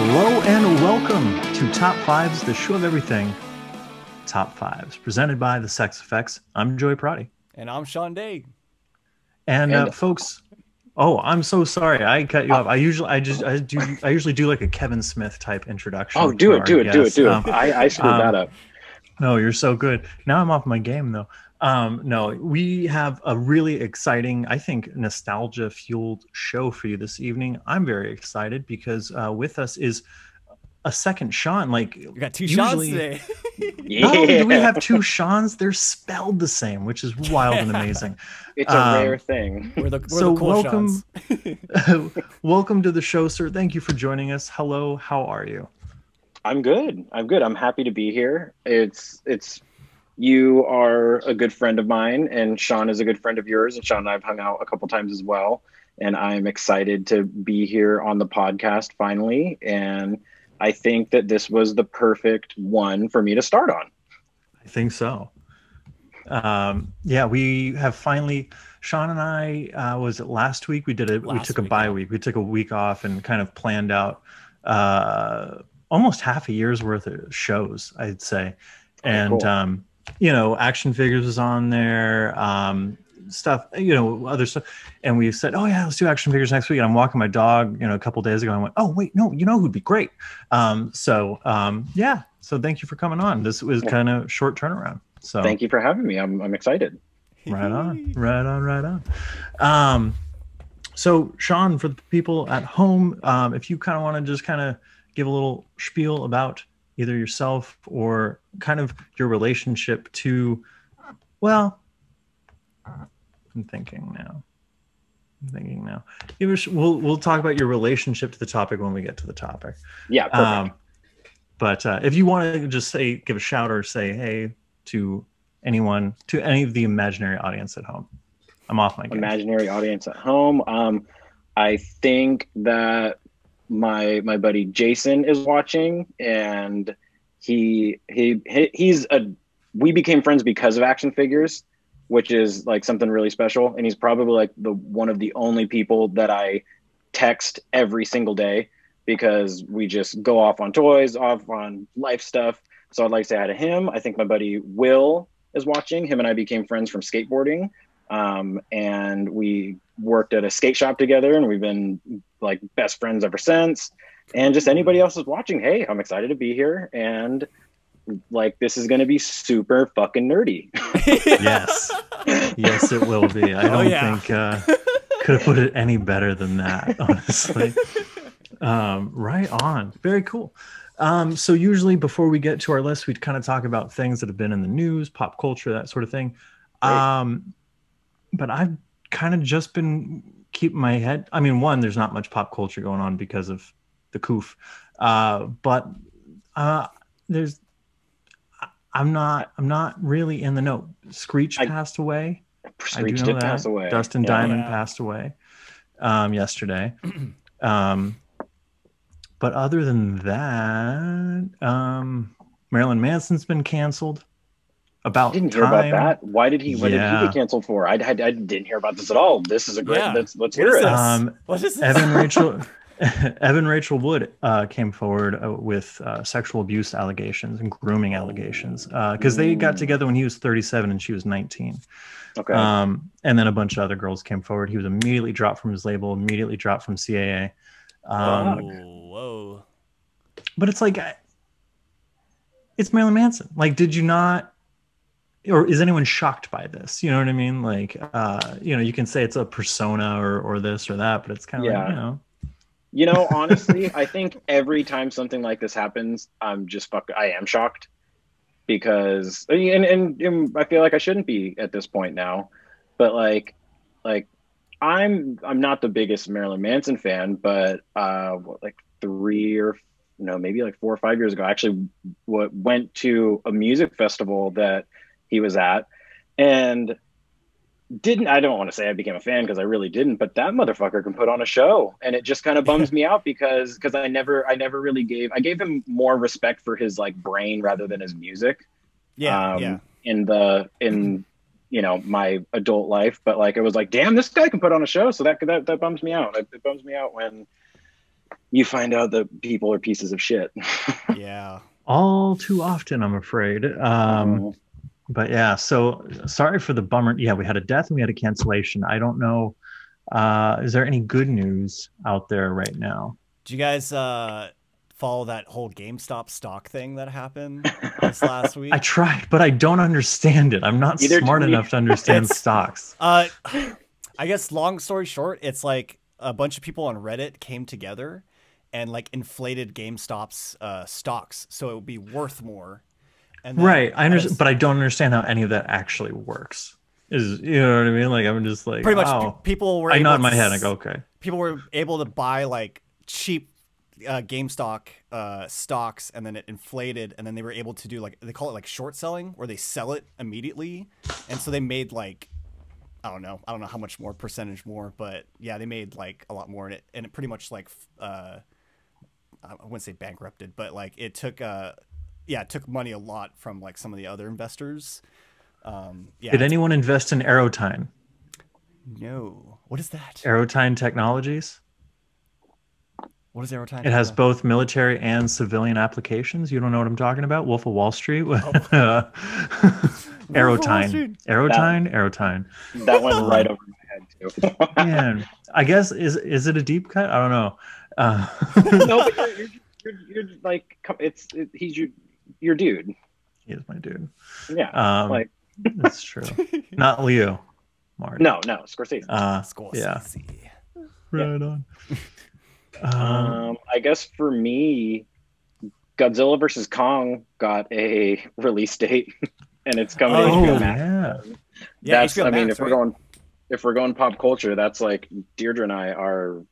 Hello and welcome to Top Fives, the show of everything. Top Fives, presented by the Sex Effects. I'm Joy Prati. And I'm Sean Day. And, uh, folks, oh, I'm so sorry. I cut you off. I usually, I just, I do, I usually do like a Kevin Smith type introduction. Oh, do it, do it, do it, do it. Um, I, I screwed um, that up. No, you're so good. Now I'm off my game though. Um, no, we have a really exciting, I think, nostalgia fueled show for you this evening. I'm very excited because uh, with us is a second Sean. Like We got two usually- shots today. Not only do we have two Sean's, they're spelled the same, which is wild and amazing. It's a um, rare thing. We're the, we're So the cool welcome- shots. Welcome to the show, sir. Thank you for joining us. Hello, how are you? I'm good. I'm good. I'm happy to be here. It's it's you are a good friend of mine, and Sean is a good friend of yours, and Sean and I've hung out a couple times as well. And I'm excited to be here on the podcast finally. And I think that this was the perfect one for me to start on. I think so. Um, yeah, we have finally. Sean and I uh, was it last week? We did it. We Last took a week, bye yeah. week. We took a week off and kind of planned out uh, almost half a year's worth of shows. I'd say, Oh, and cool. um, you know, action figures was on there. Um, stuff, you know, other stuff, and we said, "Oh yeah, let's do action figures next week." And I'm walking my dog, you know, a couple days ago. And I went, "Oh wait, no, you know who'd be great?" Um, so um, yeah, so thank you for coming on. This was Yeah. kind of short turnaround. So Thank you for having me. I'm I'm excited. right on right on right on um so sean for the people at home um if you kind of want to just kind of give a little spiel about either yourself or kind of your relationship to well i'm thinking now i'm thinking now we'll we'll talk about your relationship to the topic when we get to the topic Yeah, perfect. um, but uh, if you want to just say, give a shout or say hey to anyone, to any of the imaginary audience at home, I'm off my game. imaginary audience at home. Um, I think that my my buddy Jason is watching, and he he, he he's a we became friends because of action figures, which is like something really special. And he's probably like the one of the only people that I text every single day because we just go off on toys, off on life stuff. So I'd like to hi to him. I think my buddy Will is watching. Him and I became friends from skateboarding um, and we worked at a skate shop together and we've been like best friends ever since and just anybody else is watching hey i'm excited to be here and like this is going to be super fucking nerdy yes, yes, it will be. I Oh, don't yeah. think uh, could have put it any better than that, honestly. um, right on. Very cool. Um, so usually before we get to our list, we'd kind of talk about things that have been in the news, pop culture, that sort of thing. Great. Um, but I've kind of just been keeping my head. I mean, one, there's not much pop culture going on because of the coof. Uh, but uh, there's, I- I'm not, I'm not really in the know. Screech I- passed away. I Screech do know did that. pass away Dustin Yeah. Diamond Yeah. passed away um, yesterday. um, but other than that, um, Marilyn Manson's been canceled. About I didn't hear about that. Why did he? What did he get canceled for? I, I, I didn't hear about this at all. This is a great. Yeah. Let's let's hear it. this? Um, What is this? Evan Rachel Evan Rachel Wood uh, came forward uh, with uh, sexual abuse allegations and grooming allegations because they got together when he was 37 and she was 19. Okay. Um, and then a bunch of other girls came forward. He was immediately dropped from his label, immediately dropped from CAA. Um, Whoa, whoa. but it's like, I- it's Marilyn Manson. Like, did you not, or is anyone shocked by this? You know what I mean? Like, uh, you know, you can say it's a persona or or this or that, but it's kind of like, Yeah. you know, You know, honestly, I think every time something like this happens, I'm just fuck. I am shocked because, and, and and I feel like I shouldn't be at this point now, but like, like I'm I'm not the biggest Marilyn Manson fan, but uh, what, like three or no, maybe like four or five years ago, I actually w- went to a music festival that he was at, and didn't I don't want to say I became a fan because I really didn't, but that motherfucker can put on a show, and it just kind of bums me out because because I never I never really gave I gave him more respect for his like brain rather than his music Yeah, um, yeah. in the in you know my adult life but like it was like damn this guy can put on a show so that that, that bums me out it, it bums me out when you find out that people are pieces of shit. Yeah. All too often, I'm afraid. Um, but yeah, so sorry for the bummer. Yeah, we had a death and we had a cancellation. I don't know. Uh, is there any good news out there right now? Do you guys uh, follow that whole GameStop stock thing that happened this last week? I tried, but I don't understand it. I'm not Either smart enough to understand stocks. Uh, I guess long story short, it's like a bunch of people on Reddit came together and like inflated GameStop's uh, stocks so it would be worth more. And Right, I understand, but I don't understand how any of that actually works. Is you know what I mean? Like I'm just like pretty much wow. pe- people were I nod my head. I go okay. people were able to buy like cheap uh, GameStop uh, stocks, and then it inflated, and then they were able to do like they call it like short selling, where they sell it immediately, and so they made like I don't know, I don't know how much more percentage more, but yeah, they made like a lot more, and it and it pretty much like uh, I wouldn't say bankrupted, but like it took uh yeah, it took money a lot from like some of the other investors. Um, yeah, Did anyone invest in Aerotyne? no, what is that? Aerotyne Technologies. What is Aerotime? It has both military and civilian applications. You don't know what I'm talking about? Wolf of Wall Street. Aerotyne. Street. Aerotyne. Aerotyne. that went right over my head too. Man, I guess is is it a deep cut? I don't know. Uh, no, but you're, you're, you're, you're like it's it, he's your your dude. he is my dude. Yeah. Um, Like- that's true. Not Leo. Martin. no, no, Scorsese. Uh, yeah. Scorsese. Right on. Um, Um, I guess for me, Godzilla versus Kong got a release date, and it's coming Oh, to oh HBO Max. yeah. Yeah, that's HBO I mean, Max, if we're going if we're going pop culture, that's like Deirdre and I are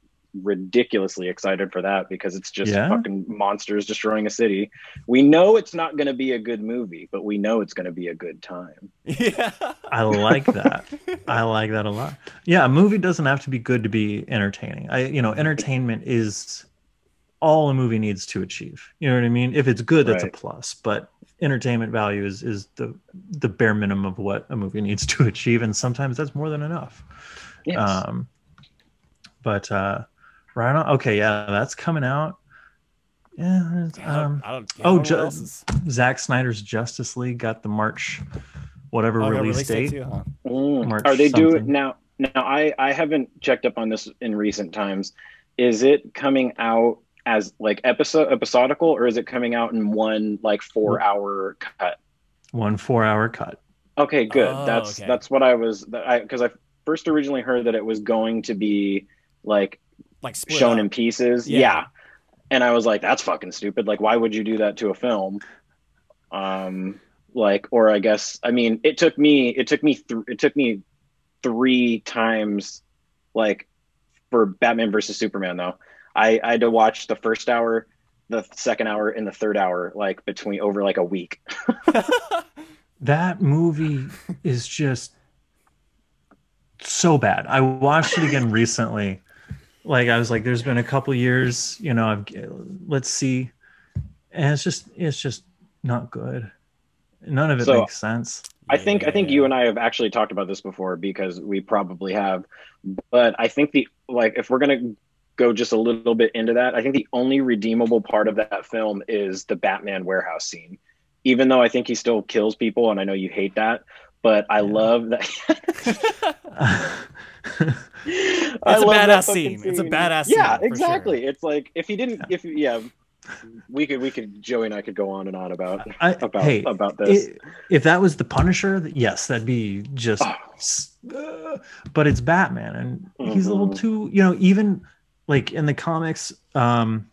ridiculously excited for that because it's just Yeah? fucking monsters destroying a city. We know it's not going to be a good movie, but we know it's going to be a good time. Yeah. I like that. I like that a lot. Yeah, a movie doesn't have to be good to be entertaining. I, you know, entertainment is all a movie needs to achieve. You know what I mean? If it's good, that's Right. a plus. But entertainment value is is the the bare minimum of what a movie needs to achieve, and sometimes that's more than enough. Yes. Um, but uh, right on. Okay, yeah, that's coming out. Yeah. it's, I don't, Um, I don't, oh, I don't know ju- is- Zack Snyder's Justice League got the March, whatever oh, no, release, date. too, huh? Mm. March Are they doing something. now? Now, I I haven't checked up on this in recent times. Is it coming out as like episode episodical, or is it coming out in one like four hour cut? One four-hour cut. Okay, good. Oh, that's okay. that's what I was. I because I first originally heard that it was going to be like Like split shown up. in pieces. Yeah. Yeah. And I was like, that's fucking stupid. Like, why would you do that to a film? Um, like, or I guess, I mean, it took me, it took me, th- it took me three times, like, for Batman versus Superman, though. I, I had to watch the first hour, the second hour, and the third hour, like, between over like a week. That movie is just so bad. I watched it again recently. Like I was like, there's been a couple years, you know. I've let's see, and it's just it's just not good. None of it So- makes sense. I think I think you and I have actually talked about this before because we probably have. But I think the like if we're gonna go just a little bit into that, I think the only redeemable part of that film is the Batman warehouse scene. Even though I think he still kills people, and I know you hate that, but I Yeah. love that. It's I a badass fucking scene. It's a badass Yeah, scene, exactly. It's like if he didn't, if yeah, we could we could Joey and I could go on and on about I, about hey, about this. i- if that was the Punisher, yes, that'd be just. Oh. uh, but it's Batman, and he's a little Mhm. too. You know, even like in the comics, um,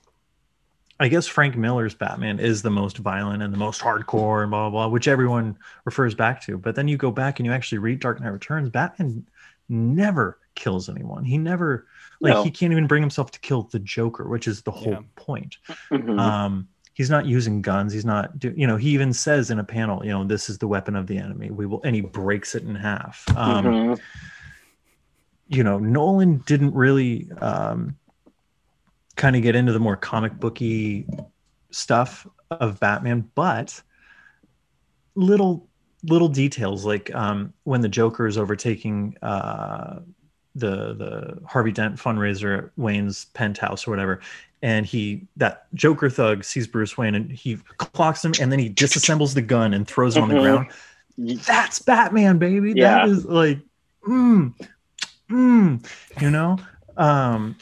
I guess Frank Miller's Batman is the most violent and the most hardcore and blah blah blah, which everyone refers back to. But then you go back and you actually read Dark Knight Returns. Batman never kills anyone. He never like No. he can't even bring himself to kill the Joker, which is the whole Yeah. point Mhm. um he's not using guns he's not do, you know he even says in a panel you know this is the weapon of the enemy we will and he breaks it in half um Mhm. you know nolan didn't really um kind of get into the more comic booky stuff of batman but little little details like um when the joker is overtaking uh the the Harvey Dent fundraiser at Wayne's penthouse or whatever, and he that Joker thug sees Bruce Wayne and he clocks him, and then he disassembles the gun and throws it on the Mhm. ground. That's Batman, baby. Yeah. That is like, mm, mm, you know. Um,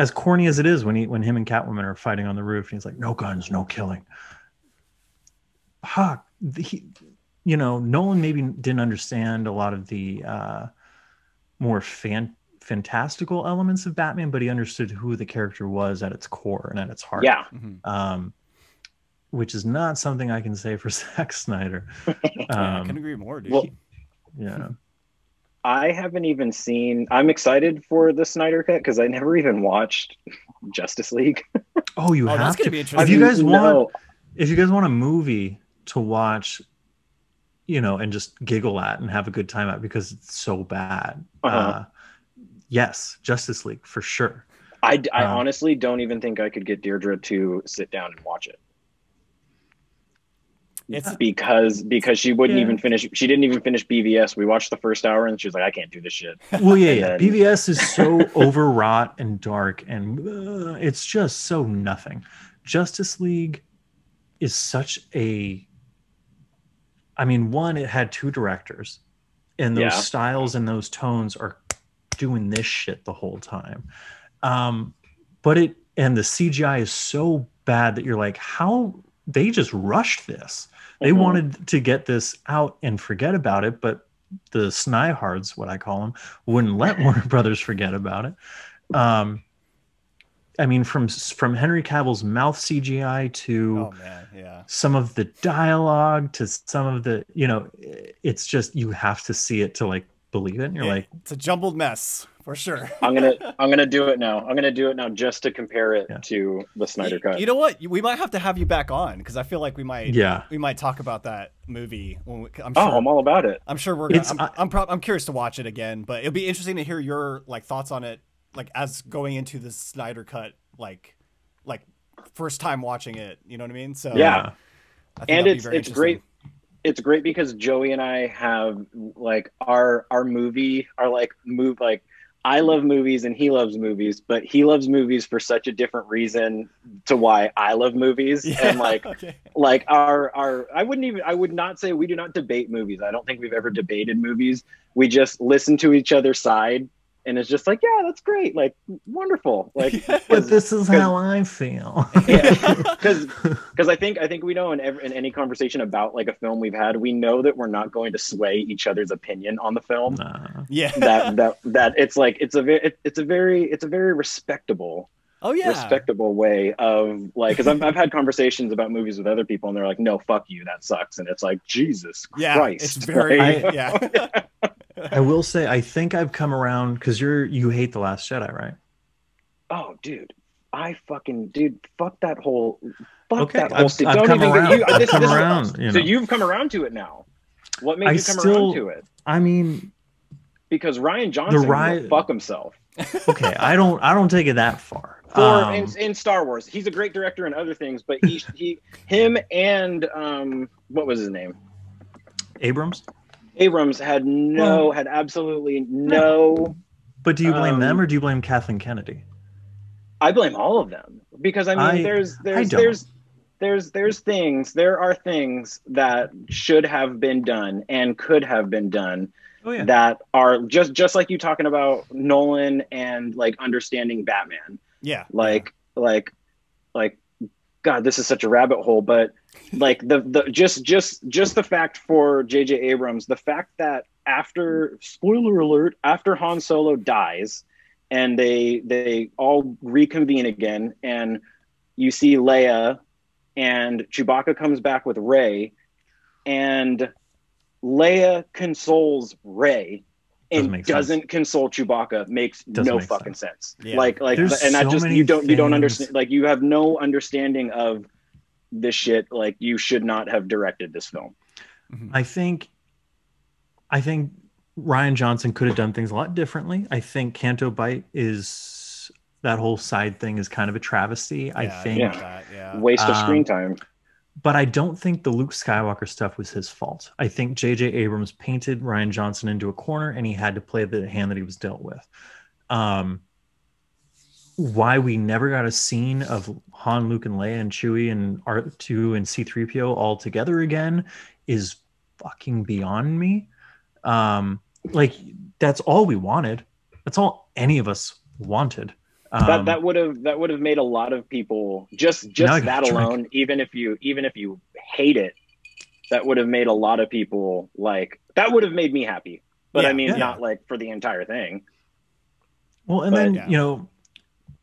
as corny as it is when he when him and Catwoman are fighting on the roof, and he's like, "No guns, no killing." Fuck, he, you know, Nolan maybe didn't understand a lot of the uh, more fan fantastical elements of Batman, but he understood who the character was at its core and at its heart. Yeah. Mhm. Um, which is not something I can say for Zack Snyder. Yeah, I Um, can agree more, dude. well, yeah. I haven't even seen. I'm excited for the Snyder cut because I never even watched Justice League. Oh, you Oh, have gonna to. be If you guys want, No. if you guys want a movie to watch, you know, and just giggle at and have a good time at because it's so bad. Uh-huh. Uh, yes, Justice League for sure. I, I Um, honestly don't even think I could get Deirdre to sit down and watch it It's because because she wouldn't Yeah. even finish. She didn't even finish BVS. We watched the first hour and she was like, "I can't do this shit." Well, yeah, yeah. And- BVS is so overwrought and dark, and uh, it's just so nothing. Justice League is such a. I mean, one, it had two directors, and those Yeah. styles and those tones are doing this shit the whole time. Um, but it and the CGI is so bad that you're like, how they just rushed this. They Mhm. wanted to get this out and forget about it, but the Snyhards, what I call them, wouldn't let Warner Brothers forget about it. Um, I mean, from from Henry Cavill's mouth CGI to oh man, yeah. some of the dialogue to some of the, you know, it's just you have to see it to like believe it. And you're It- like, it's a jumbled mess for sure. I'm gonna I'm gonna do it now. I'm gonna do it now just to compare it Yeah. to the Snyder you, cut. you know what? We might have to have you back on because I feel like we might. yeah, We might talk about that movie. When we, I'm oh, sure. oh, I'm all about it. I'm sure we're. Gonna, It's- I'm, I- I'm, prob- I'm curious to watch it again, but it'll be interesting to hear your like thoughts on it, like as going into the Snyder cut, like, like first time watching it. You know what I mean? So Yeah. I think and it's it's great interesting. It's great because joey and i have like our our movie our like move like i love movies and he loves movies but he loves movies for such a different reason to why i love movies Yeah. and like okay. like our our i wouldn't even i would not say we do not debate movies i don't think we've ever debated movies we just listen to each other's side and it's just like yeah that's great like wonderful like but this is how I feel. because because I think I think we know in every, in any conversation about like a film we've had, we know that we're not going to sway each other's opinion on the film. Nah. yeah. That that that it's like it's a very it's a very it's a very respectable oh yeah. respectable way of like because I've, I've had conversations about movies with other people and they're like no fuck you that sucks and it's like Jesus yeah. Christ It's very. Like, yeah. I will say, I think I've come around because you're you hate the Last Jedi, right? oh dude I fucking dude fuck that whole fuck Okay, that whole I've- I've don't come even around. you, uh, I've this, come this is- around, you so you've come around to it now what made I you come still- around to it I mean, because Rian Johnson Ri- will fuck himself. okay, I don't I don't take it that far. For Um, in, in Star Wars, he's a great director and other things, but he he him and um what was his name? Abrams, Abrams had no Well- had absolutely no. but do you blame Um, them or do you blame Kathleen Kennedy? I blame all of them because I mean I- there's there's don't. there's there's there's things there are things that should have been done and could have been done Oh yeah, that are just just like you talking about Nolan and like understanding Batman. Yeah. like like like god this is such a rabbit hole but like the the just just just the fact for jj abrams the fact that after spoiler alert after han solo dies and they they all reconvene again and you see leia and chewbacca comes back with rey and leia consoles rey and doesn't console Chewbacca makes Doesn't no make fucking sense. Yeah. Like like There's and I just you don't you don't understand like you have no understanding of this shit like you should not have directed this film. I think, I think Rian Johnson could have done things a lot differently. I think Canto Bight is that whole side thing is kind of a travesty. I think, get that, yeah. Waste of Um, screen time. But I don't think the Luke Skywalker stuff was his fault. I think J.J. Abrams painted Rian Johnson into a corner, and he had to play the hand that he was dealt with. Um, why we never got a scene of Han, Luke, and Leia, and Chewie, and R2 and C3PO all together again is fucking beyond me. Um, like that's all we wanted. That's all any of us wanted. Um, that that would have that would have made a lot of people just just that alone. Even if you even if you hate it, that would have made a lot of people like that would have made me happy. But yeah, I mean, yeah. not like for the entire thing. Well, and but, then yeah. you know,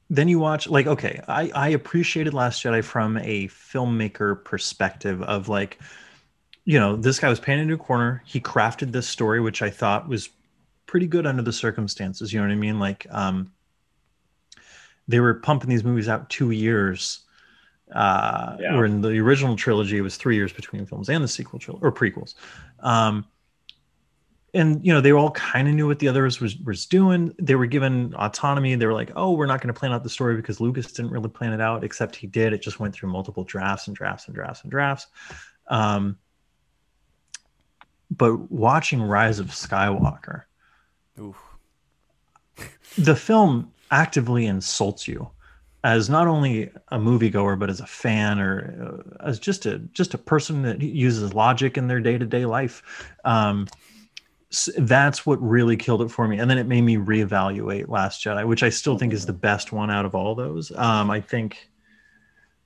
then you watch like okay, I I appreciated Last Jedi from a filmmaker perspective of like, you know, this guy was painted into a corner. He crafted this story, which I thought was pretty good under the circumstances. You know what I mean? Like, um, they were pumping these movies out two years. Uh, yeah. Where in the original trilogy, it was three years between films and the sequel trilogy or prequels. Um, and you know they all kind of knew what the others was was doing. They were given autonomy. They were like, "Oh, we're not going to plan out the story because Lucas didn't really plan it out, except he did. It just went through multiple drafts and drafts and drafts and drafts." Um, but watching Rise of Skywalker, the film actively insults you as not only a moviegoer but as a fan or uh, as just a just a person that uses logic in their day-to-day life um, so that's what really killed it for me. And then it made me reevaluate last jedi which i still think is the best one out of all those. Um, i think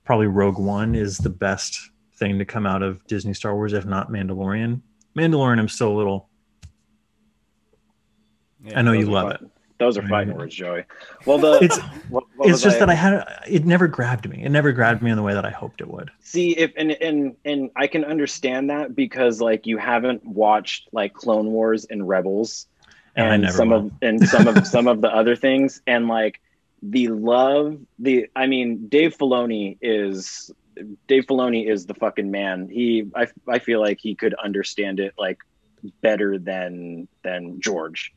probably rogue one is the best thing to come out of disney star wars if not mandalorian. Mandalorian i'm still a little yeah, i know you love fun. it those are fighting words, Joey. Well, the it's what, what it's just I, that I had it never grabbed me. It never grabbed me in the way that I hoped it would. See, if and and and I can understand that because like you haven't watched like Clone Wars and Rebels, and, and some will. of and some of some of the other things, and like the love, the I mean, Dave Filoni is Dave Filoni is the fucking man. He I I feel like he could understand it like better than than George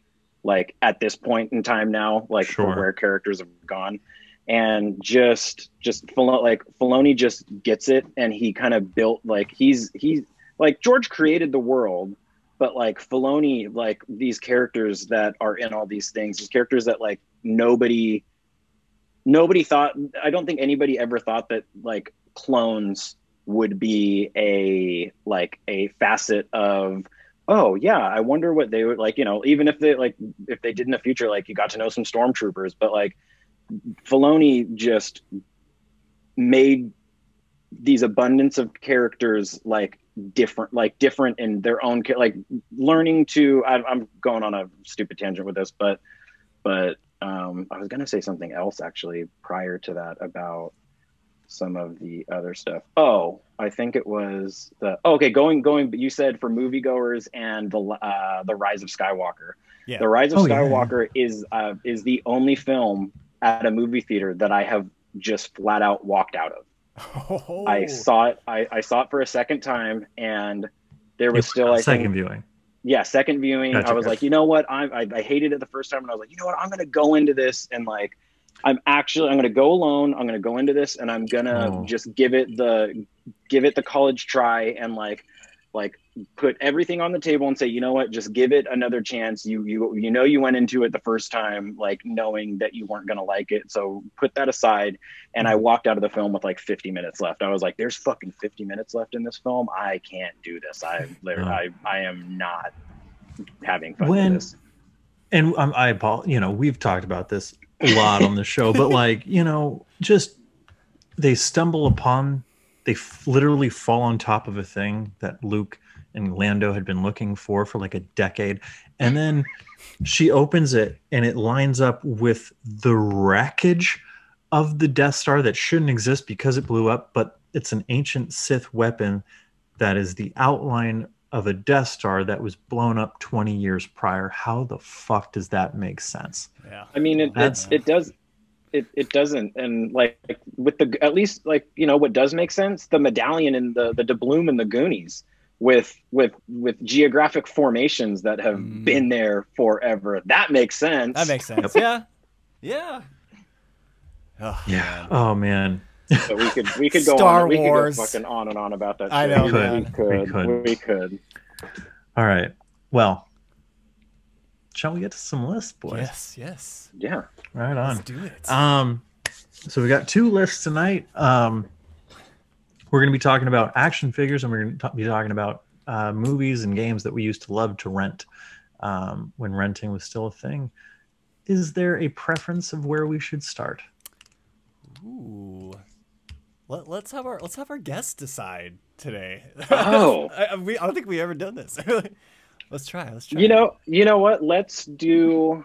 like at this point in time now, like sure. where characters have gone. And just just like Filoni just gets it and he kind of built like he's he's like George created the world, but like Filoni, like these characters that are in all these things, these characters that like nobody nobody thought I don't think anybody ever thought that like clones would be a like a facet of oh yeah i wonder what they would like you know even if they like if they did in the future like you got to know some stormtroopers but like Filoni just made these abundance of characters like different like different in their own like learning to I, i'm going on a stupid tangent with this but but um i was gonna say something else actually prior to that about some of the other stuff. Oh, I think it was the oh, okay. Going going. You said for moviegoers and the uh, the Rise of Skywalker. Yeah. The Rise of oh, Skywalker yeah. is uh, is the only film at a movie theater that I have just flat out walked out of. Oh. I saw it. I, I saw it for a second time, and there was still a second think, viewing. Yeah, second viewing. Gotcha. I was like, you know what? I, I I hated it the first time, and I was like, you know what? I'm gonna go into this and like I'm actually I'm going to go alone. I'm going to go into this and I'm going to oh. just give it the give it the college try and like like put everything on the table and say, you know what, just give it another chance. You you you know you went into it the first time like knowing that you weren't going to like it. So put that aside and I walked out of the film with like 50 minutes left. I was like there's fucking 50 minutes left in this film. I can't do this. I literally I I am not having fun when, with this. And um, I Paul, you know, we've talked about this a lot on the show, but like, you know, just they stumble upon, they f- literally fall on top of a thing that Luke and Lando had been looking for for like a decade. And then she opens it and it lines up with the wreckage of the Death Star that shouldn't exist because it blew up, but it's an ancient Sith weapon that is the outline of a Death Star that was blown up 20 years prior. How the fuck does that make sense? Yeah. I mean, it, it's, it does. It, it doesn't. And like with the, at least like, you know, what does make sense, the medallion and the, the doubloon and the Goonies with, with, with geographic formations that have mm. been there forever. That makes sense. That makes sense. yeah. Yeah. Oh, yeah. Man. Oh man. But we could we could go Star on we Wars. could go fucking on and on about that. I know, we, man. we could. We could. We could. All right. Well, shall we get to some lists, boys? Yes, yes. Yeah. Right Let's on. do it. Um, so we got two lists tonight. Um, we're going to be talking about action figures, and we're going to be talking about uh, movies and games that we used to love to rent um, when renting was still a thing. Is there a preference of where we should start? Ooh. Let, let's have our let's have our guests decide today. Oh. I, I- we, I don't think we ever done this. let's try. Let's try. You know, you know what? Let's do.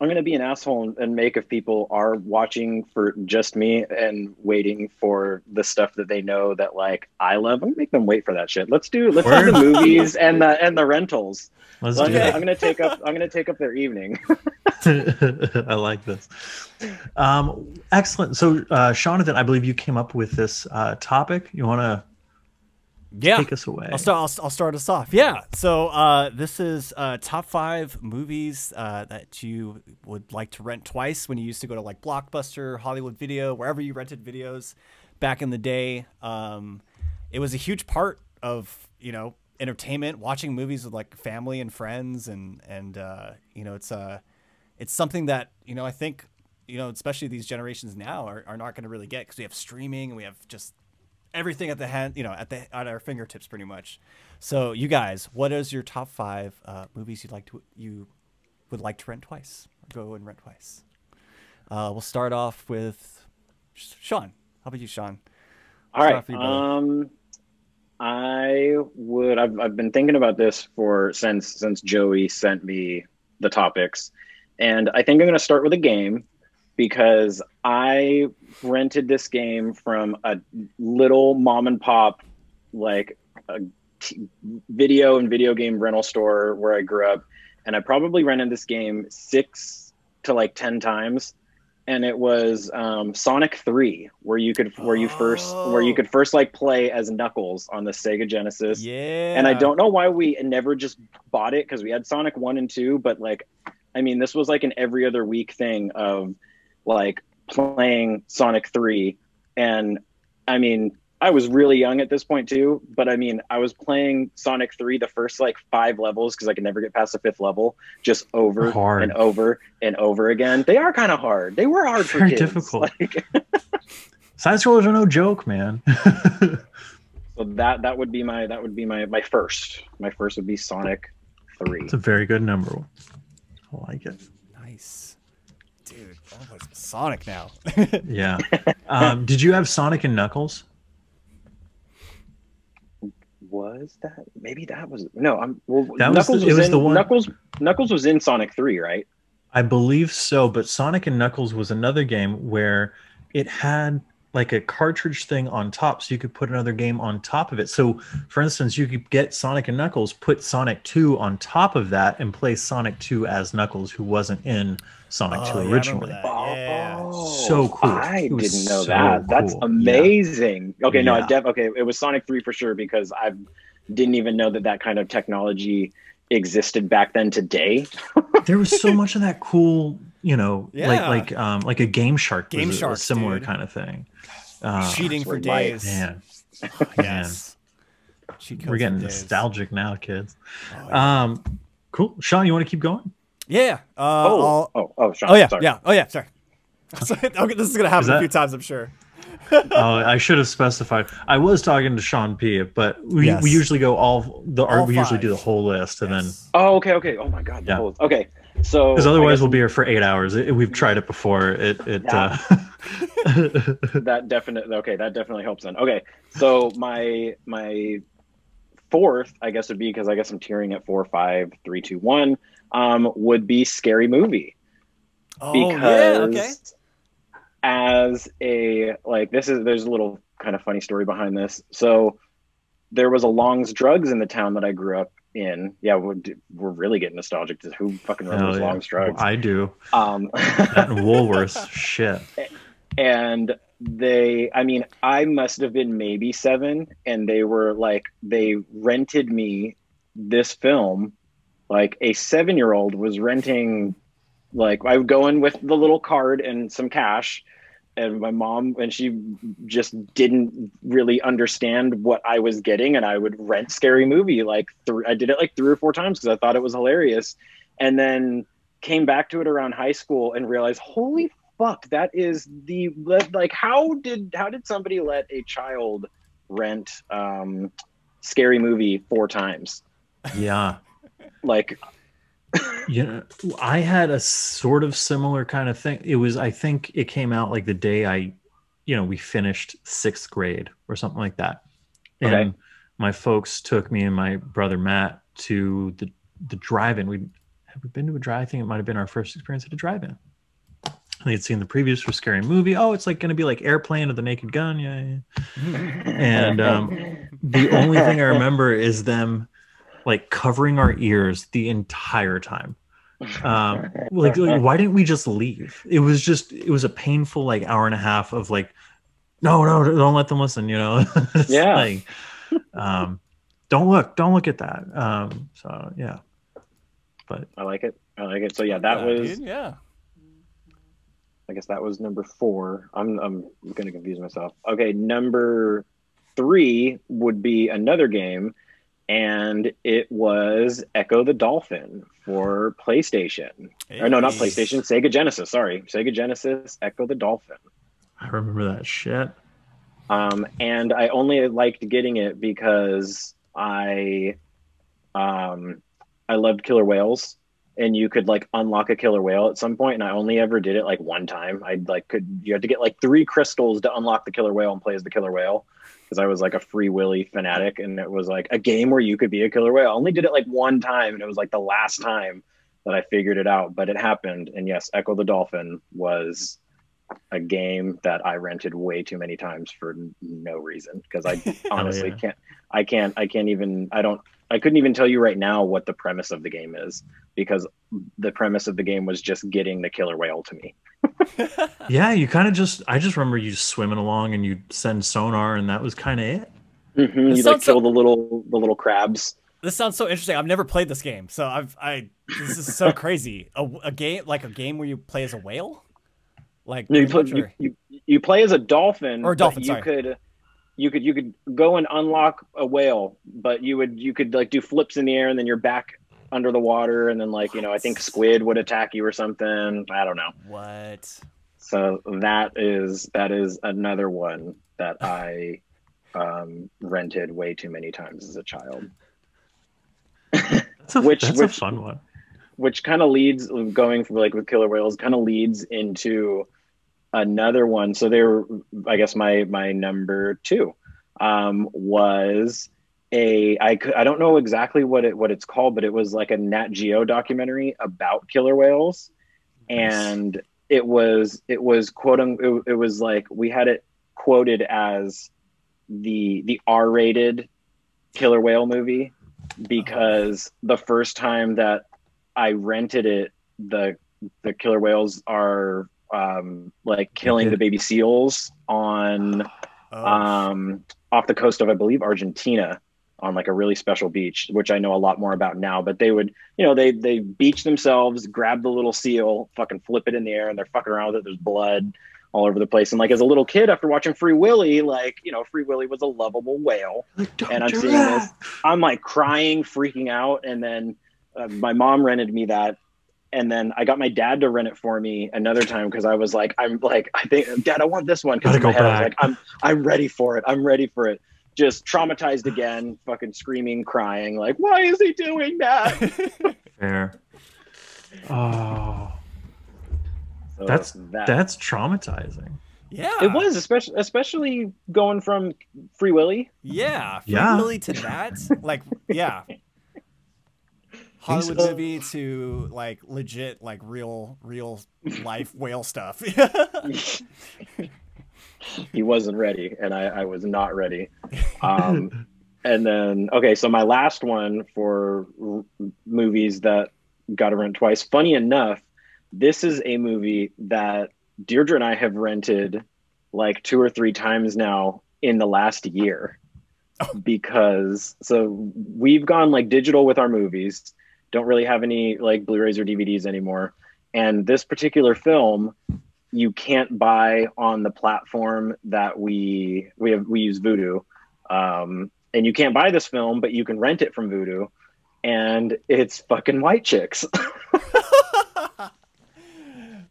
I'm gonna be an asshole and- make if people are watching for just me and waiting for the stuff that they know that like I love. I'm gonna make them wait for that shit. Let's do. Let's do the movies and the and the rentals. Let's So I'm, gonna. I'm gonna take up. I'm gonna take up their evening. I like this. Um, excellent. So, uh, Jonathan, I believe you came up with this uh, topic. You want to yeah. take us away? I'll start. I'll, I'll start us off. Yeah. So uh, this is uh, top five movies uh, that you would like to rent twice when you used to go to like Blockbuster, Hollywood Video, wherever you rented videos back in the day. Um, it was a huge part of you know entertainment, watching movies with like family and friends, and and uh, you know it's uh, it's something that you know I think you know especially these generations now are, are not going to really get because we have streaming and we have just everything at the hand, you know, at the at our fingertips, pretty much. So, you guys, what is your top five uh, movies you'd like to you would like to rent twice? Or go and rent twice. Uh, we'll start off with Sean. How about you, Sean? All right. off with you, brother. Um, I would. I've I've been thinking about this for since since Joey sent me the topics, and I think I'm going to start with a game because I rented this game from a little mom and pop like a t- video and video game rental store where I grew up, and I probably rented this game six to like ten times and it was um, Sonic Three, where you could where you first where you Oh. could first like play as Knuckles on the Sega Genesis. Yeah. And I don't know why we never just bought it because we had Sonic One and Two, but like, I mean, this was like an every other week thing of like playing Sonic Three, and I mean, I was really young at this point too, but I mean, I was playing Sonic 3 the first like five levels because I could never get past the fifth level, just over Hard. and over and over again. They are kind of hard. They were hard for Very kids. difficult. Like, Side scrollers are no joke, man. so that that would be my that would be my my first. My first would be Sonic 3. it's a very good number. I like it. Nice, dude. I want to play some Sonic now. Yeah. Um, did you have Sonic and Knuckles? Was that maybe that was no? I'm well. That was Knuckles the- was, it was in the one- Knuckles. Knuckles was in Sonic 3, right? I believe so, but Sonic and Knuckles was another game where it had like a cartridge thing on top, so you could put another game on top of it. So, for instance, you could get Sonic and Knuckles, put Sonic 2 on top of that, and play Sonic 2 as Knuckles, who wasn't in Sonic Oh, 2 yeah, I remember originally. that. Yeah. So cool. I didn't know so that. That's cool. amazing. Okay, no, I Yeah. def- okay, it was Sonic 3 for sure because I didn't even know that that kind of technology existed back then today. there was so much of that cool, you know, Yeah. like like um like a Game Shark, Game was a- a Shark, similar dude. kind of thing. Uh, Cheating for days. man, yes. Cheat we're getting nostalgic now, kids. Oh, yeah. Um, cool, Sean, you want to keep going? yeah. Uh, Oh, I'll- oh, oh, Sean, oh yeah, sorry. yeah, oh yeah. Sorry. okay, this is gonna happen Is a few times, I'm sure. oh, I should have specified. I was talking to Sean P, but we, Yes. we usually go all the or All we usually do the whole list, and then Oh, okay, okay. Oh my god. the Yeah. whole- Okay. So because otherwise guess we'll be here for eight hours. It, we've tried it before. It it. Yeah. Uh, that definitely okay, that definitely helps then. Okay. So my my fourth, I guess would be because I guess I'm tearing at four, five, three, two, one, um, would be scary movie. Oh because yeah, okay. as a like this is there's a little kind of funny story behind this so there was a long's drugs in the town that i grew up in yeah we're, we're really getting nostalgic to who fucking remembers yeah. long's drugs I do. um That and Woolworths. Shit. and they i mean i must have been maybe seven and they were like they rented me this film like a seven year old was renting like i would go in with the little card and some cash and my mom and she just didn't really understand what I was getting and I would rent scary movie like th- I did it like three or four times because I thought it was hilarious and then came back to it around high school and realized holy fuck that is the like how did how did somebody let a child rent um scary movie four times Yeah. like you know, I had a sort of similar kind of thing. It was, I think it came out like the day I, you know, we finished sixth grade or something like that. And Okay. my folks took me and my brother Matt to the the drive-in. We have we been to a drive? I think it might have been our first experience at a drive-in. They had seen the previews for Scary Movie. Oh, it's like going to be like Airplane or The Naked Gun. Yeah, yeah. And um, the only thing I remember is them like covering our ears the entire time. Um, like, like, why didn't we just leave? It was just, it was a painful like hour and a half of like, no, no, don't let them listen. You know, Yeah. like, um, don't look, don't look at that. Um, so yeah, but I like it I like it so yeah that Yeah, was dude, yeah. I guess that was number four. I'm I'm gonna confuse myself. Okay, number three would be another game, and it was Ecco the Dolphin for PlayStation. Or no, not PlayStation, Sega Genesis. Sorry, Sega Genesis, Ecco the Dolphin. I remember that shit. Um, and I only liked getting it because I, um, I loved killer whales, and you could like unlock a killer whale at some point, and I only ever did it like one time. I like could you had to get like three crystals to unlock the killer whale and play as the killer whale because I was like a free willy fanatic, and it was like a game where you could be a killer whale. I only did it like one time, and it was like the last time that I figured it out, but it happened. And yes, Ecco the Dolphin was a game that I rented way too many times for no reason because I oh, honestly yeah. can't I can't I can't even I don't I couldn't even tell you right now what the premise of the game is because the premise of the game was just getting the killer whale to me. Yeah, you kind of just, I just remember you swimming along and you send sonar, and that was kind of it. Mm-hmm. You like sounds so- kill the little the little crabs. This sounds so interesting. I've never played this game, so I've I. This is so crazy. A, a game like a game where you play as a whale, like No, you, pretty play, much, you, you you play as a dolphin Or a dolphin, You sorry. could you could you could go and unlock a whale, but you would you could like do flips in the air and then you're back under the water and then like you know I think squid would attack you or something. I don't know. what? So that is that is another one that I um, rented way too many times as a child. That's a, Which- that's which- a fun one. which kind of leads going from like with killer whales kind of leads into another one so there i guess my my number two um was a I, I don't know exactly what it what it's called but it was like a nat geo documentary about killer whales Nice. and it was it was quote it, it was like we had it quoted as the the r-rated killer whale movie because the first time that I rented it, the the killer whales are um, like killing the baby seals on Oh, um, off the coast of I believe Argentina on like a really special beach, which I know a lot more about now. But they would, you know, they they beach themselves, grab the little seal, fucking flip it in the air, and they're fucking around with it. There's blood all over the place. And like as a little kid, after watching Free Willy, like you know, Free Willy was a lovable whale. Like, and I'm seeing that. I'm like crying, freaking out, and then uh, my mom rented me that, and then I got my dad to rent it for me another time because I was like, I'm like, I think, Dad, I want this one. 'Cause Gotta my go head, I was like, I'm, I'm ready for it. I'm ready for it. Just traumatized again, fucking screaming, crying, like, why is he doing that? Fair. Oh, So That's- that. that's traumatizing. yeah, it was especially especially going from Free Willy. Yeah, Free Yeah. Willy to that, like, yeah. Hollywood so. movie to like legit, like real, real life whale stuff. he wasn't ready and I, I was not ready um, and then okay so my last one for r- movies that got to rent twice funny enough this is a movie that deirdre and i have rented like two or three times now in the last year because so we've gone like digital with our movies don't really have any like blu-rays or dvds anymore and this particular film you can't buy on the platform that we we have we use Vudu, um, and you can't buy this film, but you can rent it from Vudu, and it's fucking White Chicks.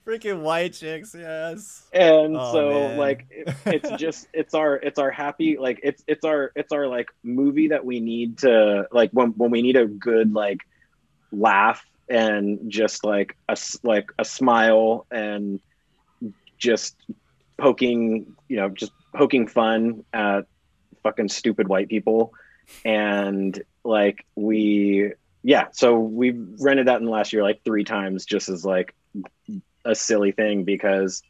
Freaking white chicks, yes. and Oh, so man. like it, it's just it's our it's our happy like it's it's our it's our like movie that we need to like when when we need a good like laugh and just like a like a smile and just poking you know just poking fun at fucking stupid white people and like we yeah so we rented that in the last year like three times just as like a silly thing because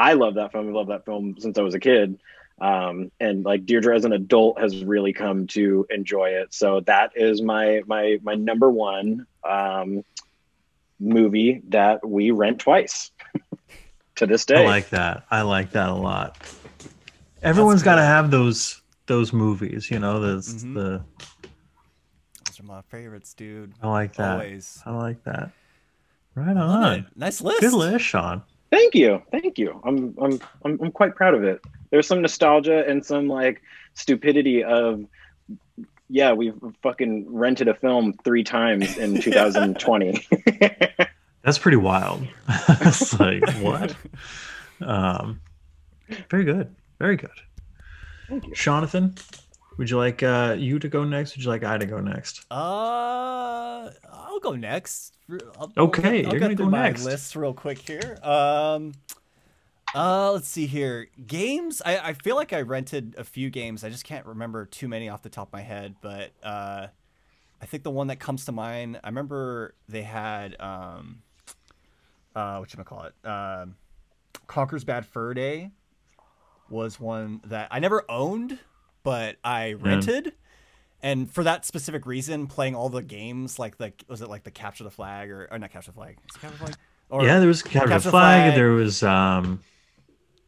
I love that film. I love that film since I was a kid. Um, and like Deirdre as an adult has really come to enjoy it. So that is my my my number one um, movie that we rent twice to this day. I like that. I like that a lot. Everyone's got to have those those movies, you know. That's Mhm. the Those are my favorites, dude. I like that. Always. I like that. Right on. Nice list. Good list, Sean. Thank you, thank you. I'm I'm I'm I'm quite proud of it. There's some nostalgia and some like stupidity of yeah, we've fucking rented a film three times in 2020. That's pretty wild. it's like what? Um, very good. Very good. Thank you. Jonathan, would you like uh, you to go next? Would you like I to go next? Uh, I'll go next. I'll, Okay, I'll, you're get gonna go my next. list real quick here. Um, uh, let's see here. Games. I, I feel like I rented a few games. I just can't remember too many off the top of my head. But uh, I think the one that comes to mind. I remember they had um, uh, what you call it? Um, Conker's Bad Fur Day was one that I never owned, but I rented. And for that specific reason, playing all the games like the was it like the capture the flag or, or not capture the flag? Capture the flag? Or, yeah, there was Capture the Capture the Flag. Flag. There was um,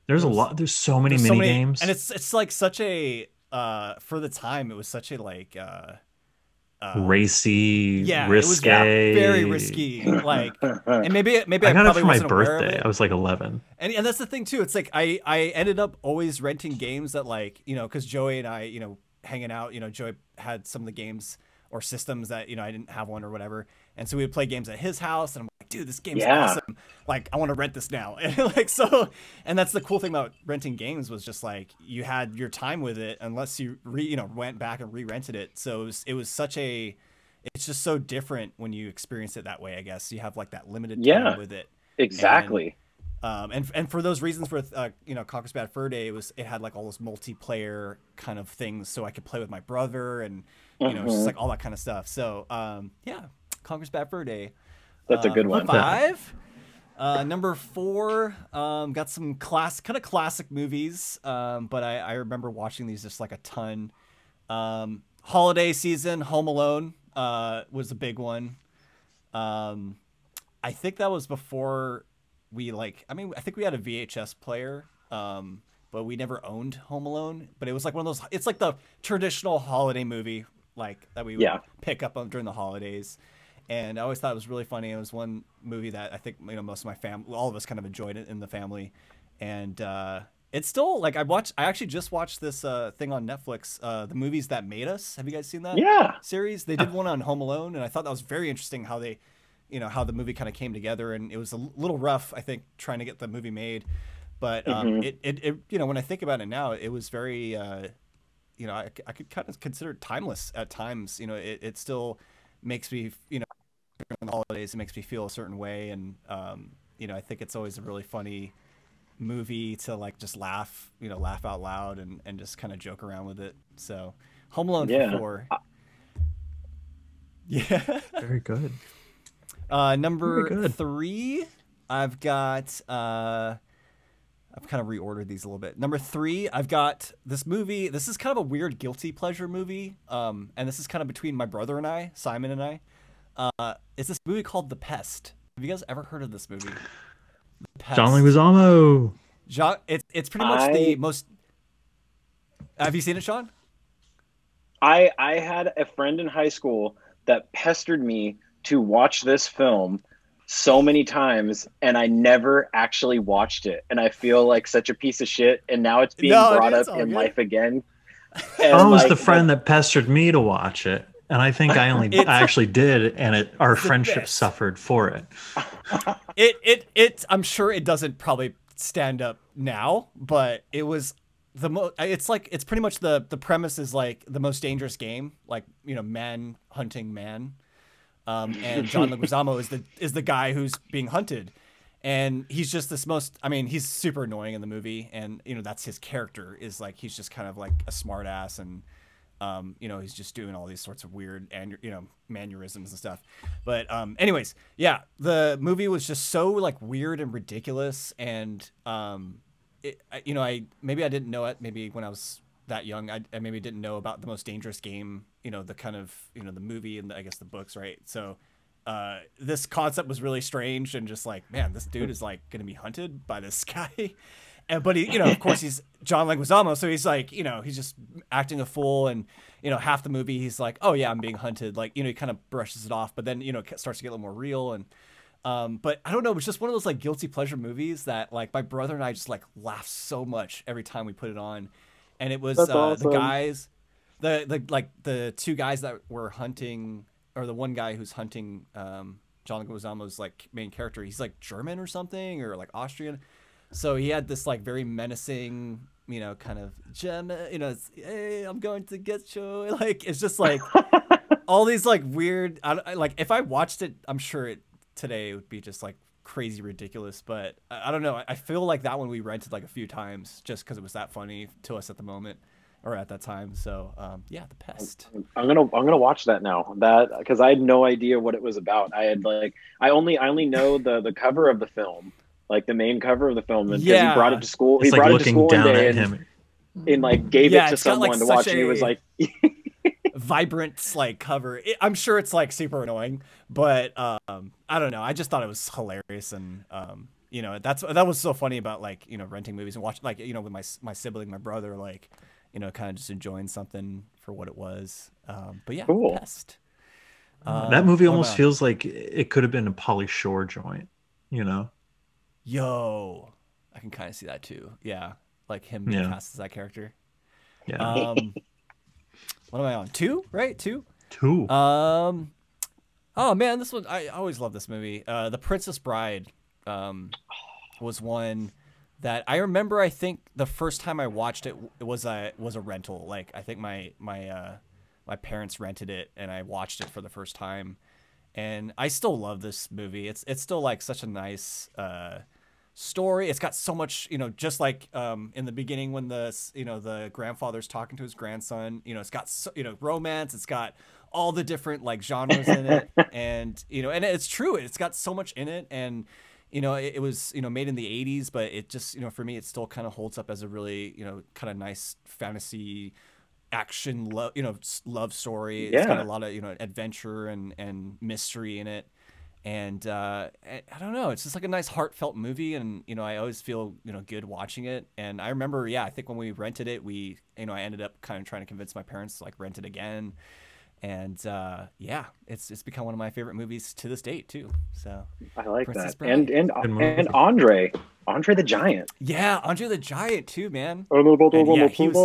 there's a lot. There's so many there's so mini many- games. and it's it's like such a uh for the time it was such a like uh, uh racy, yeah risque, it was very risky like and maybe maybe I, I got it for my wasn't aware of birthday. I was like 11. And, and that's the thing too. It's like I I ended up always renting games that like you know because Joey and I you know hanging out you know Joey had some of the games or systems that you know I didn't have one or whatever, and so we would play games at his house, and I'm like, dude, this game's Yeah. awesome. Like I want to rent this now, and like so, and that's the cool thing about renting games was just like you had your time with it unless you re you know went back and re-rented it. So it was, it was such a it's just so different when you experience it that way. I guess you have like that limited time Yeah. with it. exactly. Um, and and for those reasons, with uh, you know Conker's Bad Fur Day, it was it had like all those multiplayer kind of things, so I could play with my brother and you know just Mhm. like all that kind of stuff. So um, yeah, Conker's Bad Fur Day. That's a Uh, good one. Five. Uh, number four, um, got some class kind of classic movies, um, but I, I remember watching these just like a ton. Um, holiday season, Home Alone uh, was a big one. Um, I think that was before we like. I mean, I think we had a VHS player, um, but we never owned Home Alone. But it was like one of those. It's like the traditional holiday movie, like that we would Yeah. pick up on during the holidays. And I always thought it was really funny. It was one movie that I think you know most of my family, all of us, kind of enjoyed it in the family. And uh, it's still like I watched. I actually just watched this uh, thing on Netflix, uh, the movies that made us. Have you guys seen that? Yeah. series. They did one on Home Alone, and I thought that was very interesting how they, you know, how the movie kind of came together. And it was a little rough, I think, trying to get the movie made. But um, Mhm. it, it, it, you know, when I think about it now, it was very, uh, you know, I could kind of consider it timeless at times. You know, it, it still makes me, you know, during the holidays, it makes me feel a certain way, and um, you know, I think it's always a really funny movie to like just laugh, you know, laugh out loud and and just kind of joke around with it. So, Home Alone Yeah. for four. Yeah. Very good. Uh, number Very good. three, I've got. Uh, I've kind of reordered these a little bit. Number three, I've got this movie. This is kind of a weird guilty pleasure movie, um, and this is kind of between my brother and I, Simon and I. Uh, it's this movie called The Pest. Have you guys ever heard of this movie? The Pest. John Leguizamo. Jo- it's it's pretty much the most. Have you seen it, Sean? I I had a friend in high school that pestered me to watch this film so many times and I never actually watched it. And I feel like such a piece of shit. And now it's being No, brought it's up in good. life again. I was like, the friend that pestered me to watch it, and I think I only I actually did, and it our friendship best. suffered for it. it it it i'm sure it doesn't probably stand up now but it was the mo it's like it's pretty much the the premise is like the most dangerous game like you know man hunting man um and john leguizamo is the is the guy who's being hunted and he's just this most i mean he's super annoying in the movie and you know that's his character is like he's just kind of like a smart ass and um, you know, he's just doing all these sorts of weird and you know mannerisms and stuff. But um, anyways, yeah, the movie was just so like weird and ridiculous, and um, it, you know, I maybe I didn't know it. Maybe when I was that young, I, I maybe didn't know about the most dangerous game. You know, the kind of you know the movie and the, I guess the books, right? So. Uh, this concept was really strange and just like, man, this dude is like gonna be hunted by this guy, and but he, you know, of course he's John Leguizamo, so he's like, you know, he's just acting a fool, and you know, half the movie he's like, oh yeah, I'm being hunted, like you know, he kind of brushes it off, but then you know, it starts to get a little more real, and um, but I don't know, it's just one of those like guilty pleasure movies that like my brother and I just like laugh so much every time we put it on, and it was uh, awesome. the guys, the the like the two guys that were hunting, or the one guy who's hunting um, John Leguizamo's like main character. He's like German or something, or like Austrian. So he had this like very menacing, you know, kind of German, you know, it's, hey, I'm going to get you. Like it's just like all these like weird. I, I- like if I watched it, I'm sure it today it would be just like crazy ridiculous. But I, I don't know. I, I feel like that one we rented like a few times just because it was that funny to us at the moment or at that time. So um, yeah, the pest. I'm gonna I'm gonna watch that now. That because I had no idea what it was about. I had like I only I only know the the cover of the film, like the main cover of the film, and 'cause Yeah. he brought it to school. It's he like brought it to school one down day at and, him. and like gave Yeah, it to it's got, like, someone to such watch, and he was like, vibrant like cover. It, I'm sure it's like super annoying, but um, I don't know. I just thought it was hilarious, and um, you know, that's that was so funny about like you know renting movies and watching like you know with my my sibling, my brother, like you know, kind of just enjoying something for what it was. Um, but yeah, Cool. Pest. that Um, movie almost about- feels like it could have been a Pauly Shore joint, you know? Yo, I can kind of see that too. Yeah, like him being Yeah. cast as that character. Yeah. Um, what am I on? Two, right? Two. Two. Um, oh man, this one I always love this movie. Uh, The Princess Bride, um, was one that I remember. I think the first time I watched it it was a was a rental. Like I think my my uh, my parents rented it and I watched it for the first time, and I still love this movie. It's it's still like such a nice uh story. It's got so much, you know, just like um, in the beginning when the you know the grandfather's talking to his grandson. You know, it's got so, you know romance. It's got all the different like genres in it, and you know, and it's true. It's got so much in it, and you know, it, it was you know made in the '80s, but it just you know for me it still kind of holds up as a really you know kind of nice fantasy action love you know love story it's got a lot of you know adventure and and mystery in it and uh, I I don't know, it's just like a nice heartfelt movie, and you know, I always feel you know good watching it. And I remember, yeah, I think when we rented it, we you know I ended up kind of trying to convince my parents to like rent it again, and uh, yeah, it's it's become one of my favorite movies to this date too. So I like Princess that. Bride. And and and Andre, Andre the Giant. yeah, Andre the Giant too, man. And yeah, he was-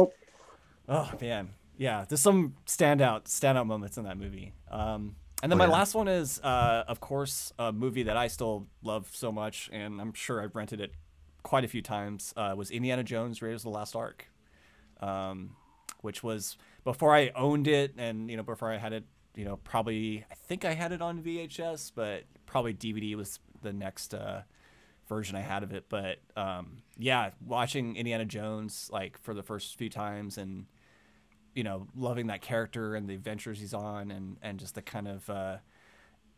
Oh man, yeah. There's some standout standout moments in that movie. Um, and then Oh, my yeah. last one is, uh, of course, a movie that I still love so much, and I'm sure I've rented it quite a few times. Uh, was Indiana Jones: Raiders of the Lost Ark, um, which was before I owned it, and you know before I had it. You know, probably I think I had it on VHS, but probably DVD was the next uh, version I had of it. But um, yeah, watching Indiana Jones like for the first few times and you know loving that character and the adventures he's on and and just the kind of uh,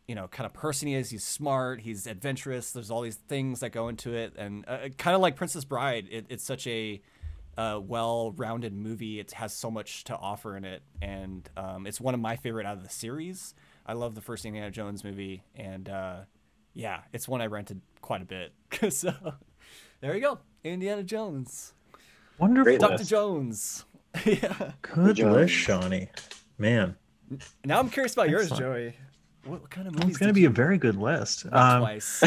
you know kind of person he is. He's smart. He's adventurous. There's all these things that go into it, and uh, kind of like Princess Bride. It, it's such a uh, well-rounded movie. It has so much to offer in it, and um, it's one of my favorite out of the series. I love the first Indiana Jones movie, and uh, yeah, it's one I rented quite a bit. so there you go, Indiana Jones, Wonderful. Doctor. Jones. yeah. Good list, Shawnee. Man. Now I'm curious about yours, Joey. What, what kind of movies? It's going to be you a very good list. Um, twice.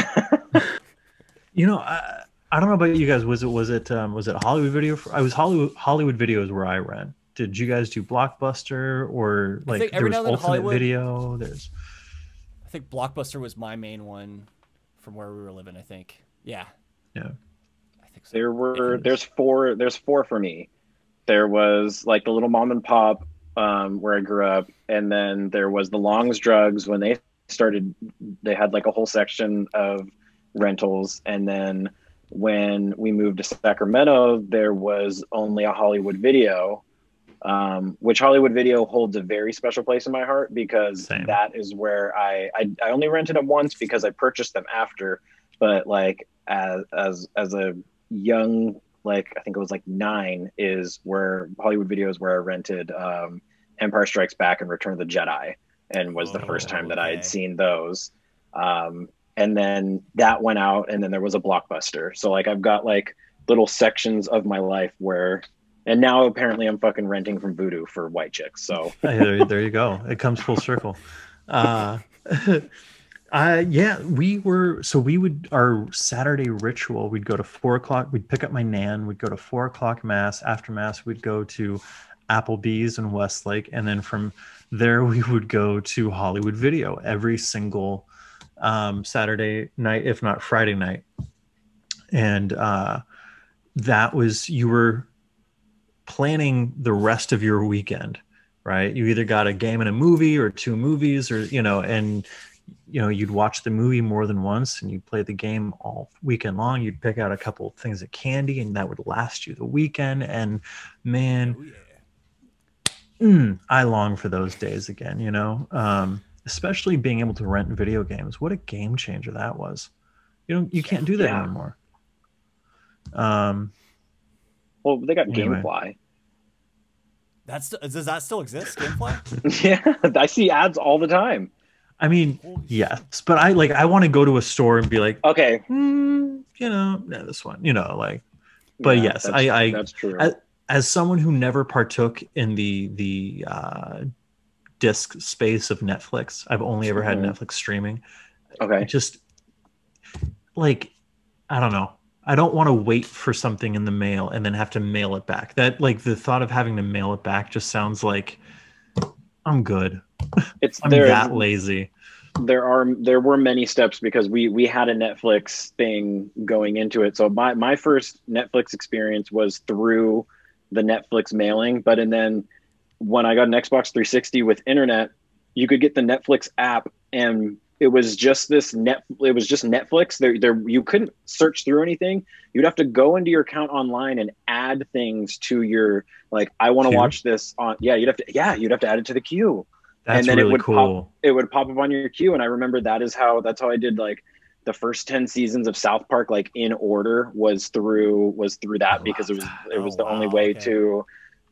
you know, I, I don't know about you guys. Was it was it um, was it Hollywood Video? For, I was Hollywood Hollywood Videos where I ran. Did you guys do Blockbuster or like think there was now and then Ultimate Hollywood- Video? There's I think Blockbuster was my main one from where we were living. I think. Yeah, yeah. I think so. There were there's four there's four for me. There was like the little mom and pop um, where I grew up, and then there was the Longs Drugs when they started. They had like a whole section of rentals, and then when we moved to Sacramento, there was only a Hollywood Video, um, which Hollywood Video holds a very special place in my heart because Same. that is where I, I I only rented them once because I purchased them after, but like as as as a young like I think it was like nine is where Hollywood Video is where I rented um, Empire Strikes Back and Return of the Jedi, and was the first Oh, time that I had seen those. Um, and then that went out, and then there was a blockbuster. So like I've got like little sections of my life where, and now apparently I'm fucking renting from Vudu for white chicks. So there, there you go. It comes full circle. Uh, uh, yeah, we were so we would our Saturday ritual. We'd go to four o'clock. We'd pick up my nan. We'd go to four o'clock mass. After mass, we'd go to Applebee's in Westlake, and then from there we would go to Hollywood Video every single um, Saturday night, if not Friday night. And uh, that was you were planning the rest of your weekend right you either got a game and a movie or two movies or you know and you know you'd watch the movie more than once and you'd play the game all weekend long you'd pick out a couple of things of candy and that would last you the weekend and man Oh, yeah. mm, i long for those days again you know um, especially being able to rent video games what a game changer that was you know you can't do that Yeah. anymore um well they got Anyway. GameFly. That's does that still exist? GameFly? yeah, I see ads all the time. I mean yes but i like i want to go to a store and be like Okay, hmm, you know, no, this one, you know, like But Yeah, yes, I- I- that's true. I- as someone who never partook in the the uh, disc space of Netflix, I've only ever had Mhm. Netflix streaming. okay, Just like I don't know. I don't want to wait for something in the mail and then have to mail it back. That like the thought of having to mail it back just sounds like I'm good. it's I'm that lazy. There are there were many steps because we we had a Netflix thing going into it. So my my first Netflix experience was through the Netflix mailing, but and then when I got an Xbox 360 with internet, you could get the Netflix app and it was just this net it was just Netflix. There there you couldn't search through anything. You'd have to go into your account online and add things to your like I want to watch this on yeah, you'd have to yeah, you'd have to add it to the queue That's then it really would pop- it would pop up on your queue and i remember that is how that's how i did like the first 10 seasons of south park like in order was through was through I that because it was love it was Oh, the only way okay. to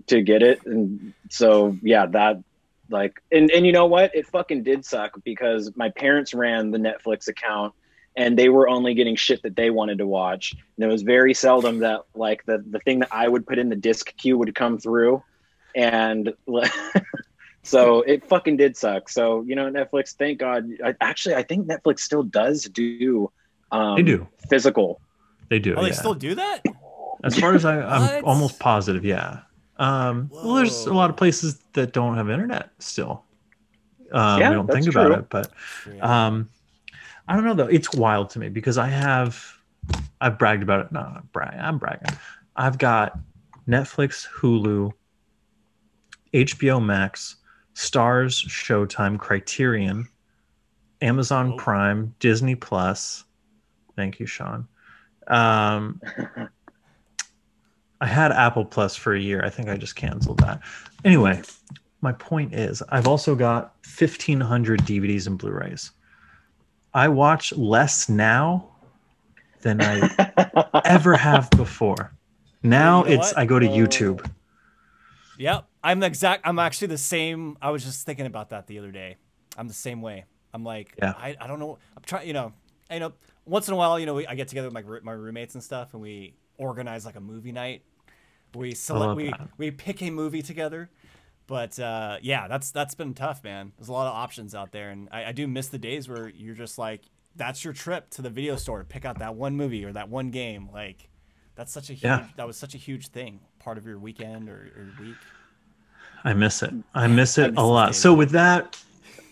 to get it. And so yeah that like and and you know what? It fucking did suck because my parents ran the netflix account and they were only getting shit that they wanted to watch. And it was very seldom that like the the thing that i would put in the disc queue would come through. And so it fucking did suck so you know netflix thank god I, actually i think netflix still does do um They do. physical They do. Oh, they still do that? As far as I, I'm almost positive, yeah. Um, well, there's a lot of places that don't have internet still. Um, Yeah, we don't think about true. it, but um, I don't know though. It's wild to me because I have, I've bragged about it. No, I'm brag. I'm bragging. I've got Netflix, Hulu, HBO Max, Starz, Showtime, Criterion, Amazon Oh. Prime, Disney Plus. Thank you, Sean. Um, I had Apple Plus for a year. I think I just canceled that. Anyway, my point is, I've also got 1,500 DVDs and Blu rays. I watch less now than I ever have before. Now You know it's what? I go to Oh. YouTube. Yep. I'm the exact I'm actually the same. I was just thinking about that the other day. I'm the same way. I'm like, Yeah. I, I don't know. I'm trying, you know, I know once in a while, you know, we, I get together with my my roommates and stuff, and we organize like a movie night. We select, we that. we pick a movie together. But uh, yeah, that's that's been tough, man. There's a lot of options out there, and I, I do miss the days where you're just like, that's your trip to the video store to pick out that one movie or that one game. Like, that's such a huge. Yeah. That was such a huge thing, part of your weekend or, or week. I miss it. I miss I it miss a lot. So with that,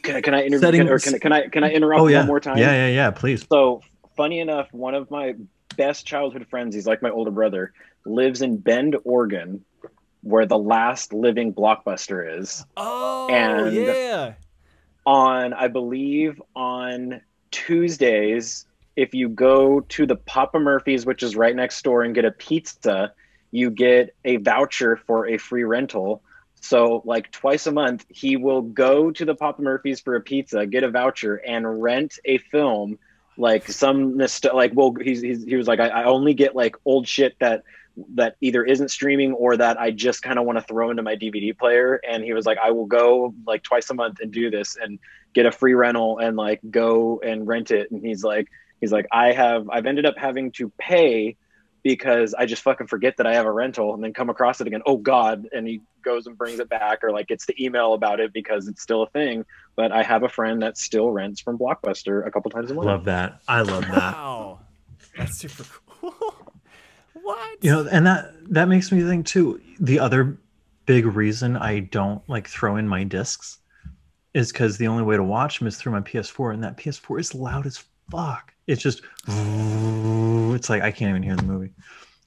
Can I can I interview Setting- or can, I- can I can I interrupt oh yeah, one more time? yeah, yeah, yeah. Please. So funny enough, one of my best childhood friends, he's like my older brother, lives in Bend, Oregon, where the last living blockbuster is. Oh And- yeah. On I believe on Tuesdays, if you go to the Papa Murphy's, which is right next door, and get a pizza, you get a voucher for a free rental. So, like twice a month, he will go to the Papa Murphy's for a pizza, get a voucher, and rent a film. Like some nostal- like well, he's, he's he was like, I, I only get like old shit that that either isn't streaming or that I just kind of want to throw into my DVD player. And he was like, I will go like twice a month and do this and get a free rental and like go and rent it. And he's like, he's like, I have I've ended up having to pay because I just fucking forget that I have a rental and then come across it again. Oh God. And he goes and brings it back or like gets the email about it because it's still a thing. But I have a friend that still rents from Blockbuster a couple times a month. Love that. I love that. Wow. That's super cool. what? you know and that that makes me think too the other big reason i don't like throw in my discs is because the only way to watch them is through my ps4 and that ps4 is loud as fuck it's just it's like i can't even hear the movie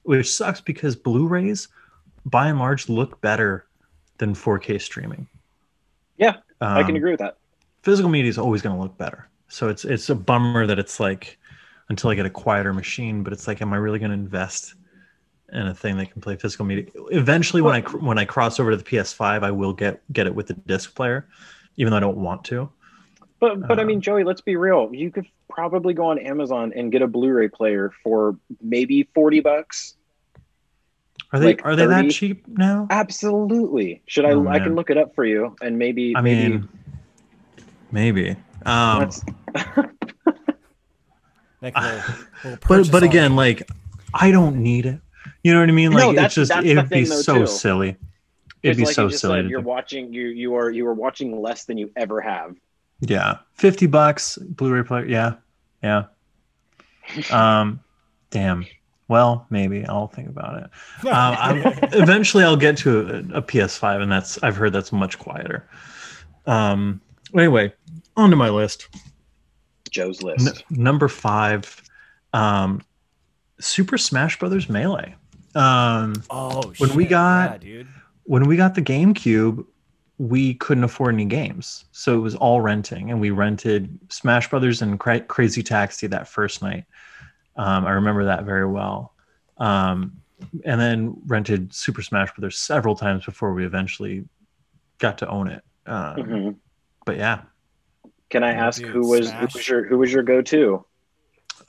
which sucks because blu-rays by and large look better than 4k streaming Yeah, I can Um, agree with that. physical media is always going to look better. So it's it's a bummer that it's like until I get a quieter machine, but it's like, am I really going to invest in a thing that can play physical media? Eventually, when I when I cross over to the PS5, I will get get it with the disc player, even though I don't want to. But but I Uh, mean, Joey, let's be real. You could probably go on Amazon and get a Blu-ray player for maybe forty bucks. Are they Like are they 30? that cheap now? Absolutely. Should I? Oh, I man. can look it up for you, and maybe. I maybe mean, maybe. Um, that's- Make a little, little but but again, it. like I don't need it. You know what I mean? Like that's- it's just it'd be thing, though, so too. silly. It'd it's be like so you silly. said, to you're do. watching. You you are you are watching less than you ever have. Yeah, fifty bucks Blu-ray player. Yeah, yeah. Um, damn. Well, maybe I'll think about it. Um, I'm, eventually, I'll get to a, a PS5, and that's I've heard that's much quieter. Um. Anyway, on to my list. Joe's N- list. number five, um, Super Smash Brothers Melee. Um, oh, when we got- yeah, dude. when we got the GameCube, we couldn't afford any games, so it was all renting, and we rented Smash Brothers and Cra- Crazy Taxi that first night. Um, I remember that very well, um, and then rented Super Smash Brothers several times before we eventually got to own it. Um, Mhm. But yeah, Can I ask dude, who was who was your who was your go-to?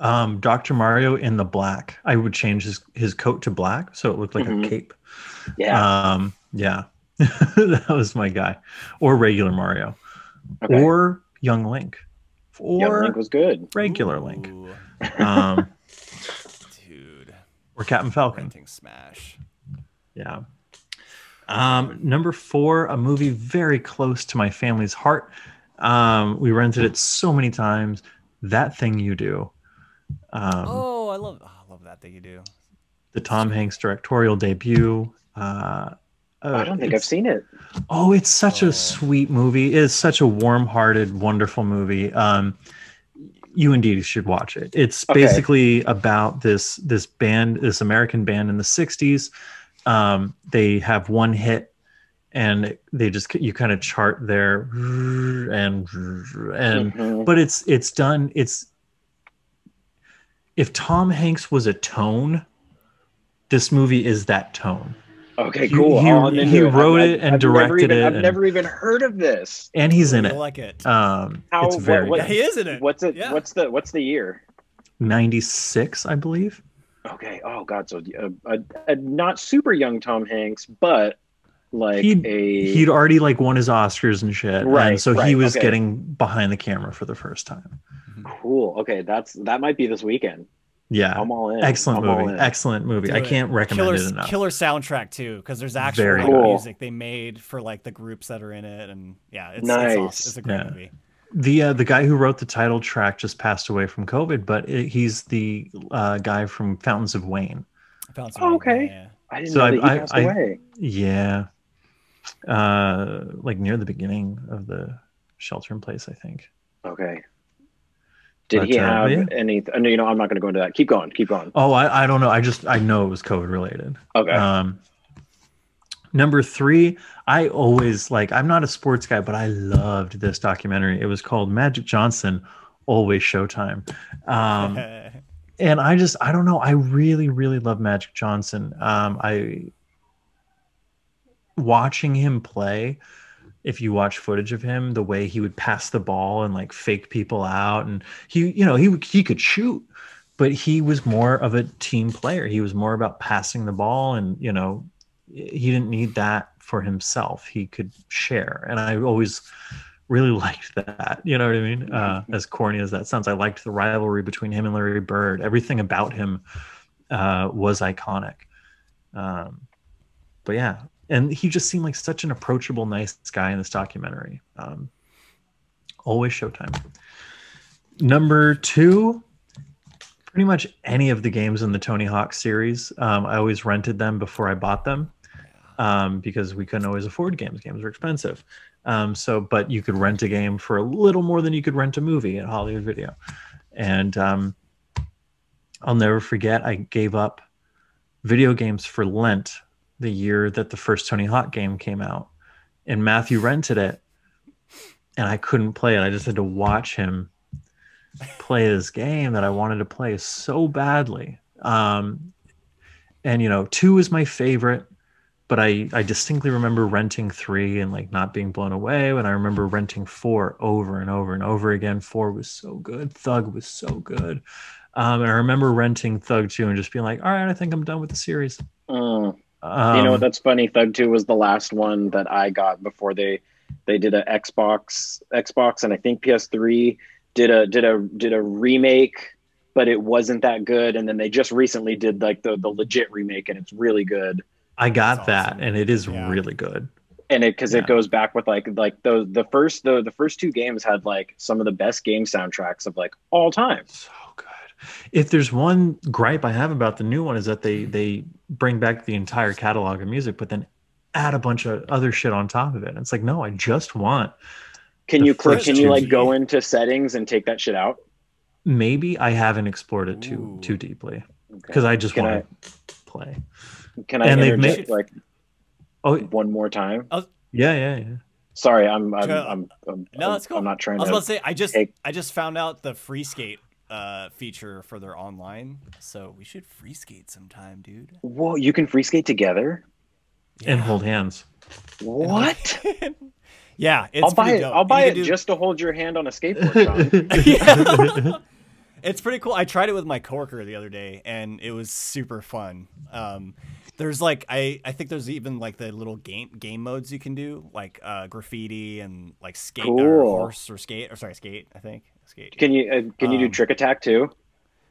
um, Dr. Mario in the black. I would change his his coat to black so it looked like Mhm. a cape. Yeah. Um, yeah, that was my guy, or regular Mario. okay. or Young Link, or Young Link was good. regular Link, um, dude. or Captain Falcon. Renting Smash. Yeah. Um, number four, a movie very close to my family's heart. Um, we rented it so many times. That thing you do, um, oh, I love, oh, I love that thing you do. the Tom Hanks directorial debut. Uh, uh, I don't think I've seen it. Oh, it's such Oh. a sweet movie. It's such a warm-hearted, wonderful movie. Um, you indeed should watch it. It's Okay. basically about this this band, this American band in the '60s. Um, they have one hit, and they just you kind of chart their and and Mhm. but it's it's done. It's if Tom Hanks was a tone, this movie is that tone. Okay, He- cool. he- Oh, he wrote I've- it and I've directed even- it I've and- never even heard of this. And he's in it. I like it. Um, How- it's very what- yeah, he is in it. What's it? Yeah. What's the What's the year? 96, I believe. Okay. Oh God. So uh, a, a not super young Tom Hanks, but like He'd- a He'd already like won his Oscars and shit. Right, And so he was okay. getting behind the camera for the first time. cool. Okay, that's that might be this weekend. Yeah. I'm all in. Excellent I'm movie. in. Excellent movie. I Do it. can't recommend killer, it enough. Killer soundtrack too, because there's actual Very like, cool. music they made for like the groups that are in it, and yeah, it's, it's, Nice. awesome. it's a great Yeah. movie. The uh, the guy who wrote the title track just passed away from COVID, but it, he's the uh, guy from Fountains of Wayne. I found Oh, some okay. Yeah, I didn't So know I- that he I- passed I- away. Yeah, uh, like near the beginning of the shelter in place, I think. Okay. Did But, he uh, have yeah. any? uh, No, you know, I'm not going to go into that. Keep going. Keep going. Oh, I, I don't know. I just I know it was COVID related. Okay. Um, number three, I always like. I'm not a sports guy, but I loved this documentary. It was called Magic Johnson, Always Showtime. Um, and I just I don't know. I really really love Magic Johnson. Um, I watching him play. If you watch footage of him, the way he would pass the ball and like fake people out, and he you know he he could shoot, but he was more of a team player. He was more about passing the ball, and you know he didn't need that for himself. He could share, and I always really liked that. You know what I mean? Uh, as corny as that sounds, I liked the rivalry between him and Larry Bird. Everything about him uh, was iconic. Um, but yeah, and he just seemed like such an approachable, nice guy in this documentary. Um, always Showtime. Number two, pretty much any of the games in the Tony Hawk series. Um, I always rented them before I bought them um, because we couldn't always afford games. Games were expensive. Um, so, but you could rent a game for a little more than you could rent a movie at Hollywood Video. And um, I'll never forget, I gave up video games for Lent the year that the first Tony Hawk game came out. And Matthew rented it, and I couldn't play it. I just had to watch him play this game that I wanted to play so badly. Um, and you know, two is my favorite, but I I distinctly remember renting three and like not being blown away. When I remember renting four over and over and over again. Four was so good. Thug was so good. Um, and I remember renting Thug two and just being like, all right, I think I'm done with the series. Mm. Um, you know what? That's funny. Thug Two was the last one that I got before they they did a Xbox Xbox and I think PS3 did a did a did a remake, but it wasn't that good. And then they just recently did like the the legit remake, and it's really good. I got That's that, awesome. and it is Yeah. really good. And it because Yeah. it goes back with like like the the first the the first two games had like some of the best game soundtracks of like all time. So good. If there's one gripe I have about the new one is that they hmm. they bring back the entire catalog of music, but then add a bunch of other shit on top of it. And it's like, no, I just want Can you click? Can you like G- go into settings and take that shit out? maybe I haven't explored it too Ooh. too deeply Okay. because I just want to play. Can I and they've made- like Oh one more time? Oh. yeah, yeah, yeah. Sorry, I'm I'm I'm, I'm, No, I'm, it's cool. I'm not trying I was to. about to say I just take- I just found out the free skate uh, feature for their online, so we should free skate sometime, dude. Whoa, you can free skate together? And hold hands. What? yeah, it's I'll buy it. dope. I'll buy it do- just to hold your hand on a skateboard. It's pretty cool. I tried it with my coworker the other day, and it was super fun. Um, there's like I, I think there's even like the little game game modes you can do, like uh, graffiti and like skate or horse or skate or sorry skate. I think skate. Can you uh, can you do Um, trick attack too?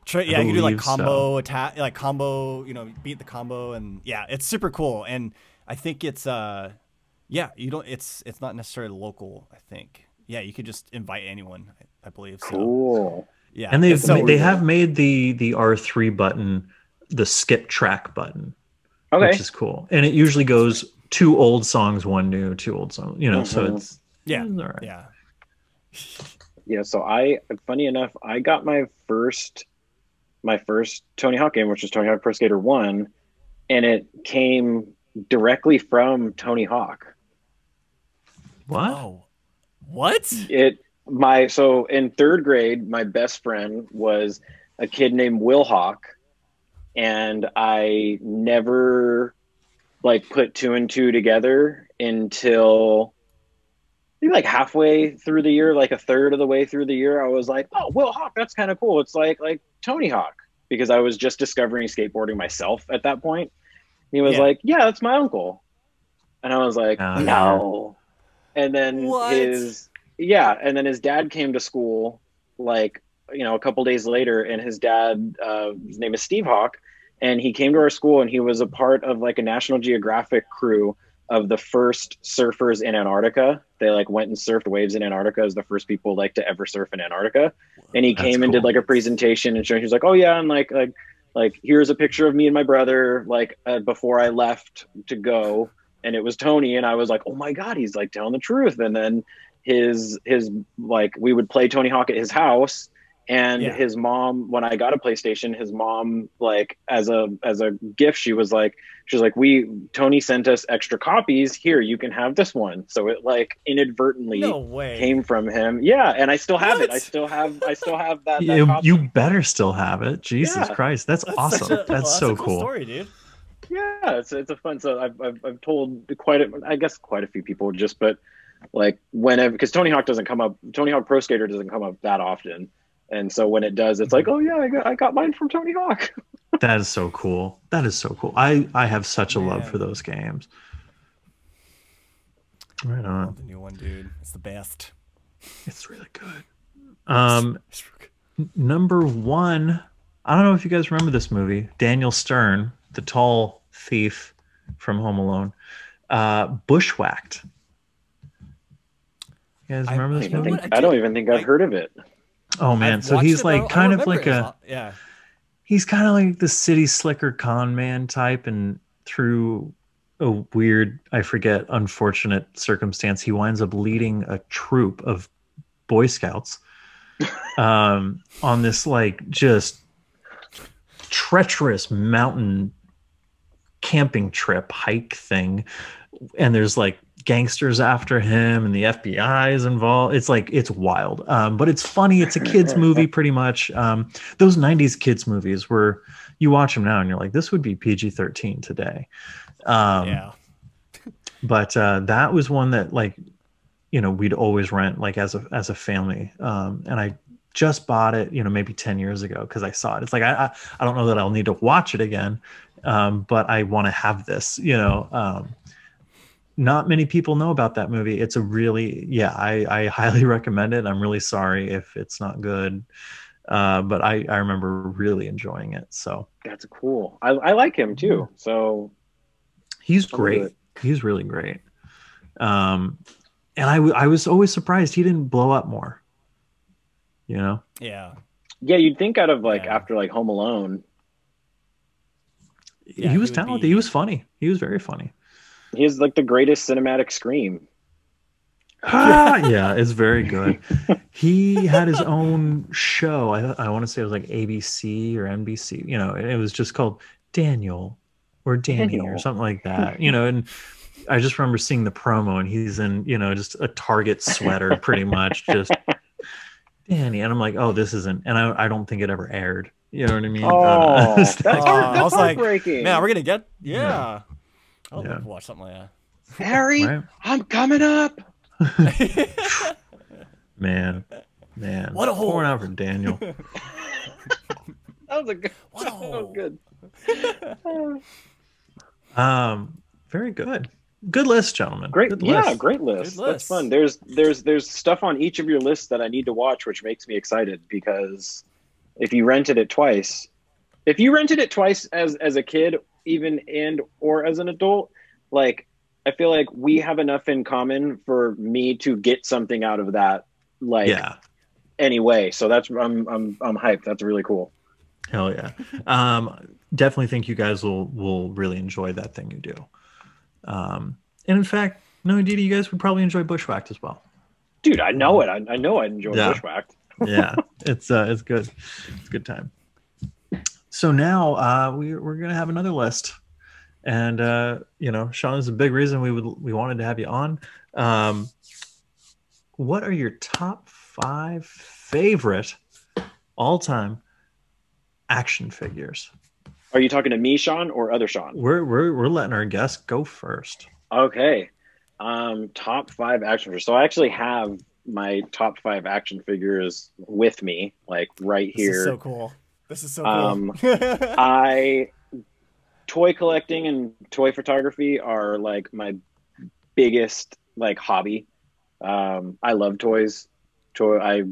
Tra- yeah, you can do like believe so. combo attack, like combo. You know, beat the combo, and yeah, it's super cool. And I think it's uh, yeah, you don't. It's it's not necessarily local. I think yeah, you could just invite anyone. I, I believe so. Cool. Yeah, and they've so ma- they have made the the R3 button the skip track button, Okay. which is cool. And it usually goes two old songs, one new, two old songs. You know, so Mhm. it's yeah, it's all right. yeah. Yeah. So I, funny enough, I got my first, my first Tony Hawk game, which was Tony Hawk Pro Skater One, and it came directly from Tony Hawk. What? Oh, what? It my so in third grade, my best friend was a kid named Will Hawk, and I never like put two and two together until maybe like halfway through the year, like a third of the way through the year. I was like, "Oh, Will Hawk, that's kind of cool." It's like like Tony Hawk because I was just discovering skateboarding myself at that point. He was Yeah. like, "Yeah, that's my uncle," and I was like, Oh, "No." And then What? his yeah, and then his dad came to school like you know, a couple days later, and his dad, uh, his name is Steve Hawk, and he came to our school, and he was a part of like a National Geographic crew of the first surfers in Antarctica. They like went and surfed waves in Antarctica as the first people like to ever surf in Antarctica. And he That's came and did like a presentation and showing. He was like, "Oh yeah," and like like like here's a picture of me and my brother like uh, before I left to go, and it was Tony, and I was like, "Oh my god, he's like telling the truth." And then his his like we would play Tony Hawk at his house. And Yeah. his mom, when I got a PlayStation, his mom, like as a as a gift, she was like, she was like, "We Tony sent us extra copies. Here, you can have this one." So it like inadvertently No came from him. Yeah, and I still have it. I still have I still have that. that You, you better still have it. Jesus Yeah. Christ, that's, That's awesome. a- that's well, so a cool, cool. story, dude. yeah, it's it's a fun. So I've I've, I've told quite a, I guess quite a few people just, but like whenever because Tony Hawk doesn't come up, Tony Hawk Pro Skater doesn't come up that often, and so when it does, it's like, oh yeah, I got I got mine from Tony Hawk. That is so cool. That is so cool. I I have such a love for those games. Right on. The new one, dude. It's the best. It's really good. Um, It's real good. number one. I don't know if you guys remember this movie. Daniel Stern, the tall thief from Home Alone, uh, bushwhacked. You guys remember I this don't, movie? Think, I I don't even think I've I- heard of it. Oh man, I've so he's like kind of like a yeah. he's kind of like the city slicker con man type and through a weird i forget unfortunate circumstance he winds up leading a troop of boy scouts um on this like just treacherous mountain camping trip hike thing. And there's like gangsters after him and the FBI is involved. It's like it's wild. Um, but it's funny. It's a kids movie pretty much. Um, those 90s kids movies were you watch them now and you're like this would be PG-13 today. Um, yeah. but uh, that was one that like you know we'd always rent like as a as a family um, and i just bought it you know maybe 10 years ago because i saw it it's like I, I i don't know that i'll need to watch it again um, but i want to have this you know um, not many people know about that movie it's a really yeah i i highly recommend it i'm really sorry if it's not good uh, but i i remember really enjoying it so That's cool. I, I like him too. So He's great. He's really great. Um, and I, w- I was always surprised he didn't blow up more. You know, Yeah. yeah, you'd think out of like Yeah. after like Home Alone, Yeah, he was he talented. be- He was funny. He was very funny. He has like the greatest cinematic scream. Ah, yeah, it's very good. He had his own show. I, I want to say it was like ABC or NBC. You know, it was just called Daniel or Danny or something like that. You know, and I just remember seeing the promo, and he's in you know just a Target sweater, pretty much, just Danny, and I'm like, oh, this isn't. And I, I don't think it ever aired. You know what I mean? Oh, Uh, that's, heart, I that's was like, heartbreaking. Man, we're gonna get yeah. I would Yeah. love to watch something like that. Harry, right? I'm coming up. Man, man, What a hole. pouring out for Daniel. That was a good. What a That was good. Um, very good. Good list, gentlemen. Great, Good yeah, great list. Good That's list. fun. There's there's there's stuff on each of your lists that I need to watch, which makes me excited because if you rented it twice, if you rented it twice as as a kid, even and or as an adult, like I feel like we have enough in common for me to get something out of that, like Yeah. anyway. So that's I'm I'm I'm hyped. That's really cool. Hell yeah. Um, definitely think you guys will will really enjoy that thing you do. Um, and in fact, no, indeed, you guys would probably enjoy Bushwhacked as well. Dude, I know it. I, I know I enjoy Yeah. Bushwhacked. Yeah, it's uh, it's good. It's a good time. So now uh, we we're gonna have another list, and uh, you know, Sean is a big reason we would we wanted to have you on. Um, what are your top five favorite all time action figures? Are you talking to me, Sean, or other Sean? We're we're we're letting our guests go first. Okay. Um, top five action figures. So I actually have my top five action figures with me, like right This is here. so cool. This is so Um, cool. I toy collecting and toy photography are like my biggest like hobby. Um, I love toys. Toy. I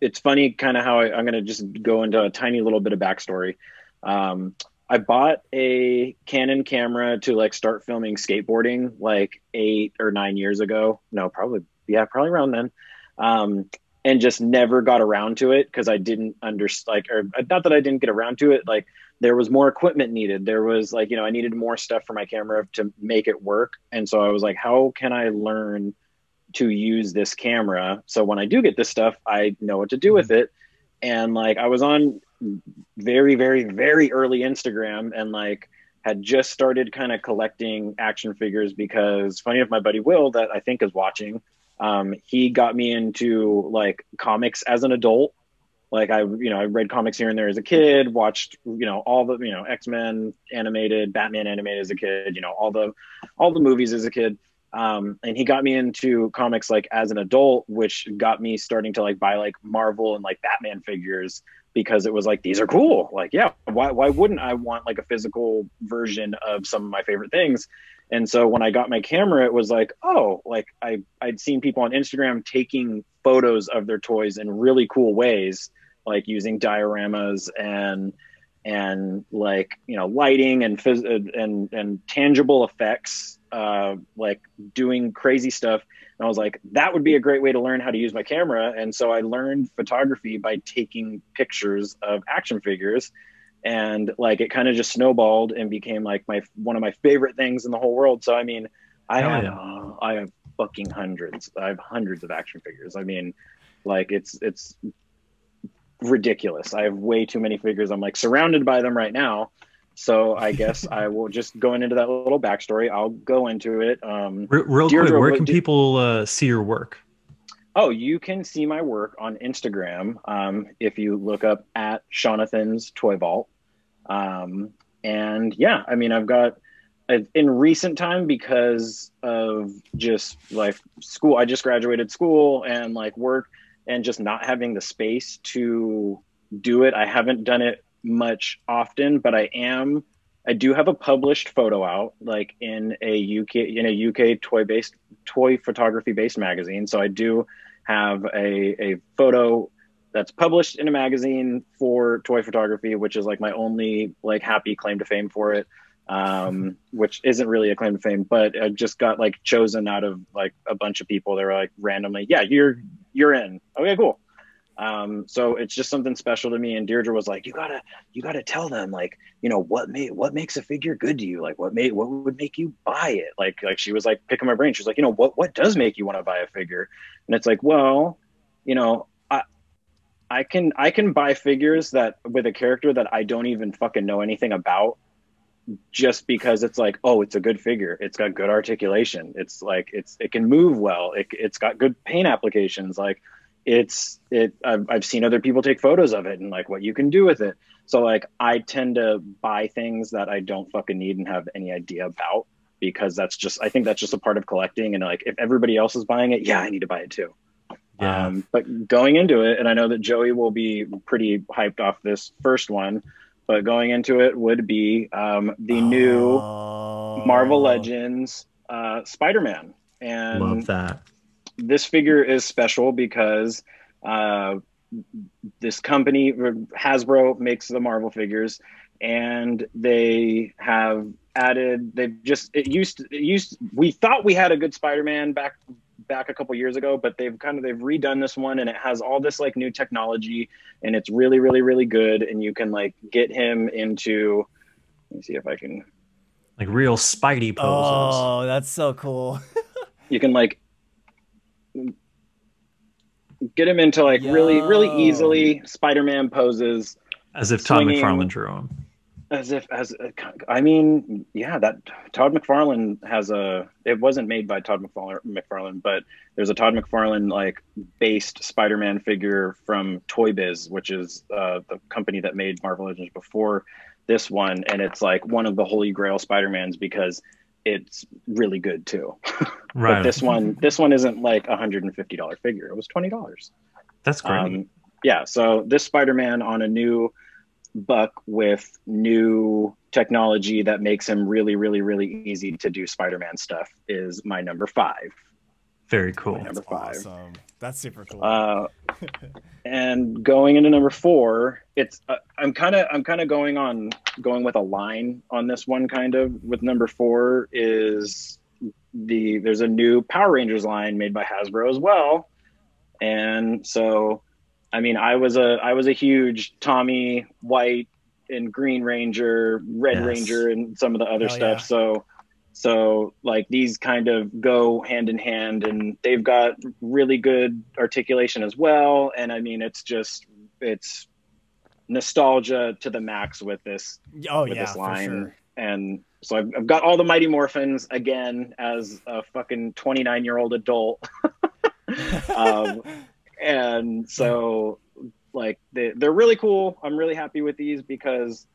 it's funny kind of how I, am going to just go into a tiny little bit of backstory. Um, I bought a Canon camera to like start filming skateboarding like eight or nine years ago. No, probably yeah, probably around then. Um, and just never got around to it because I didn't understand like or uh, not that I didn't get around to it like there was more equipment needed. There was like you know I needed more stuff for my camera to make it work. And so I was like how can I learn to use this camera? So when I do get this stuff I know what to do with mm-hmm. it. And like I was on very very very early Instagram and like had just started kind of collecting action figures because funny enough my buddy Will that I think is watching um, he got me into like comics as an adult. Like I, you know, I read comics here and there as a kid, watched, you know, all the, you know, X-Men animated, Batman animated as a kid, you know, all the, all the movies as a kid. Um, and he got me into comics like as an adult, which got me starting to like buy like Marvel and like Batman figures because it was like these are cool. Like, yeah, why why wouldn't I want like a physical version of some of my favorite things? And so when I got my camera, it was like, oh, like I I'd seen people on Instagram taking photos of their toys in really cool ways, like using dioramas and and like you know lighting and phys- and and tangible effects, uh, like doing crazy stuff. And I was like, that would be a great way to learn how to use my camera. And so I learned photography by taking pictures of action figures and like it kind of just snowballed and became like my one of my favorite things in the whole world. So I mean, I have yeah. I have fucking hundreds. I have hundreds of action figures. I mean, like it's it's ridiculous. I have way too many figures. I'm like surrounded by them right now. So I guess I will just going into that little backstory. I'll go into it. Um, real, real quick, where can people uh, see your work? Oh, you can see my work on Instagram um, if you look up at Shaunathan's Toy Vault. Um, and yeah, I mean, I've got in recent time because of just like school. I just graduated school and like work and just not having the space to do it. I haven't done it much often, but I am. I do have a published photo out, like in a UK in a UK toy based toy photography based magazine. So I do have a a photo that's published in a magazine for toy photography, which is like my only like happy claim to fame for it. Um, which isn't really a claim to fame, but I just got like chosen out of like a bunch of people. They were like randomly, yeah, you're you're in. Okay, cool. Um, so it's just something special to me. And Deirdre was like, you gotta, you gotta tell them like, you know, what made, what makes a figure good to you? Like what made, what would make you buy it? Like, like she was like picking my brain. She's like, you know, what, what does make you want to buy a figure? And it's like, well, you know, I can I can buy figures that with a character that I don't even fucking know anything about just because it's like oh it's a good figure. It's got good articulation. It's like it's it can move well. It, it's got good paint applications. Like it's it I've, I've seen other people take photos of it and like what you can do with it. So like i tend to buy things that i don't fucking need and have any idea about because that's just i think that's just a part of collecting. And like if everybody else is buying it yeah i need to buy it too yeah. Um, but going into it, and I know that Joey will be pretty hyped off this first one, but going into it would be um, the new oh. Marvel Legends uh, Spider Man. And love that. This figure is special because uh, this company, Hasbro, makes the Marvel figures, and they have added. They've just it used it used. We thought we had a good Spider Man back back a couple years ago, but they've kind of they've redone this one and it has all this like new technology and it's really really really good and you can like get him into let me see if I can like real Spidey poses. Oh, that's so cool. you can like get him into like Yo. really really easily Spider-Man poses as if Todd McFarlane drew him as if as i mean yeah that todd mcfarlane has a it wasn't made by todd mcfarlane but there's a todd mcfarlane like based spider-man figure from toy biz which is uh, the company that made marvel legends before this one and it's like one of the holy grail spider-mans because it's really good too. Right. but this one this one isn't like a hundred and fifty dollar figure. It was twenty dollars. That's great. Um, yeah so this spider-man on a new Buck with new technology that makes him really, really, really easy to do Spider-Man stuff is my number five. Very cool. My number five. Awesome. That's super cool. Uh, and going into number four, it's uh, I'm kind of I'm kind of going on going with a line on this one. Kind of with number four is the there's a new Power Rangers line made by Hasbro as well, and so I mean I was a I was a huge Tommy White and Green Ranger, Red Yes. Ranger, and some of the other Hell stuff. yeah. So so like these kind of go hand in hand, and they've got really good articulation as well. And I mean, it's just it's nostalgia to the max with this Oh with yeah, this for line. sure. And so I've, I've got all the Mighty Morphins again as a fucking 29 year old adult. um, and hmm. so like they, they're really cool. I'm really happy with these because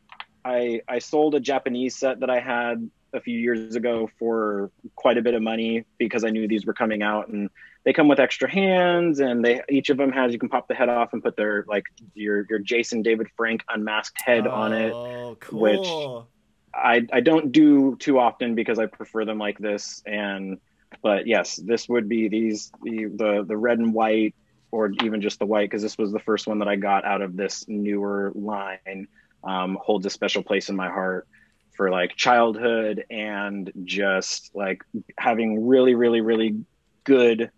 I I sold a Japanese set that I had a few years ago for quite a bit of money because I knew these were coming out and they come with extra hands and they each of them has you can pop the head off and put their like your your Jason David Frank unmasked head on it Oh, which- I I don't do too often because I prefer them like this. And but yes, this would be these the the, the red and white or even just the white because this was the first one that I got out of this newer line. Um, holds a special place in my heart for like childhood and just like having really really really good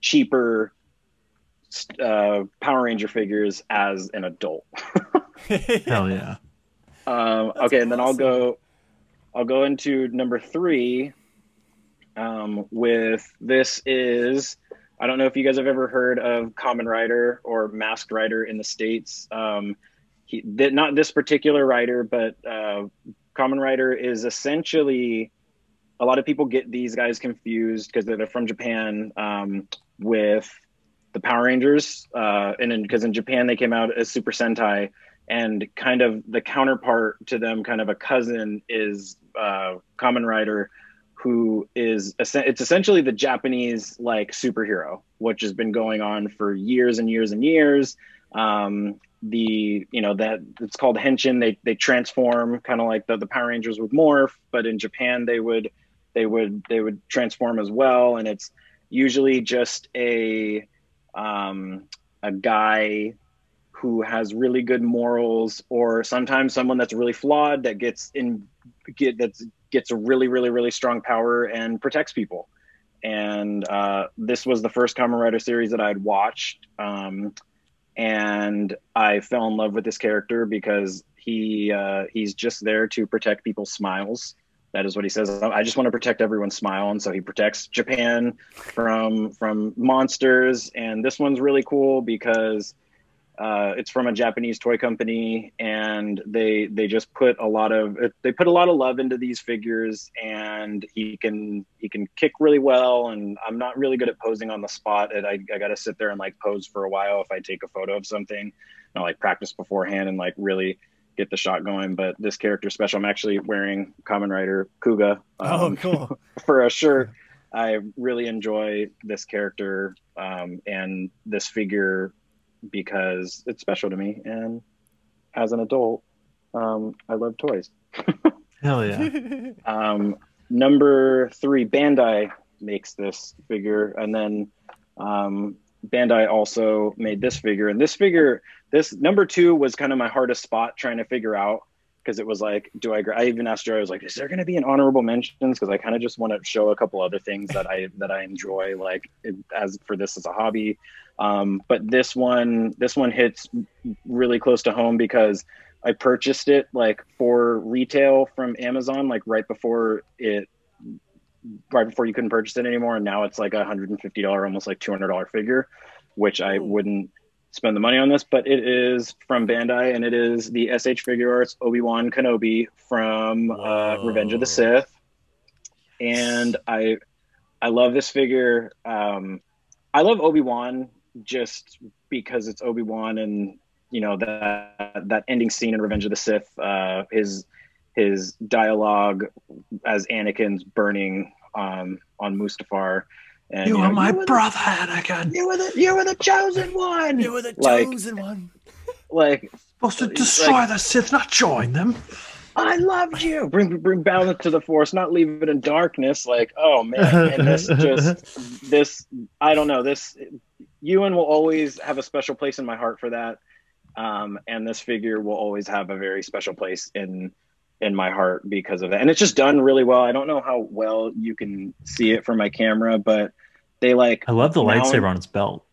cheaper uh, Power Ranger figures as an adult. Hell yeah. Um, That's okay, and then I'll go. I'll go into number three. Um, with this is I don't know if you guys have ever heard of Kamen Rider or Masked Rider in the states. Um, he th- not this particular writer, but uh, Kamen Rider is essentially a lot of people get these guys confused because they're from Japan um, with the Power Rangers, uh, and because in Japan they came out as Super Sentai, and kind of the counterpart to them, kind of a cousin, is uh, Kamen Rider, who is it's essentially the Japanese like superhero, which has been going on for years and years and years. Um, the you know that it's called henshin. They they transform kind of like the, the Power Rangers would morph, but in Japan they would they would they would transform as well, and it's usually just a um, a guy who has really good morals, or sometimes someone that's really flawed that gets in get that's gets a really really really strong power and protects people. And uh, this was the first Kamen Rider series that I'd watched, um, and I fell in love with this character because he uh, he's just there to protect people's smiles. That is what he says. I just want to protect everyone's smile, and so he protects Japan from from monsters. And this one's really cool because uh, it's from a Japanese toy company, and they they just put a lot of they put a lot of love into these figures. And he can he can kick really well. And I'm not really good at posing on the spot. And I I got to sit there and like pose for a while if I take a photo of something. And I like practice beforehand and like really get the shot going. But this character special, I'm actually wearing Kamen Rider Kuuga oh, um, cool. for a shirt. I really enjoy this character um, and this figure because it's special to me. And as an adult, um, I love toys. Hell yeah. Um, number three, Bandai makes this figure, and then um, Bandai also made this figure. And this figure, this number two, was kind of my hardest spot trying to figure out because it was like, do I? I even asked Joe, I was like, is there going to be an honorable mentions? Because I kind of just want to show a couple other things that I that I enjoy, like as for this as a hobby. Um, but this one, this one hits really close to home because I purchased it like for retail from Amazon, like right before it, right before you couldn't purchase it anymore, and now it's like a hundred and fifty dollar, almost like two hundred dollar figure, which I wouldn't spend the money on this. But it is from Bandai, and it is the SH Figuarts Obi Wan Kenobi from uh, Revenge of the Sith, and I, I love this figure. Um, I love Obi Wan just because it's Obi Wan and you know that that ending scene in Revenge of the Sith, uh, his his dialogue as Anakin's burning um, on Mustafar. And, you know, are my were the- brother, Anakin. you were the you were the chosen one. you were the Like- chosen one. Like Supposed to Like- destroy the Sith, not join them. I loved you. Bring bring balance to the force, not leave it in darkness. Like oh man, and this just this I don't know this Ewan will always have a special place in my heart for that. Um, and this figure will always have a very special place in in my heart because of that. And it's just done really well. I don't know how well you can see it from my camera, but they like I love the lightsaber on its belt.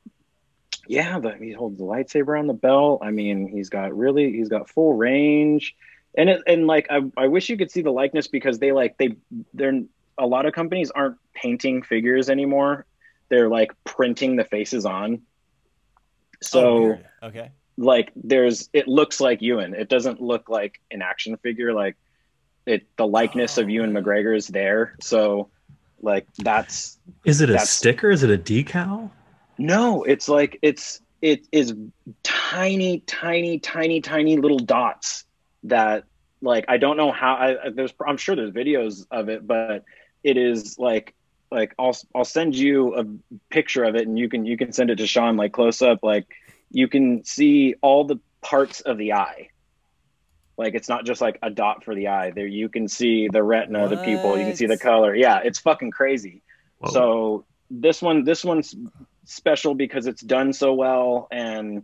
yeah, the, he holds the lightsaber on the belt. I mean, he's got really he's got full range. And it, and like I, I wish you could see the likeness because they like they they're a lot of companies aren't painting figures anymore. They're like printing the faces on. So Oh, okay. like there's it looks like Ewan. It doesn't look like an action figure. Like it the likeness of Ewan McGregor is there. So like that's Is it a That's- sticker? Is it a decal? no, it's like it's it is tiny, tiny, tiny, tiny little dots that like I don't know how I I- there's I'm sure there's videos of it, but it is like like I'll I'll send you a picture of it and you can you can send it to Sean like close up like you can see all the parts of the eye. Like it's not just like a dot for the eye. There you can see the retina, the pupil, you can see the color. Yeah, it's fucking crazy. Whoa. So this one, this one's special because it's done so well, and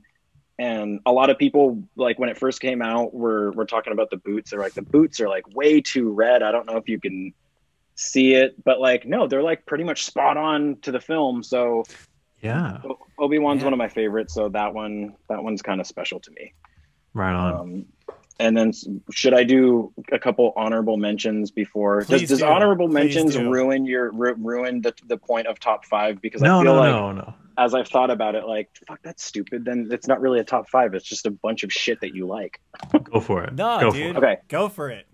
and a lot of people like when it first came out, were were talking about the boots. They're like the boots are like way too red. I don't know if you can see it, but like no, they're like pretty much spot on to the film. So yeah, Obi Wan's Yeah. one of my favorites. So that one, that one's kind of special to me. right on. Um, and then should I do a couple honorable mentions before? Does, Please does do. honorable Please mentions do. ruin your ru- ruin the, the point of top five? Because no, I feel no, like no, no. as I've thought about it, like fuck, that's stupid. Then it's not really a top five. It's just a bunch of shit that you like. Go for it. No, Go dude. for it. Okay, Go for it.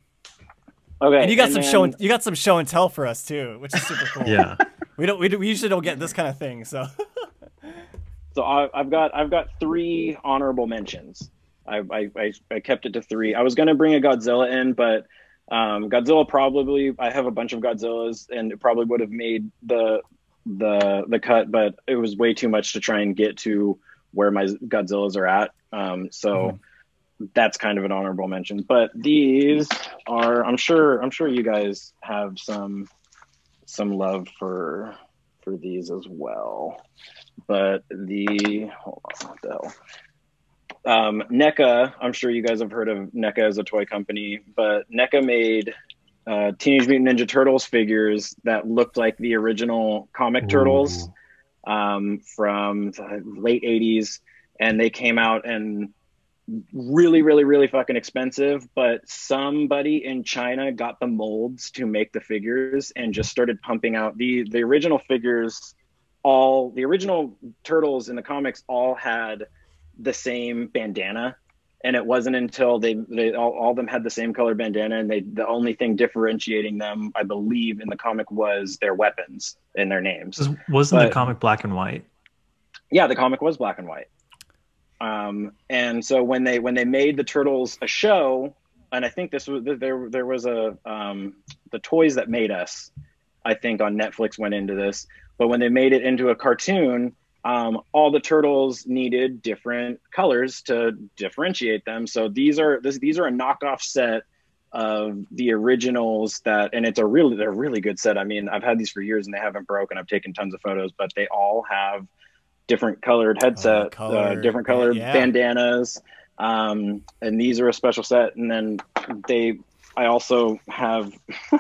okay. And you got some then- show and you got some show and tell for us too, which is super cool. Yeah. We don't we, do, we usually don't get this kind of thing, so So I, I've got I've got three honorable mentions. I, I, I, kept it to three. I was gonna bring a Godzilla in, but um, Godzilla probably I have a bunch of Godzillas, and it probably would have made the the the cut, but it was way too much to try and get to where my Godzillas are at. Um, so that's kind of an honorable mention. But these are I'm sure I'm sure you guys have some some love for for these as well but the hold on, what the hell? Um, NECA, I'm sure you guys have heard of NECA as a toy company, but NECA made uh, Teenage Mutant Ninja Turtles figures that looked like the original comic turtles um, from the late 80s, and they came out and really, really, really fucking expensive. But somebody in China got the molds to make the figures and just started pumping out the the original figures all the original turtles in the comics all had the same bandana. And it wasn't until they they all, all of them had the same color bandana and they the only thing differentiating them i believe in the comic was their weapons and their names. Was- Wasn't the comic black and white? yeah the comic was black and white. Um, and so when they when they made the turtles a show and i think this was there there was a um, the toys that made us i think on netflix went into this but when they made it into a cartoon um, all the turtles needed different colors to differentiate them. So these are this, these are a knockoff set of the originals that and it's a really they're a really good set. I mean i've had these for years and they haven't broken. I've taken tons of photos but they all have different colored headset uh, color. different colored Yeah. bandanas. Um, and these are a special set. And then they i also have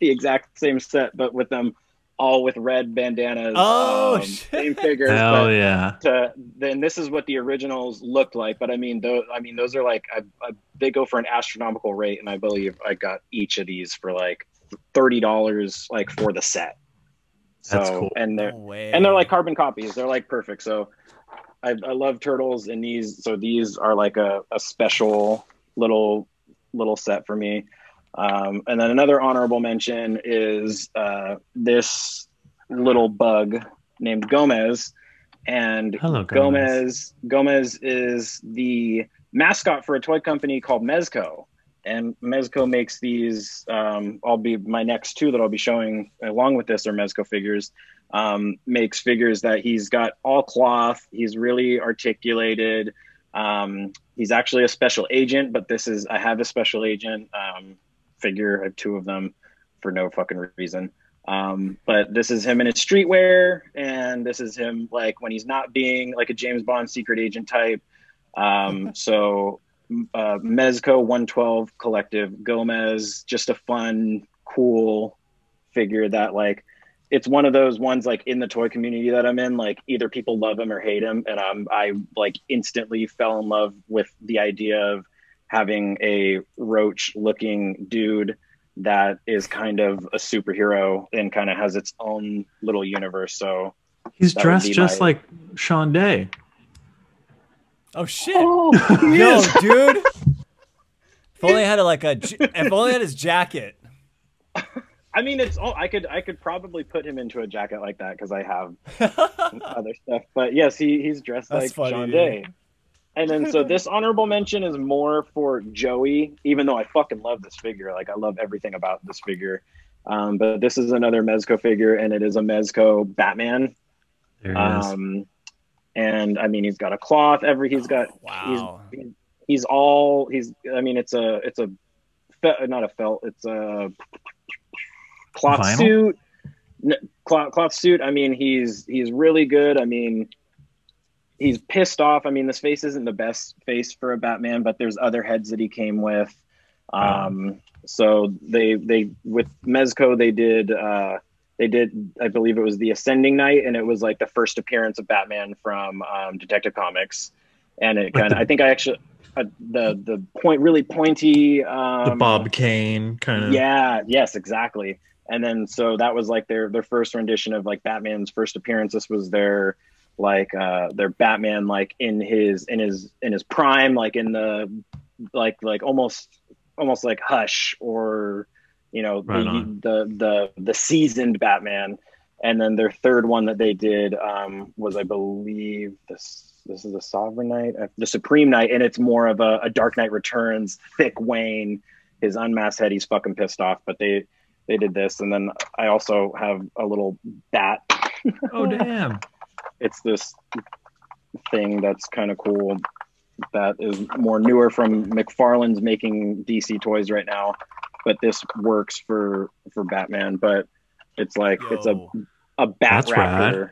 the exact same set but with them all with red bandanas Oh, um, shit. same figures Hell but yeah. to then this is what the originals looked like but i mean those i mean those are like I, I, they go for an astronomical rate and i believe i got each of these for like $30 like for the set so That's cool. and they're No and they're like carbon copies they're like perfect so i, I love turtles and these so these are like a, a special little little set for me um, and then another honorable mention is uh, this little bug named gomez and Hello, Gomez. Gomez. Gomez is the mascot for a toy company called Mezco, and Mezco makes these. Um, I'll be my next two that I'll be showing along with this are Mezco figures. Um, makes figures that he's got all cloth. He's really articulated. Um, he's actually a special agent, but this is I have a special agent um, figure. I have two of them for no fucking reason. Um, but this is him in his streetwear, and this is him like when he's not being like a James Bond secret agent type. Um, so uh, Mezco 112 Collective Gomez, just a fun, cool figure that like it's one of those ones like in the toy community that I'm in, like either people love him or hate him, and um, I like instantly fell in love with the idea of having a roach looking dude that is kind of a superhero and kind of has its own little universe. So He's dressed just my- like Sean Day. Oh shit! oh, Yo, dude. If only I had a, like a, j- if only I had his jacket. I mean, it's all I could I could probably put him into a jacket like that because I have other stuff. But yes, he he's dressed That's like funny, Sean dude. Day. And then so this honorable mention is more for Joey, even though I fucking love this figure. Like I love everything about this figure. Um, but this is another Mezco figure, and it is a Mezco Batman. There. Um, and I mean, he's got a cloth. Every he's got Wow. he's he's all he's. I mean, it's a it's a fe- not a felt. It's a cloth Vinyl? suit. N- Cloth, cloth suit. I mean, he's he's really good. I mean, he's pissed off. I mean, this face isn't the best face for a Batman, but there's other heads that he came with. Um, so they they with Mezco they did uh, they did I believe it was the Ascending Knight, and it was like the first appearance of Batman from um, Detective Comics, and it kind of I think I actually uh, the the point really pointy um, the Bob Kane kind of. yeah, yes, exactly. And then so that was like their their first rendition of like Batman's first appearance. This was their like uh their Batman like in his in his in his prime, like in the like like almost almost like Hush or you know Right the, the the the seasoned Batman. And then their third one that they did um, was, I believe, this this is the Sovereign Knight, uh, the Supreme Knight, and it's more of a, a Dark Knight Returns, thick Wayne, his unmasked head. He's fucking pissed off, but they they did this, and then I also have a little bat. Oh damn. It's this thing that's kind of cool. That is more newer from McFarlane's making DC toys right now, but this works for for Batman. But it's like it's a a bat That's rad.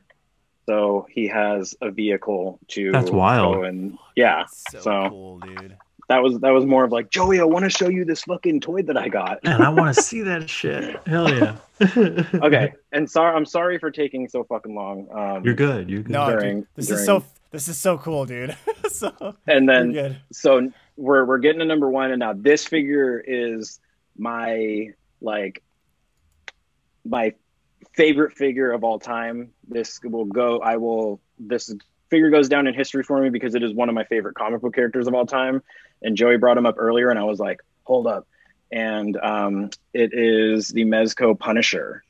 So he has a vehicle to That's wild. go and yeah. So, So- cool, dude. That was that was more of like Joey, I want to show you this fucking toy that I got. and I want to see that shit. Hell yeah. okay, and sorry, I'm sorry for taking so fucking long. Um, You're good. You're good. No, During- dude, this during- is so this is so cool, dude. so and then so we're we're getting to number one, and now this figure is my like my favorite figure of all time. This will go. I will. This figure goes down in history for me because it is one of my favorite comic book characters of all time. And Joey brought him up earlier, and I was like, hold up. And um, it is the Mezco Punisher.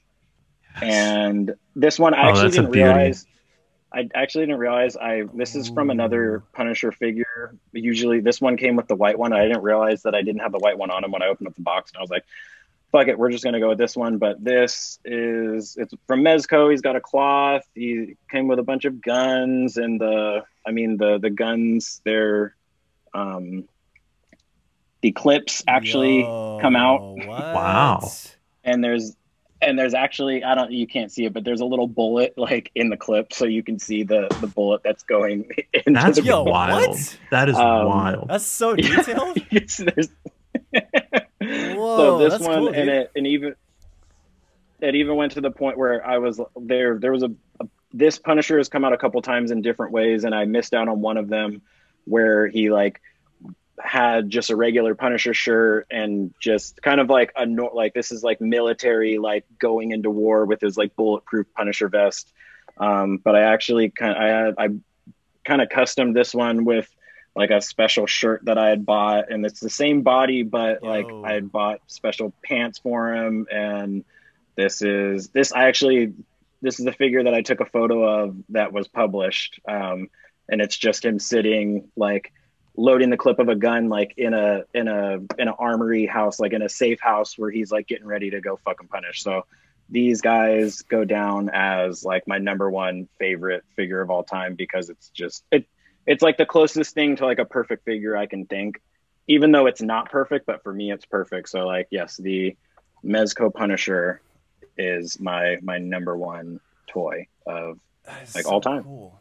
And this one, I Oh, actually didn't realize. I actually didn't realize I this is from another Punisher figure. Usually, this one came with the white one. I didn't realize that I didn't have the white one on him when I opened up the box, and I was like, "Fuck it, we're just gonna go with this one." But this is it's from Mezco. He's got a cloth. He came with a bunch of guns, and the I mean the the guns they're um the clips actually Yo, come out. What? Wow. and there's and there's actually I don't you can't see it, but there's a little bullet like in the clip, so you can see the the bullet that's going into That's the Yo, wild. what? That is Um, wild. That's so detailed. It's- there's- Whoa, so this that's one cool, and it and even it even went to the point where I was there. There was a, a this Punisher has come out a couple times in different ways, and I missed out on one of them where he like had just a regular Punisher shirt and just kind of like a nor- like this is like military like going into war with his like bulletproof Punisher vest. Um, but I actually kind I had I kind of custom this one with like a special shirt that I had bought, and it's the same body, but like. I had bought special pants for him, and this is this I actually this is the figure that I took a photo of that was published, um, and it's just him sitting like loading the clip of a gun like in a in a in an armory house like in a safe house where he's like getting ready to go fucking punish so these guys go down as like my number one favorite figure of all time because it's just it it's like the closest thing to like a perfect figure I can think even though it's not perfect but for me it's perfect so like yes the Mezco Punisher is my my number one toy of Like so all time. Cool.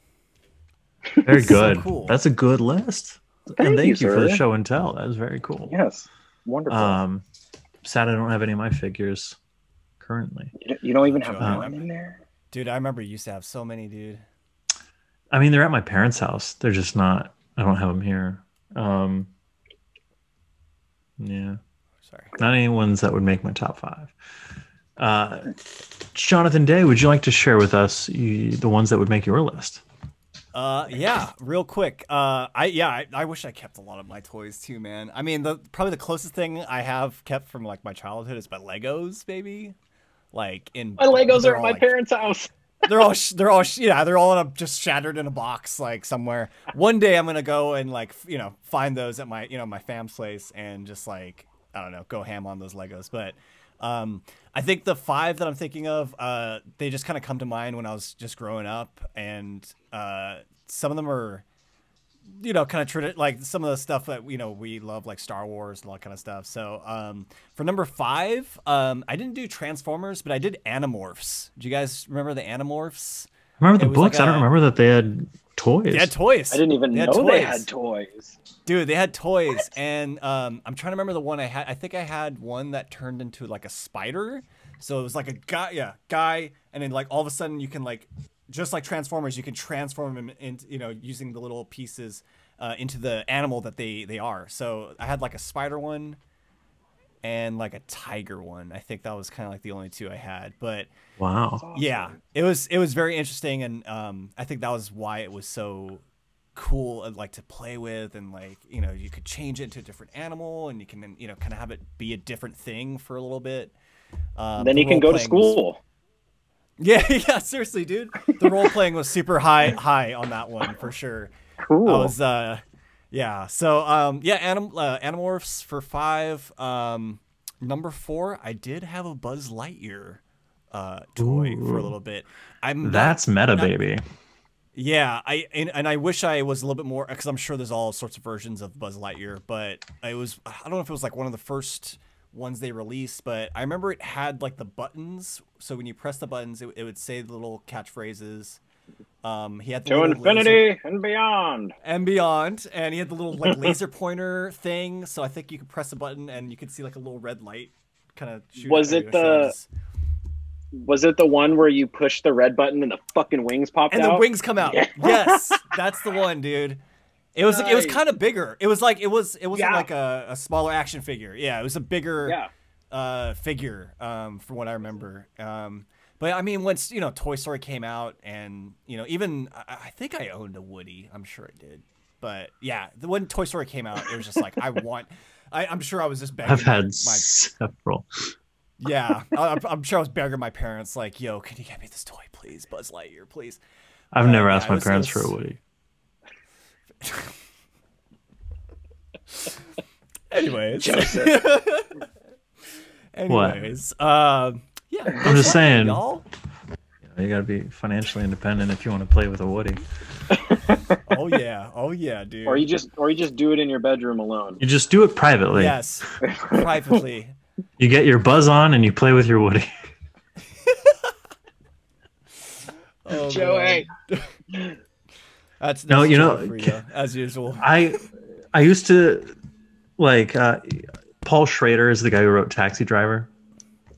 Very So good. cool. That's a good list. Thank and thank you, you, for the show and tell. That was very cool. yes, wonderful. Um, sad I don't have any of my figures currently. you, don't, you don't even have Uh, one in there. Dude, I remember you used to have so many, dude. I mean, they're at my parents' house. They're just not. I don't have them here. Um, yeah, Sorry. not any ones that would make my top five. Uh, Jonathan Day, would you like to share with us you, the ones that would make your list? Uh, yeah, real quick. Uh, I yeah, I, I wish I kept a lot of my toys too, man. I mean, the probably the closest thing I have kept from like my childhood is my Legos, baby. Like in My Legos they're at my like, parents' house. they're all they're all yeah they're all in a, just shattered in a box like somewhere one day i'm gonna go and like f- you know find those at my you know my fam's place and just like i don't know go ham on those legos but um i think the five that i'm thinking of uh they just kind of come to mind when i was just growing up and uh some of them are you know, kind of tradi- like some of the stuff that you know we love, like Star Wars and all that kind of stuff. So, um, for number five, um, I didn't do Transformers, but I did Animorphs. Do you guys remember the Animorphs? I remember the was like books. I don't remember that they had toys. They had toys. I didn't even They know they had toys. Dude, they had toys, and um, I'm trying to remember the one I had. I think I had one that turned into like a spider. So it was like a guy, yeah, guy, and then like all of a sudden you can like, just like Transformers, you can transform him into, you know, using the little pieces uh, into the animal that they they are. So I had like a spider one, and like a tiger one. I think that was kind of like the only two I had, but Wow. yeah it was it was very interesting and um i think that was why it was so cool and like to play with and like you know you could change it into a different animal and you can you know kind of have it be a different thing for a little bit um, then the he can go to role-playing was- school. yeah yeah seriously dude the role playing was super high high on that one for sure Cool. I was uh yeah. So um yeah, anim uh, Animorphs for 5. Um number 4, I did have a Buzz Lightyear uh toy for a little bit. I'm not- That's meta, not- baby. yeah, I and, and I wish I was a little bit more because I'm sure there's all sorts of versions of Buzz Lightyear, but it was I don't know if it was like one of the first ones they released, but I remember it had like the buttons. So when you press the buttons, it, it would say the little catchphrases. Um, he had the to little laser- infinity and beyond. and beyond, and he had the little like laser pointer thing. So I think you could press a button and you could see like a little red light kind of. Was it the- shows. Was it the one where you push the red button and the fucking wings popped and the wings come out. Yeah. Yes, that's the one, dude. It was it was kind of bigger. It was like it was it wasn't Yeah. like a, a smaller action figure. Yeah, it was a bigger Yeah. uh, figure um, from what I remember. Um, but I mean, once you know Toy Story came out, and you know even I, I think I owned a Woody. I'm sure I did. But yeah, the when Toy Story came out, it was just like I want. I, I'm sure I was just begging I've had my several. yeah. I, I'm- I'm sure I was begging my parents like, "Yo, can you get me this toy, please, Buzz Lightyear, please." I've Uh, never asked it my was- it parents for a Woody. Anyways. Joseph. Anyways, um, yeah. I'm just saying. y'all. You got to be financially independent if you want to play with a Woody. Oh yeah, oh yeah, dude. Or you just or you just do it in your bedroom alone. You just do it privately. Yes, privately. You get your buzz on and you play with your Woody. Oh, Joey. That's, that's No, you know- for you, as usual. I I used to like uh, Paul Schrader is the guy who wrote Taxi Driver.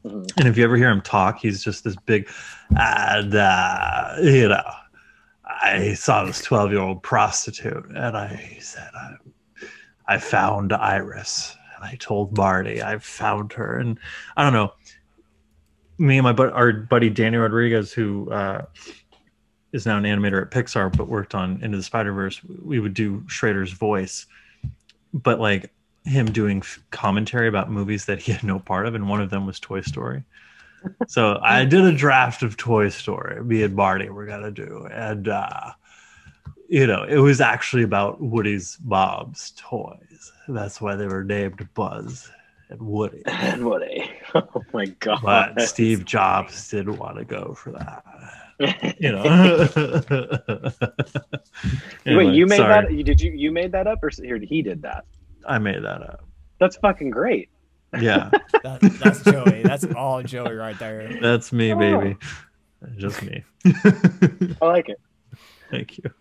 Mhm. And if you ever hear him talk, he's just this big, and uh, you know, I saw this twelve-year-old prostitute, and I said, I, I found Iris, and I told Marty I found her, and I don't know. Me and my bud, our buddy Danny Rodriguez, who uh, is now an animator at Pixar, but worked on Into the Spider Verse, we would do Schrader's voice, but like him doing commentary about movies that he had no part of, and one of them was Toy Story. So I did a draft of Toy Story. Me and Marty were gonna do, and uh, you know, it was actually about Woody's mom's toys. That's why they were named Buzz and Woody. And a oh my god. But Steve Jobs didn't want to go for that. You know. Anyway, Wait, you made sorry. that? Did you you made that up or here he did that? I made that up. That's fucking great. Yeah, That, that's Joey. That's all Joey right there. that's me, Oh. baby. Just me. I like it. Thank you.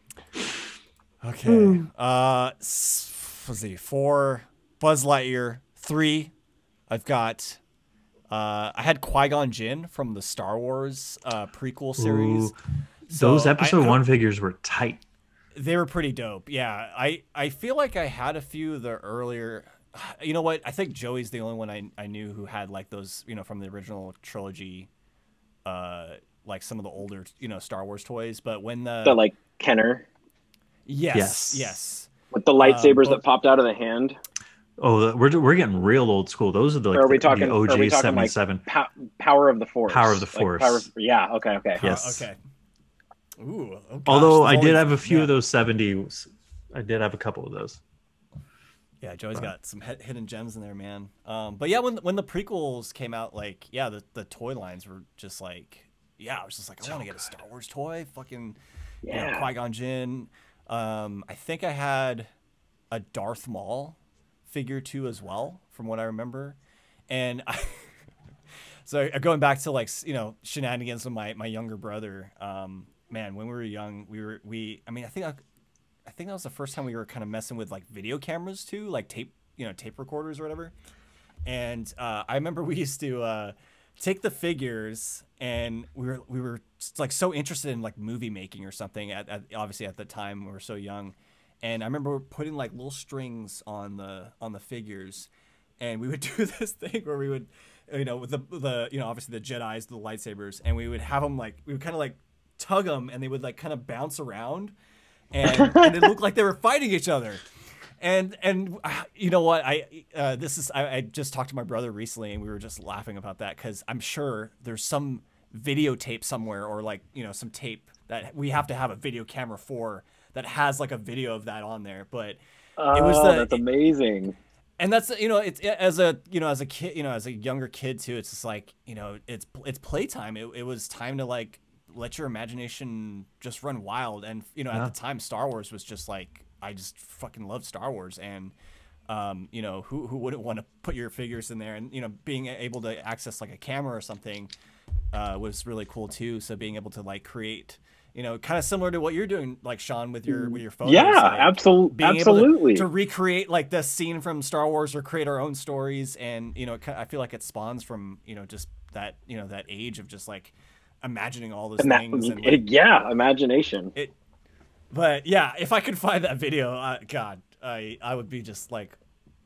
Okay. Uh, s- let's see. Four, Buzz Lightyear. Three, I've got. Uh, I had Qui Gon Jinn from the Star Wars uh, prequel series. Ooh, Those So I- episode I- one figures were tight. They were pretty dope. Yeah, I I feel like I had a few of the earlier. You know what? I think Joey's the only one I I knew who had like those. You know, from the original trilogy. Uh, like some of the older you know Star Wars toys, but when the, The like Kenner yes Yes. yes with the lightsabers but- that popped out of the hand. Oh, we're we're getting real old school. Those are the like Or are we the, talking- the are we talking, seventy like, seven. Pow- power of the force. Power of the Like, Force. power of- yeah. Okay. Okay. Yes. okay. Ooh. oh gosh, Although I did have a few yeah. of those seventies. I did have a couple of those. Yeah, Joey's Right. got some hi- hidden gems in there, man. Um, but yeah, when when the prequels came out, like yeah, the the toy lines were just like yeah, I was just like I So want to get a. Star Wars toy, fucking you know, Yeah. Qui Gon Jinn. Um, I think I had a Darth Maul figure too as well, from what I remember, and I. So uh, going back to like you know shenanigans with my my younger brother, um, man, when we were young, we were we. I mean, I think I, I think that was the first time we were kind of messing with like video cameras too, like tape, you know, tape recorders or whatever. And uh, I remember we used to uh, take the figures, and we were we were like so interested in like movie making or something. At, at obviously at the time we were so young, and I remember putting like little strings on the on the figures, and we would do this thing where we would, you know, with the the you know obviously the Jedi's the lightsabers, and we would have them like we would kind of like tug them, and they would like kind of bounce around, and, and it looked like they were fighting each other. And and uh, you know what I uh, this is I, I just talked to my brother recently and we were just laughing about that because I'm sure there's some videotape somewhere or like you know some tape that we have to have a video camera for that has like a video of that on there but Oh, It was the- that's amazing. and that's you know it's as a you know as a kid you know as a younger kid too it's just like you know it's it's playtime it, it was time to like let your imagination just run wild. And you know Yeah. at the time star wars was just like i just fucking love star wars. And um, you know who, who wouldn't want to put your figures in there? And you know being able to access like a camera or something uh, was really cool too. So being able to like create you know kind of similar to what you're doing like sean with your with your phone Yeah, absol- being absolutely. able to, to recreate like the scene from Star Wars or create our own stories, and you know, I feel like it spawns from you know just that you know that age of just like imagining all those that, things. And, it- yeah, imagination. It, but yeah, if I could find that video, uh, God, I I would be just like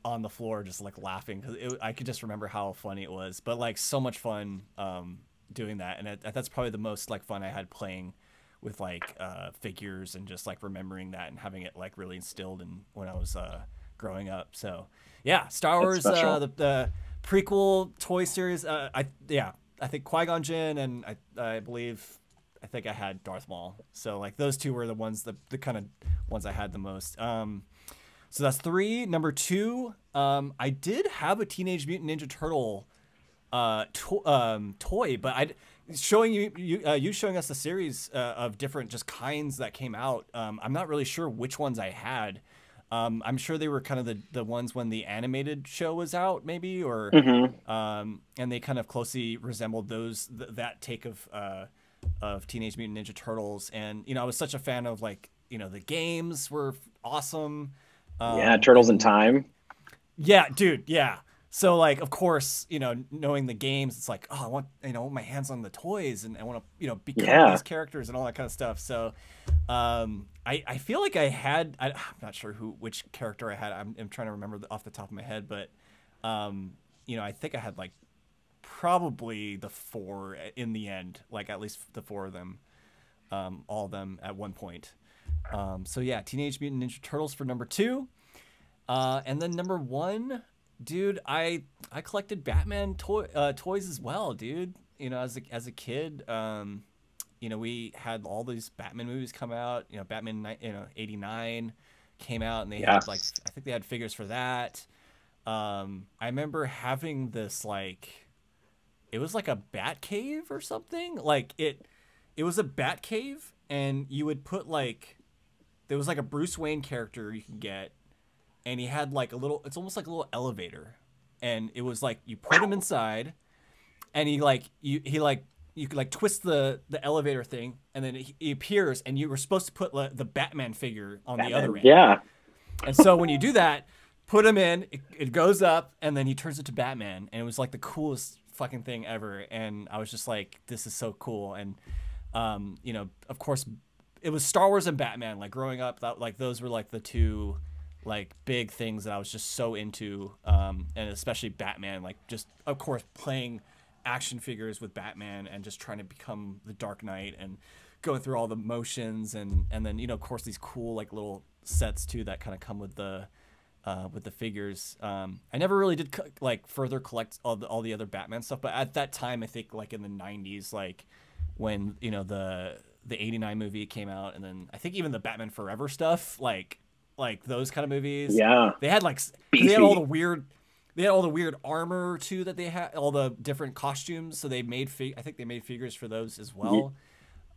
on the floor, just like laughing because I could just remember how funny it was. But like so much fun um, doing that, and it, that's probably the most like fun I had playing with like uh, figures and just like remembering that and having it like really instilled in when I was uh, growing up. So yeah, Star Wars, uh, the, the prequel toy series. Uh, I yeah, I think Qui Gon Jinn and I I believe I think I had Darth Maul. So like those two were the ones the the kind of ones I had the most. Um, so that's three. Number two, um, I did have a Teenage Mutant Ninja Turtle uh, to- um, toy, but I showing you you uh, you showing us the series uh, of different just kinds that came out. Um, I'm not really sure which ones I had. Um, I'm sure they were kind of the, the ones when the animated show was out, maybe, or Mm-hmm. um, and they kind of closely resembled those th- that take of uh, of Teenage Mutant Ninja Turtles. And you know, I was such a fan of like you know the games were awesome. Um, yeah, Turtles in Time. yeah, dude. Yeah. So like, of course, you know, knowing the games, it's like, oh, I want you know my hands on the toys, and I want to you know become Yeah. these characters and all that kind of stuff. So, um, I I feel like I had I, I'm not sure who which character I had. I'm, I'm trying to remember off the top of my head, but um, you know, I think I had like probably the four in the end, like at least the four of them, um, all of them at one point. Um, so yeah, Teenage Mutant Ninja Turtles for number two. Uh, and then number one, dude, I I collected Batman toy uh, toys as well, dude. You know, as a as a kid, um, you know, we had all these Batman movies come out. You know, Batman, ni- you know, eighty nine came out, and they had like I think they had figures for that. Um, I remember having this like, it was like a Bat cave or something. Like it, it was a Bat cave, and you would put like, there was like a Bruce Wayne character you can get and he had like a little it's almost like a little elevator and it was like you put him inside, and he like you he like you could like twist the the elevator thing, and then he, he appears, and you were supposed to put like, the Batman figure on the other end. Yeah. And so when you do that, put him in, it, it goes up, and then he turns into Batman, and it was like the coolest fucking thing ever. And I was just like, this is so cool. And um, you know, of course, it was Star Wars and Batman. Like growing up, that like those were like the two like big things that I was just so into, um, and especially Batman. Like just of course playing action figures with Batman and just trying to become the Dark Knight and going through all the motions and and then you know of course these cool like little sets too that kind of come with the uh, with the figures. Um, I never really did co- like further collect all the all the other Batman stuff, but at that time I think like in the '90s, like when you know the the '89 movie came out, and then I think even the Batman Forever stuff, like like those kind of movies. Yeah. They had like s- they had all the weird they had all the weird armor too that they had all the different costumes so they made fig- I think they made figures for those as well.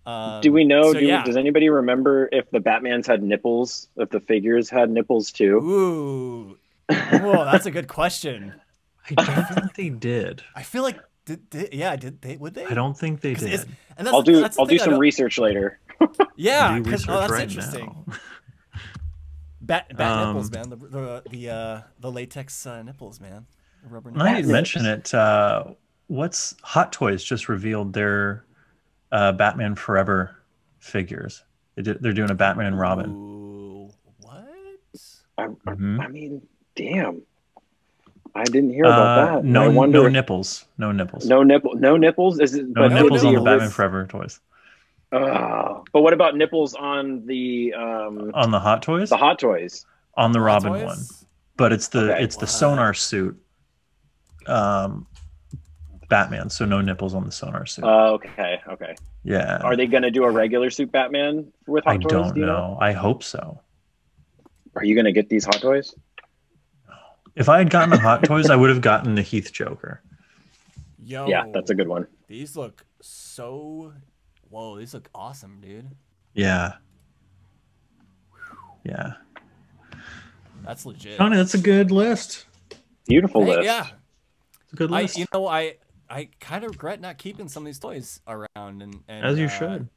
Um, Do we know? so do, yeah. Does anybody remember if the Batmans had nipples? If the figures had nipples too? Ooh. Whoa, that's a good question. I don't think they did. I feel like did, did yeah, did they would they? I don't think they did. And that's, I'll do. that's the I'll do thing I some research later. Yeah, Do 'cause- research oh, that's right interesting. now. Bat, bat Um, nipples, man. The the the, uh, the latex uh, nipples, man. The rubber Now you nipples. mention it. Uh, what's Hot Toys just revealed their uh, Batman Forever figures? They did, they're doing a Batman and Robin. Ooh, what? I, Mhm. I mean, damn. I didn't hear about Uh, that. no, I wonder no nipples. No nipples. no nipple, no nipples. Is it? No but nipples the on the nipples. Batman Forever toys. Oh, but what about nipples on the um On the Hot Toys, the Hot Toys? on the Hot Robin Toys? one, but it's the Okay. it's the What? sonar suit. Um, Batman. So no nipples on the sonar suit. Oh, okay, okay. yeah. Are they going to do a regular suit Batman with Hot I Toys? I don't do you know. I hope so. Are you going to get these Hot Toys? If I had gotten the Hot Toys, I would have gotten the Heath Joker. Yo, Yeah, that's a good one. These look so. Whoa, these look awesome, dude. Yeah. Yeah. That's legit. Johnny, that's a good list. Beautiful Hey, list. yeah, It's a good I list. you know I I kind of regret not keeping some of these toys around and, and As you uh, should.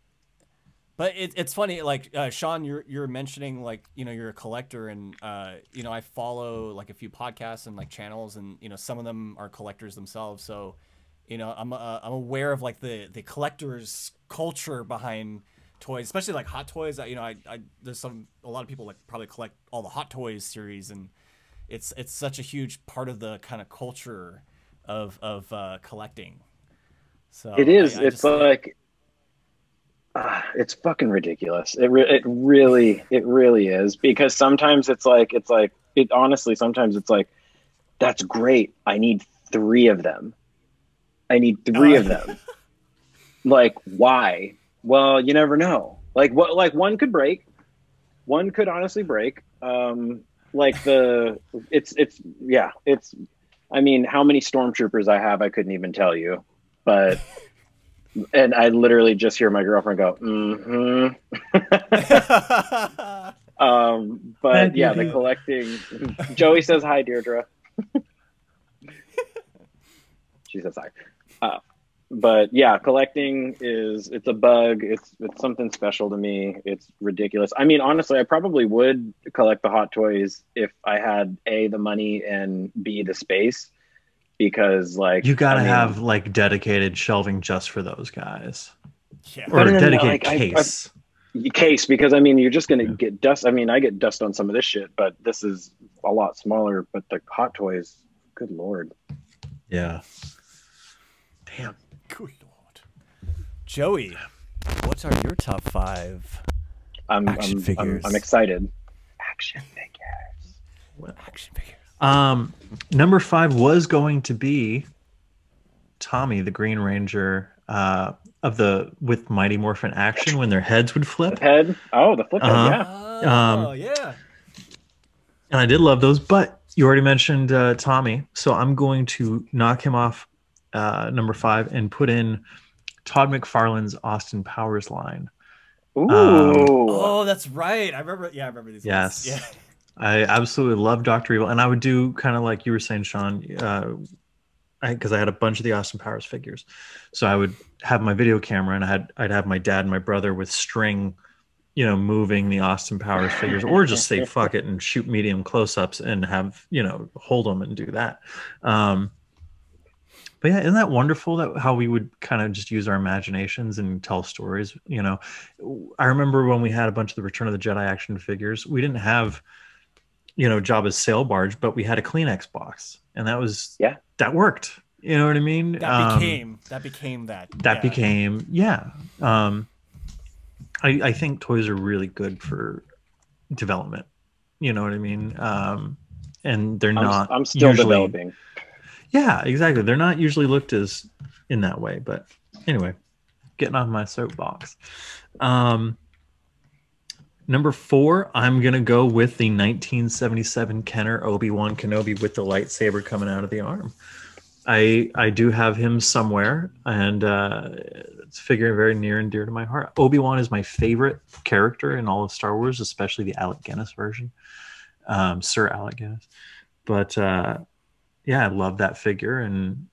But it, it's funny, like uh, Sean, you're you're mentioning like you know you're a collector, and uh, you know I follow like a few podcasts and like channels, and you know some of them are collectors themselves. So, you know I'm uh, I'm aware of like the the collectors culture behind toys, especially like Hot Toys. I- You know, I, I there's some a lot of people like probably collect all the Hot Toys series, and it's it's such a huge part of the kind of culture of of uh, collecting. So It is. I- I it's just- like ah, it's fucking ridiculous. It re- it really it really is because sometimes it's like it's like it honestly sometimes it's like that's great. I need 3 of them. I need 3 Oh. of them. like why? Well, you never know. Like what like one could break. One could honestly break. Um like the it's it's yeah, it's I mean, how many stormtroopers I have I couldn't even tell you. But and I literally just hear my girlfriend go, mm-hmm. Um, but yeah, the collecting. Joey says hi, Deirdre. she says hi. But yeah, collecting is it's a bug. It's it's something special to me. It's ridiculous. I mean, honestly, I probably would collect the hot toys if I had a the money and b the space, because like You gotta I mean, have like dedicated shelving just for those guys, yeah. or No, no, a no, dedicated like, I- I- case. case because I mean you're just gonna Yeah. get dust. I mean I get dust on some of this shit, but this is a lot smaller. But the hot toys, good lord. yeah. Damn. Good lord. Joey, what are your top five I'm Action I'm, I'm, figures. I'm excited. Action figures. action figures? Um, number five was going to be Tommy, the Green Ranger, uh, of the with Mighty Morphin action when their heads would The flip. head. Oh, the flip head. Uh-huh. Yeah. Oh, Um, yeah. and I did love those. But you already mentioned uh, Tommy, so I'm going to knock him off uh, number five and put in Todd McFarlane's Austin Powers line. Ooh. Um, Oh, that's right. I remember. Yeah, I remember these. Yes. Ones. I absolutely love Doctor Evil, and I would do kind of like you were saying, Sean, uh, because I, I, had a bunch of the Austin Powers figures, so I would have my video camera, and I had I'd have my dad and my brother with string, you know, moving the Austin Powers figures, or just say fuck it and shoot medium close-ups and have you know hold them and do that. Um, but yeah, isn't that wonderful that how we would kind of just use our imaginations and tell stories? You know, I remember when we had a bunch of the Return of the Jedi action figures, we didn't have you know Jabba's sail barge, but we had a Kleenex box, and that was yeah, that worked. You know what I mean? That um, became that became that. That yeah. became yeah. Um, I I think toys are really good for development. You know what I mean? Um, and they're not. I'm, I'm still usually, developing. Yeah, exactly. They're not usually looked as in that way, but anyway, getting off my soapbox. Um, Number four, I'm gonna go with the 1977 Kenner Obi Wan Kenobi with the lightsaber coming out of the arm. I I do have him somewhere, and uh, it's figuring very near and dear to my heart. Obi Wan is my favorite character in all of Star Wars, especially the Alec Guinness version, um, Sir Alec Guinness. But uh, yeah, I love that figure, and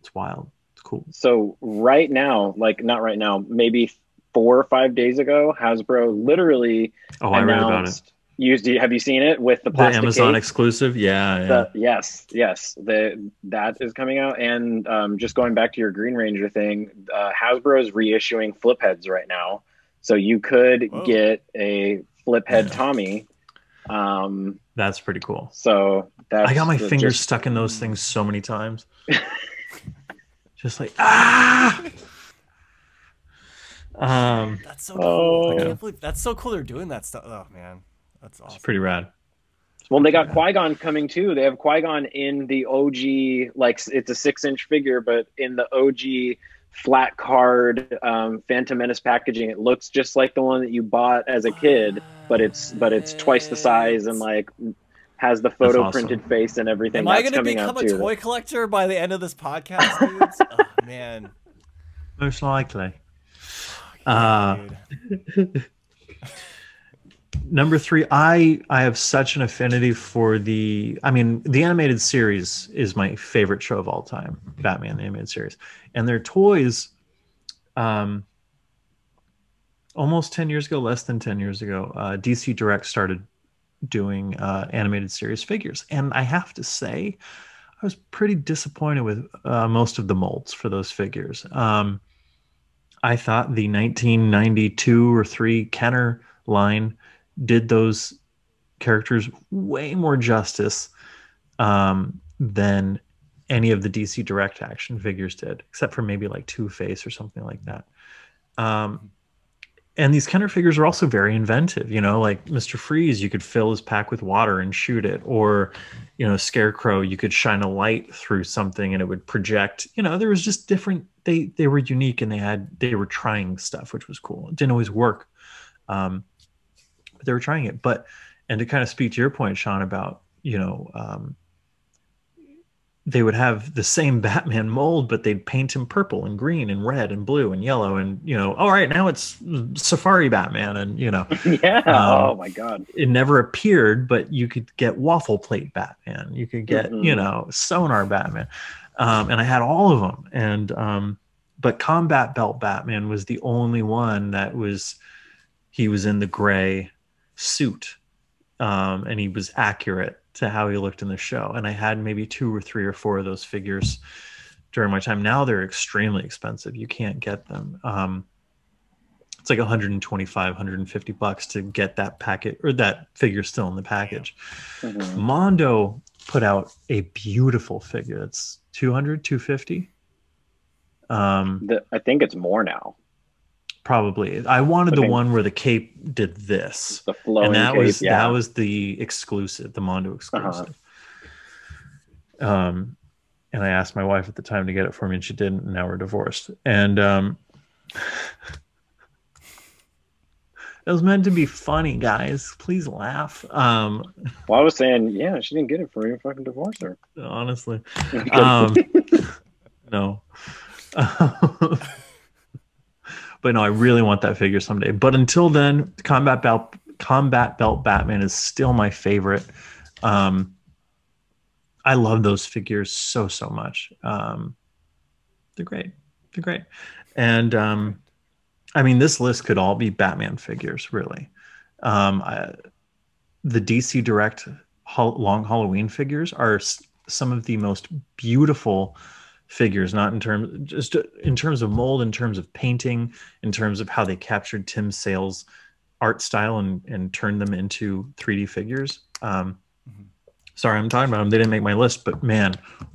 it's wild. It's cool. So right now, like not right now, maybe four or five days ago, Hasbro literally oh, I read about it. Used, have you seen it with the, plastic the Amazon case? exclusive? Yeah, yeah. The, yes, yes. The that is coming out, and um, just going back to your Green Ranger thing, uh, Hasbro is reissuing flip heads right now, so you could Whoa. get a flip head Tommy. Um, that's pretty cool. So I got my fingers just... stuck in those things so many times. just like ah. Um, that's so cool. I can't believe that's so cool. They're doing that stuff. Oh man, that's awesome. It's pretty rad. Well, they got Qui Gon coming too. They have Qui Gon in the OG, like it's a six inch figure, but in the OG flat card um, Phantom Menace packaging, it looks just like the one that you bought as a kid, but it's but it's twice the size and like has the photo awesome. printed face and everything. Am That's I going to become a toy collector by the end of this podcast, dudes? oh man, most likely. Uh, number three, I I have such an affinity for the. I mean, the animated series is my favorite show of all time, Batman the animated series, and their toys. Um, almost 10 years ago less than 10 years ago uh, dc direct started doing uh, animated series figures and i have to say i was pretty disappointed with uh, most of the molds for those figures um, I thought the 1992 or 3 Kenner line did those characters way more justice um, than any of the DC direct action figures did, except for maybe like Two Face or something like that. Um, and these Kenner figures are also very inventive. You know, like Mr. Freeze, you could fill his pack with water and shoot it, or you know, Scarecrow, you could shine a light through something and it would project. You know, there was just different. They they were unique and they had they were trying stuff, which was cool. It didn't always work, um, they were trying it. But and to kind of speak to your point, Sean, about you know um, they would have the same Batman mold, but they'd paint him purple and green and red and blue and yellow and you know, all right, now it's Safari Batman and you know, yeah. Um, oh my god, it never appeared, but you could get waffle plate Batman, you could get mm-hmm. you know sonar Batman, um, and I had all of them. And um, but Combat Belt Batman was the only one that was he was in the gray suit, um, and he was accurate to how he looked in the show. And I had maybe two or three or four of those figures during my time. Now they're extremely expensive. You can't get them. Um, it's like 125, 150 bucks to get that packet or that figure still in the package. Mm-hmm. Mondo put out a beautiful figure. It's 200, 250. Um, the, I think it's more now. Probably. I wanted the one where the cape did this. The flowing and that cape, was yeah. that was the exclusive, the Mondo uh-huh. exclusive. Uh-huh. Um and I asked my wife at the time to get it for me and she didn't, and now we're divorced. And um it was meant to be funny, guys. Please laugh. Um Well, I was saying, yeah, she didn't get it for you. Fucking divorce her. Honestly. um no. But no, I really want that figure someday. But until then, Combat Belt Combat Belt Batman is still my favorite. Um, I love those figures so so much. Um, they're great. They're great. And um, I mean, this list could all be Batman figures, really. Um, I, the DC Direct Long Halloween figures are s- some of the most beautiful figures, not in terms just in terms of mold, in terms of painting, in terms of how they captured Tim Sale's art style and and turned them into 3D figures. Um, Mhm. Sorry, I'm talking about them. They didn't make my list, but man,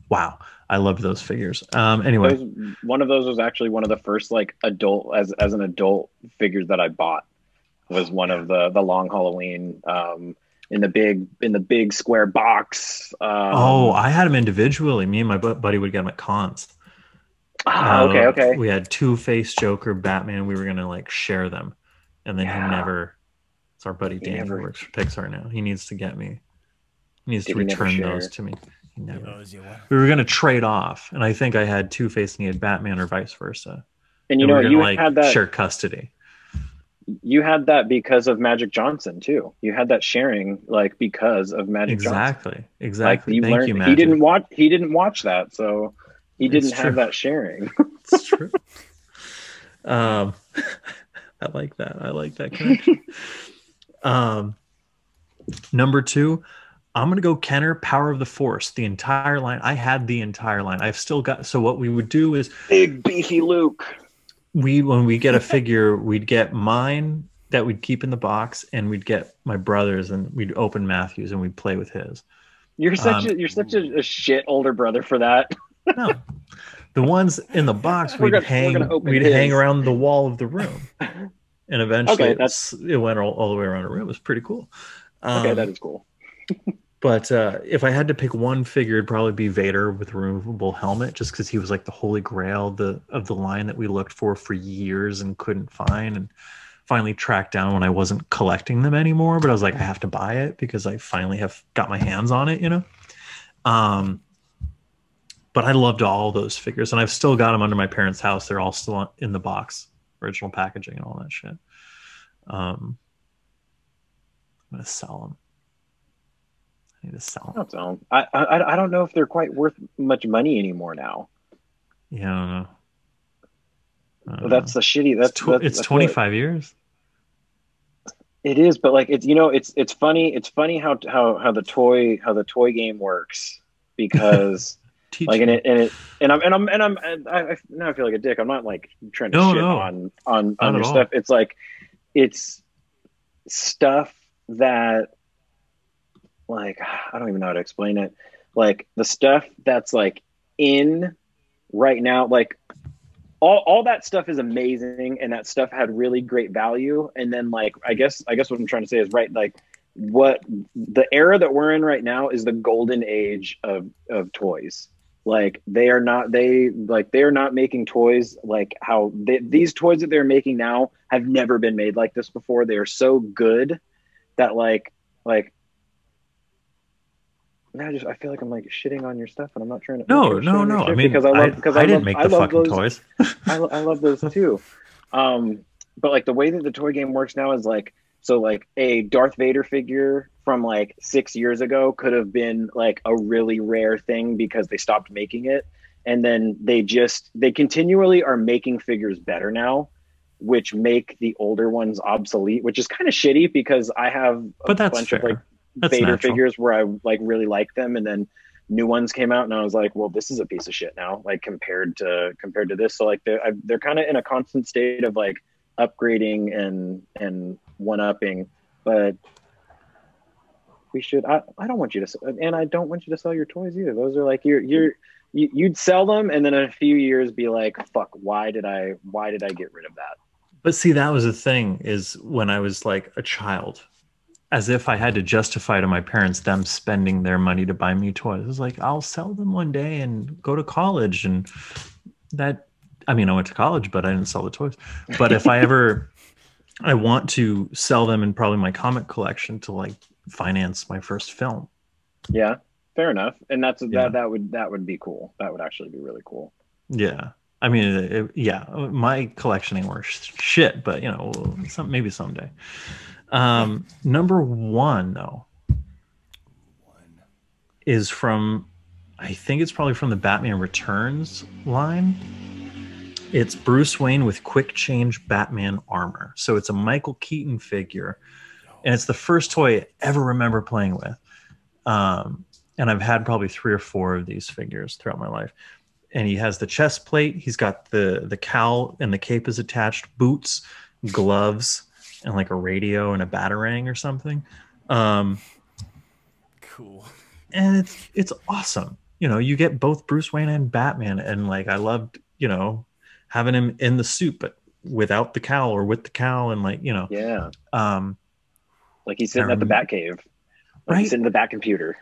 wow, I loved those figures. Um, anyway, Those, one of those was actually one of the first like adult as as an adult figures that I bought. Was one of the the long Halloween um, in the big in the big square box. Um, oh, I had them individually. Me and my buddy would get them at cons. ah, okay, Uh, okay. We had Two Face, Joker, Batman. We were gonna like share them, and then Yeah. he never. It's our buddy Dan never- who works for Pixar now. He needs to get me. He needs to return those to me. He He never. owes. We were gonna trade off, and I think I had Two Face and he had Batman, or vice versa. And you And we know were you like had that share custody. You had that because of Magic Johnson too. You had that sharing like because of Magic Johnson. Exactly. Like Exactly. you Thank learned you, he didn't watch he didn't watch that, so he It's didn't true. have that sharing. It's true. um, I like that. I like that connection. um, number two, I'm gonna go Kenner Power of the Force. The entire line. I had the entire line. I've still got. So what we would do is Big beefy Luke. We when we get a figure, we'd get mine that we'd keep in the box, and we'd get my brother's, and we'd open Matthews, and we'd play with his. You're such Um, a you're such a, a shit older brother for that. No. The ones in the box we'd gonna- hang we'd his. hang around the wall of the room. And eventually Okay, it, that's- it went all, all the way around the room. It was pretty cool. Okay, Um, that is cool. But uh, if I had to pick one figure, it'd probably be Vader with removable helmet, just because he was like the holy grail the of the line that we looked for for years and couldn't find, and finally tracked down when I wasn't collecting them anymore. But I was like, I have to buy it because I finally have got my hands on it, you know. Um, but I loved all those figures, and I've still got them under my parents' house. They're all still in the box, original packaging, and all that shit. Um, I'm gonna sell them. I need to sell them. I don't know. I, I I don't know if they're quite worth much money anymore now. Yeah, I don't know. I don't That's know. the shitty. That's it's, tw- that's- it's I feel like- 25 years. It is, but like it's you know it's it's funny. It's funny how how how the toy how the toy game works because like and it and it and I'm and I'm and I'm and I, I now I feel like a dick. I'm not like trying to No, shit no. on on Not on your at all. stuff. It's like it's stuff that like I don't even know how to explain it. Like the stuff that's like in right now, like all, all that stuff is amazing and that stuff had really great value. And then like I guess I guess what I'm trying to say is right, like what the era that we're in right now is the golden age of of toys like they are not they like they're not making toys like how they, these toys that they're making now have never been made like this before they are so good that like like now I just I feel like I'm like shitting on your stuff and I'm not trying to No, no, no. I mean, because I love because I, I, didn't love, make I the love fucking those, toys. I, I love those too. Um, but like the way that the toy game works now is like so like a Darth Vader figure from like six years ago could have been like a really rare thing because they stopped making it, and then they just they continually are making figures better now, which make the older ones obsolete, which is kind of shitty because I have a But that's bunch fair. of like That's Vader natural. figures where I like really liked them, and then new ones came out, and I was like, well, this is a piece of shit now, like compared to compared to this. So like they're I, they're kind of in a constant state of like upgrading and and one upping, but we should. I, I don't want you to, and I don't want you to sell your toys either. Those are like you're you're. You, you'd sell them and then in a few years be like fuck why did i why did i get rid of that But see, that was the thing is when I was like a child, as if I had to justify to my parents them spending their money to buy me toys. It was like, I'll sell them one day and go to college. And that, I mean, I went to college, but I didn't sell the toys. But if I ever, I want to sell them in probably my comic collection to like finance my first film. yeah fair enough and that's Yeah. that that would that would be cool that would actually be really cool Yeah. I mean, it, yeah, my collection ain't worth shit, but you know, some, maybe someday. Um, number one though One. is from, I think it's probably from the Batman Returns line. It's Bruce Wayne with quick change Batman armor. So it's a Michael Keaton figure, and it's the first toy I ever remember playing with. Um, and I've had probably three or four of these figures throughout my life. And he has the chest plate. He's got the the cowl and the cape is attached, boots, gloves, and like a radio and a batarang or something. Um, Cool. and it's it's awesome. You know, you get both Bruce Wayne and Batman, and like I loved, you know, having him in the suit, but without the cowl or with the cowl, and like you know, Yeah, um, like he's sitting at the Batcave. Like right? he's sitting in the Bat computer.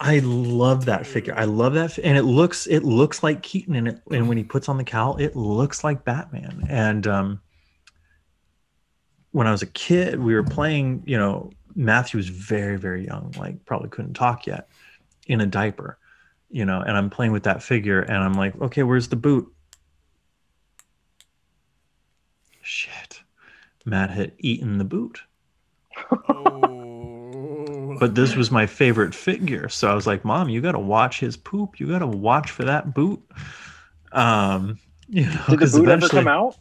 I love that figure. I love that, fi- and it looks it looks like Keaton, and it and when he puts on the cowl, it looks like Batman. And um, when I was a kid, we were playing. You know, Matthew was very very young, like probably couldn't talk yet, in a diaper. You know, and I'm playing with that figure, and I'm like, okay, where's the boot? Shit, Matt had eaten the boot. Oh. but this was my favorite figure so i was like mom you gotta watch his poop you gotta watch for that boot um you know Did the 'cause boot ever come out?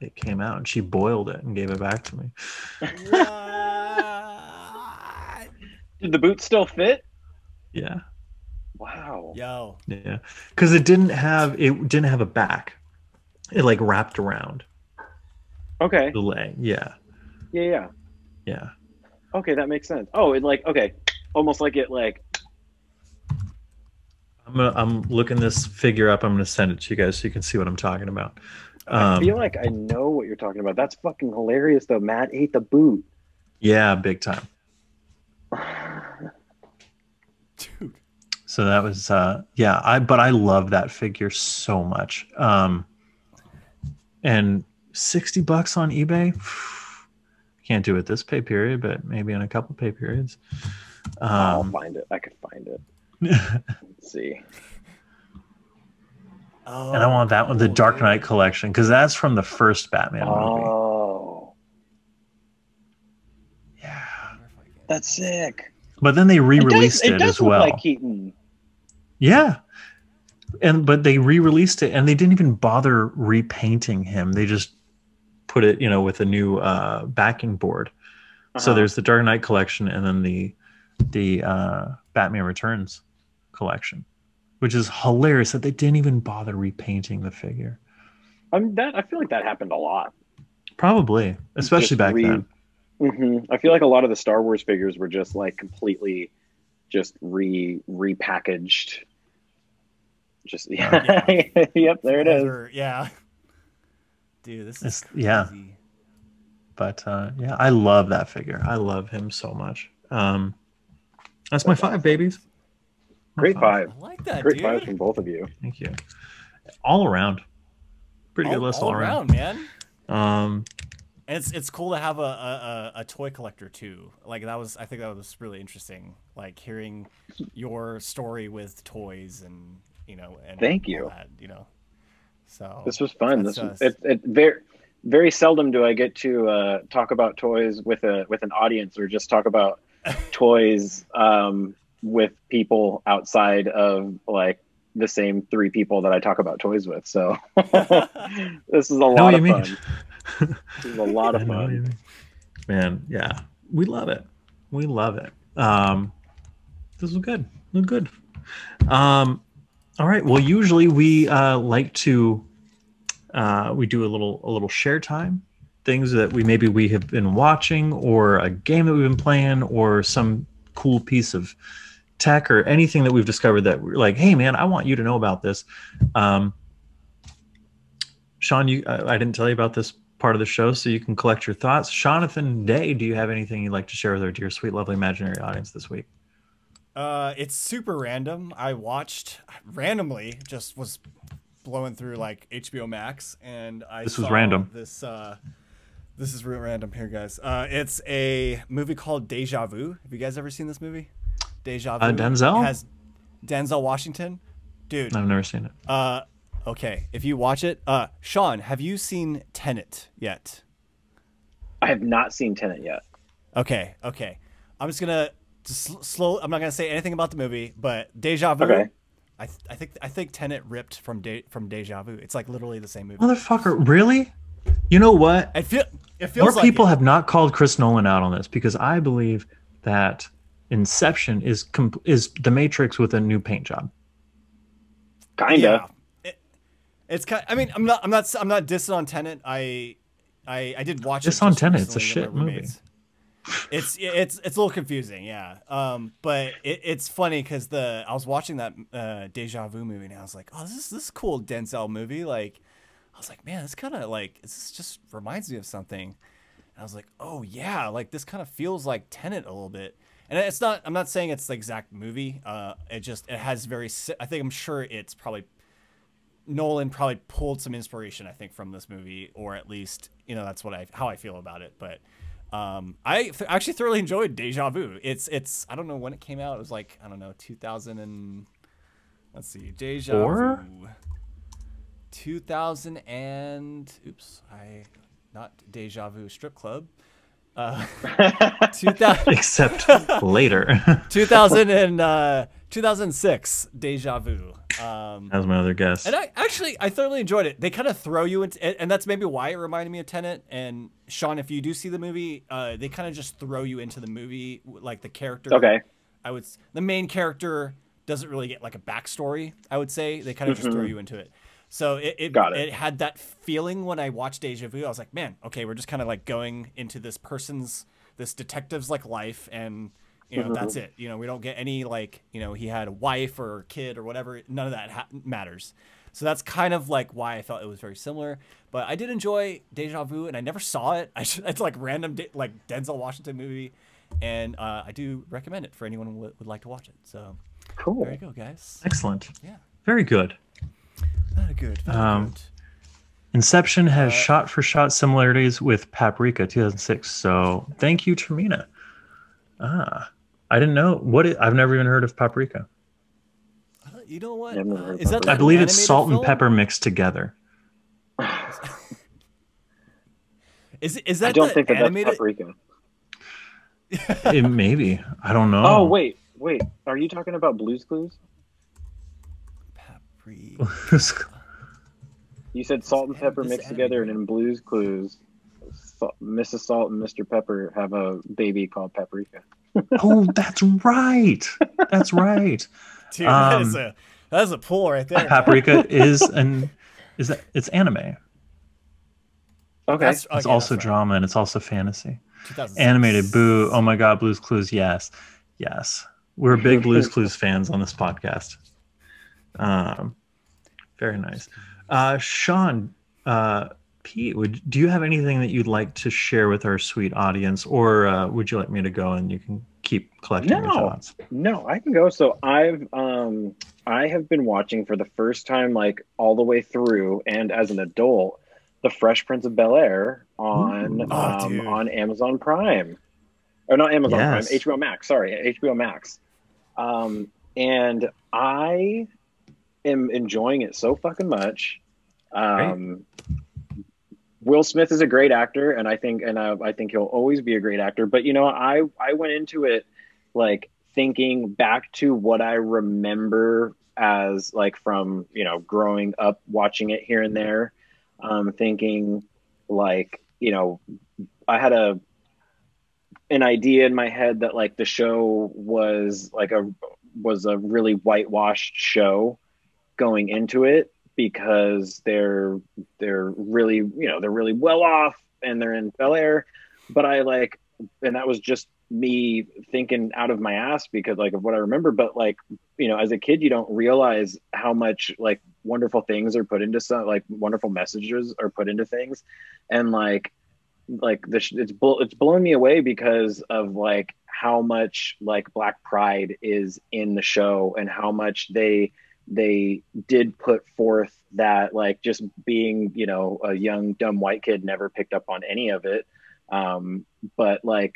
It came out and she boiled it and gave it back to me What? Did the boot still fit? yeah Wow. Yo. yeah because it didn't have it didn't have a back it like wrapped around Okay. the leg yeah Yeah, yeah. yeah Okay, that makes sense. Oh, it like okay, almost like it like i'm gonna, i'm looking this figure up i'm gonna send it to you guys so you can see what i'm talking about I um feel like I know what you're talking about. That's fucking hilarious though. Matt ate the boot. yeah big time Dude. So that was uh yeah, I but I love that figure so much. Um and 60 bucks on eBay. Can't do it this pay period, but maybe in a couple pay periods. I'll Um find it. I could find it. Let's see. Oh, and I want that one the Dark. Knight collection cuz that's from the first Batman movie. Oh, Yeah. that's sick. But then they re-released it it, does as well. like Keaton. Yeah. And but they re-released it and they didn't even bother repainting him. They just put it, you know, with a new uh backing board. So Uh-huh. there's the Dark Knight collection and then the the uh Batman Returns collection, which is hilarious that they didn't even bother repainting the figure. I'm that. I feel like that happened a lot. Probably, especially Just back re- then. hmm I feel like a lot of the Star Wars figures were just like completely, just re repackaged. Just yeah, yep, there it is. Never- Yeah. Dude, this is It's- yeah. But uh yeah, I love that figure. I love him so much. Um that's my five awesome. babies. My Great five. I like that, Great dude. five from both of you. Thank you. All around. Pretty good all, list all all around. man. Um And it's it's cool to have a, a, a, a toy collector too. Like that was I think that was really interesting. Like hearing your story with toys and you know and Thank you. that, you know. So This was fun. This was, it, it very very seldom do I get to uh, talk about toys with a with an audience or just talk about toys um, with people outside of like the same three people that I talk about toys with. So this is a lot of fun. This is a lot of I know what you fun. Man, yeah. We love it. We love it. Um this was good. Was good. Um all right. Well, usually we uh like to uh we do a little a little share time. Things that we maybe we have been watching or a game that we've been playing or some cool piece of tech or anything that we've discovered that we're like, hey man, I want you to know about this. Um Sean, you I, I didn't tell you about this part of the show, so you can collect your thoughts. Jonathan Day, do you have anything you'd like to share with our dear, sweet, lovely imaginary audience this week? Uh, it's super random. I watched randomly, just was blowing through like HBO Max, and I This was saw random. This uh, this is real random here, guys. Uh, it's a movie called Deja Vu. Have you guys ever seen this movie? Deja Vu. Uh, Denzel? Has Denzel Washington, dude. I've never seen it. Uh, okay, if you watch it, uh, Sean, have you seen Tenet yet? I have not seen Tenet yet. Okay, okay. I'm just gonna just slow. I'm not gonna say anything about the movie, but Deja Vu. Okay. I, th- I think I think Tenet ripped from de- from Deja Vu. It's like literally the same movie. Motherfucker, really? You know what? I feel it feels More like people it. have not called Chris Nolan out on this because I believe that Inception is com- is The Matrix with a new paint job. Kinda. Yeah. It, it's kind. I mean, I'm not. I'm not. I'm not dissing on Tenet. I, I, I did watch Diss it. on just Tenet, it's a shit movie. It's it's it's a little confusing, yeah. Um, but it, it's funny because the I was watching that uh, Deja Vu movie and I was like, oh, this is this is cool Denzel movie. Like, I was like, man, this kind of like this just reminds me of something. And I was like, oh yeah, like this kind of feels like Tenet a little bit. And it's not. I'm not saying it's the exact movie. Uh, it just it has very. I think I'm sure it's probably Nolan probably pulled some inspiration, I think, from this movie, or at least you know that's what I how I feel about it. But um, I th- actually thoroughly enjoyed Deja Vu. It's it's I don't know when it came out. It was like I don't know 2000 and let's see Deja Four? Vu. 2000 and oops I not Deja Vu strip club. Uh, 2000, Except later. 2000 and uh, 2006 Deja Vu. Um, That was my other guess. and I actually I thoroughly enjoyed it. They kind of throw you into, and- and that's maybe why it reminded me of Tenet. And Sean, if you do see the movie, uh, they kind of just throw you into the movie, like the character. Okay. I would. The main character doesn't really get like a backstory. I would say they kind of just throw you into it. So it it. Got it. it had that feeling when I watched Deja Vu. I was like, man, okay, we're just kind of like going into this person's, this detective's like life, and you know that's Mm-hmm. it. You know, we don't get any like you know he had a wife or a kid or whatever. None of that ha- matters. So that's kind of like why I felt it was very similar. But I did enjoy Deja Vu, and I never saw it. I should, it's like random de- like Denzel Washington movie, and uh, I do recommend it for anyone who would, would like to watch it. So Cool. there you go, guys. Excellent. Yeah, Very good. Very good. Very Um, good. Inception has Uh, shot for shot similarities with Paprika 2006. So thank you, Termina. Ah, I didn't know what it, I've never even heard of Paprika. Uh, You know what? Uh, is that I believe it's animated salt and pepper mixed together. Is is that? I that don't the think that that's paprika. It, maybe I don't know. Oh wait, wait. Are you talking about Blue's Clues? Paprika. You said salt and pepper mixed this together, and in Blue's Clues, Salt, Mrs. Salt and Mr. Pepper have a baby called Paprika. oh, that's right. That's right. Dude, that is Um, a that is a pull right there. Paprika is an is that it's anime. Okay. That's, It's okay, also that's right. drama and it's also fantasy. Animated, boo! Oh my god, Blue's Clues, yes, yes. We're big Blue's Clues fans on this podcast. Um, very nice. Uh, Sean, uh, Pete, would do you have anything that you'd like to share with our sweet audience, or uh, would you like me to go and you can keep collecting your No. thoughts? No, I can go. So I've um I have been watching for the first time like all the way through and as an adult The Fresh Prince of Bel Air on Ooh. Oh, um, on Amazon Prime. Or not Amazon Yes. Prime, HBO Max, sorry, HBO Max. Um and I am enjoying it so fucking much. Um Will Smith is a great actor, and I think, and I, I think he'll always be a great actor. But you know, I I went into it like thinking back to what I remember as like from you know growing up watching it here and there, um, thinking like you know I had a an idea in my head that like the show was like a was a really whitewashed show going into it because they're they're really you know they're really well off and they're in Bel Air, but I like and that was just me thinking out of my ass because like of what I remember. But like you know, as a kid, you don't realize how much like wonderful things are put into some like wonderful messages are put into things, and like like this it's it's blown me away because of like how much like black pride is in the show and how much they they did put forth that like just being you know a young dumb white kid never picked up on any of it. Um but like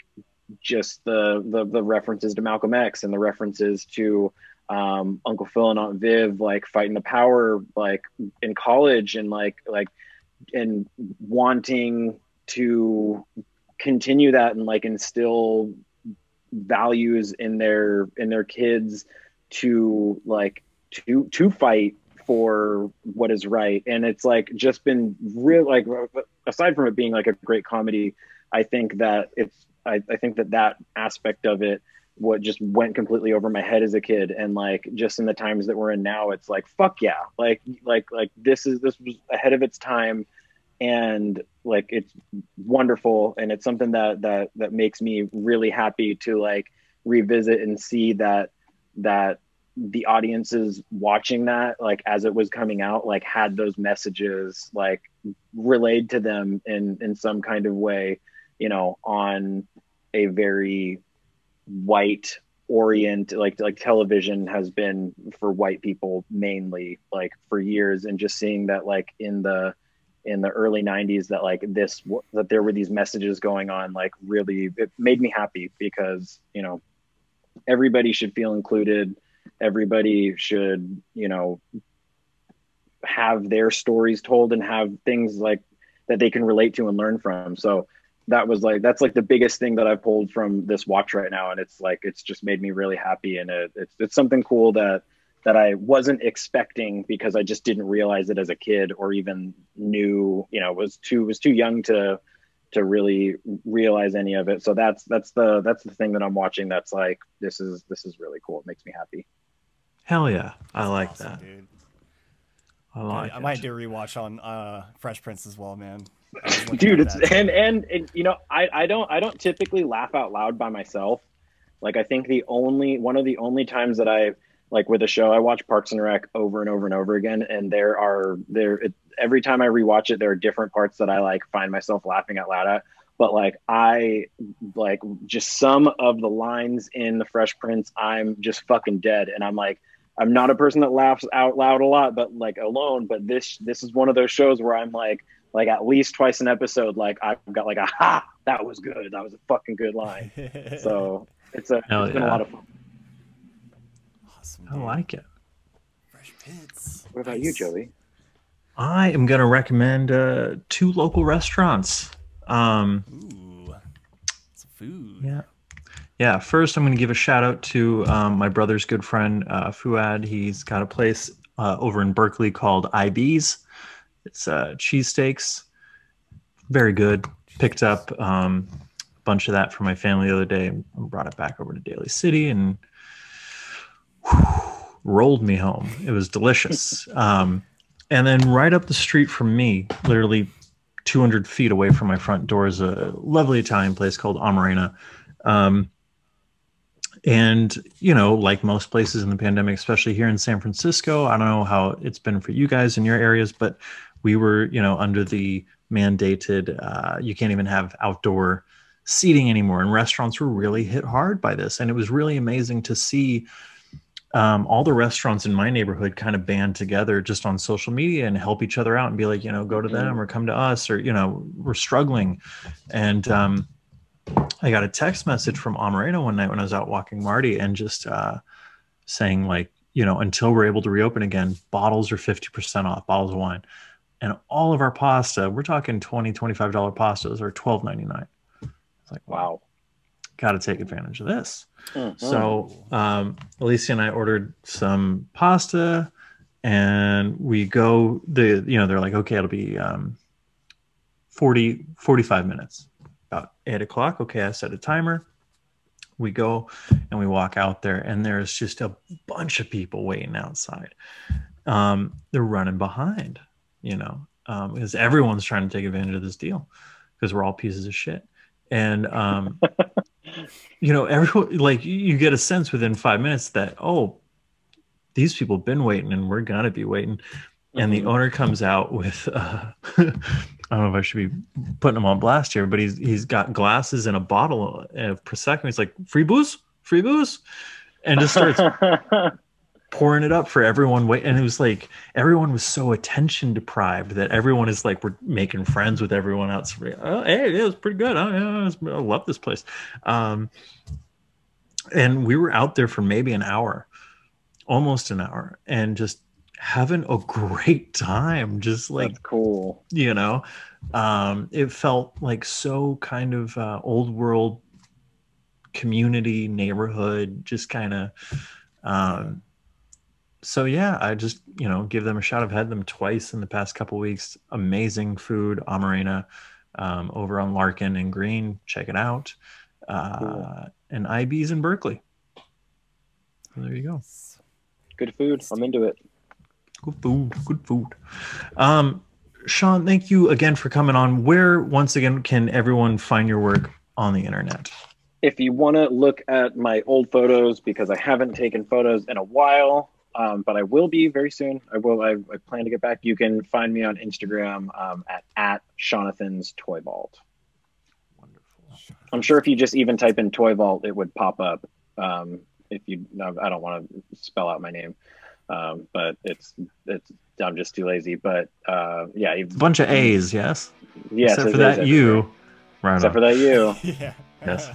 just the the, the references to malcolm x and the references to um uncle phil and aunt viv like fighting the power like in college and like like and wanting to continue that and like instill values in their in their kids to like to to fight for what is right. And it's like just been real like aside from it being like a great comedy i think that it's i, I think that that aspect of it what just went completely over my head as a kid. And like just in the times that we're in now it's like fuck yeah. Like like like this is this was ahead of its time. And like it's wonderful. And it's something that that that makes me really happy to like revisit and see that that the audiences watching that like as it was coming out like had those messages like relayed to them in in some kind of way you know on a very white orient like like television has been for white people mainly like for years. And just seeing that like in the in the early 90s that like this that there were these messages going on like really it made me happy because you know everybody should feel included everybody should you know have their stories told and have things like that they can relate to and learn from so that was like that's like the biggest thing that i've pulled from this watch right now and it's like it's just made me really happy and it, it's it's something cool that that I wasn't expecting because I just didn't realize it as a kid or even knew, you know, was too was too young to to really realize any of it. So that's that's the that's the thing that I'm watching that's like this is this is really cool. It makes me happy. Hell yeah. I like Awesome, that. dude. I like I it. might do a rewatch on uh, Fresh Prince as well, man. I was looking Dude, it's that. and, and and you know, I I don't I don't typically laugh out loud by myself. Like I think the only one of the only times that I like with a show I watch Parks and Rec over and over and over again and there are there it, every time I rewatch it there are different parts that I like find myself laughing out loud at but like I like just some of the lines in the Fresh Prince I'm just fucking dead and I'm like I'm not a person that laughs out loud a lot but like alone but this this is one of those shows where I'm like like at least twice an episode like I've got like a ha that was good that was a fucking good line so it's a Hell it's been a lot of fun awesome, I like it. Fresh pits. what about you Joey I am going to recommend uh, two local restaurants. Um, Ooh, some food. yeah. Yeah. First, I'm going to give a shout out to um, my brother's good friend, uh, Fuad. He's got a place uh, over in Berkeley called IB's. It's uh, cheesesteaks. Very good. Picked up um, a bunch of that for my family the other day and brought it back over to Daly City and whew, rolled me home. It was delicious. um, and then right up the street from me, literally 200 feet away from my front door, is a lovely Italian place called Amarena. Um, and, you know, like most places in the pandemic, especially here in San Francisco, I don't know how it's been for you guys in your areas, but we were, you know, under the mandated, uh, you can't even have outdoor seating anymore. And restaurants were really hit hard by this. And it was really amazing to see um, all the restaurants in my neighborhood kind of band together just on social media and help each other out and be like, you know, go to them or come to us or, you know, we're struggling. And um, I got a text message from Amarena one night when I was out walking Marty and just uh, saying, like, you know, until we're able to reopen again, bottles are 50% off, bottles of wine. And all of our pasta, we're talking 20 $25 pastas are $12.99. It's like, wow got to take advantage of this. Mhm. So um, Alicia and I ordered some pasta, and we go. The you know they're like, okay, it'll be um, 40, 45 minutes. About eight o'clock. Okay, I set a timer. We go and we walk out there, and there's just a bunch of people waiting outside. Um, they're running behind, you know, um, because everyone's trying to take advantage of this deal because we're all pieces of shit. And um, you know, everyone like you- you get a sense within five minutes that oh, these people have been waiting and we're gonna be waiting. And the Mhm. owner comes out with uh, I don't know if I should be putting him on blast here, but he's he's got glasses and a bottle of prosecco. He's like free booze, free booze, and just starts pouring it up for everyone. Wait and it was like everyone was so attention deprived that everyone is like we're making friends with everyone else. Oh, hey it was pretty good. Oh, yeah, was- i love this place. Um, and we were out there for maybe an hour almost an hour and just having a great time just like That's cool. you know Um, it felt like so kind of uh, old world community neighborhood, just kind of. Um, so yeah, I just you know give them a shot. I've had them twice in the past couple weeks. Amazing food, Amarena, um, over on Larkin and Green. Check it out. Uh, Cool. And IB's in Berkeley. So there you go. Good food. I'm into it. Good food. Good food. Um, Sean, thank you again for coming on. Where once again can everyone find your work on the internet? If you want to look at my old photos, because I haven't taken photos in a while, um, but I will be very soon. I will. I, I plan to get back. You can find me on Instagram um, at at Shaunathan's Toy Vault. Wonderful. I'm sure if you just even type in Toy Vault, it would pop up. Um, if you, no, I don't want to spell out my name, um, but it's it's. I'm just too lazy. But uh, yeah, A bunch of A's, yes. Yes, Except it for that you. everywhere. Right. Except on. for that you. yeah. Yes.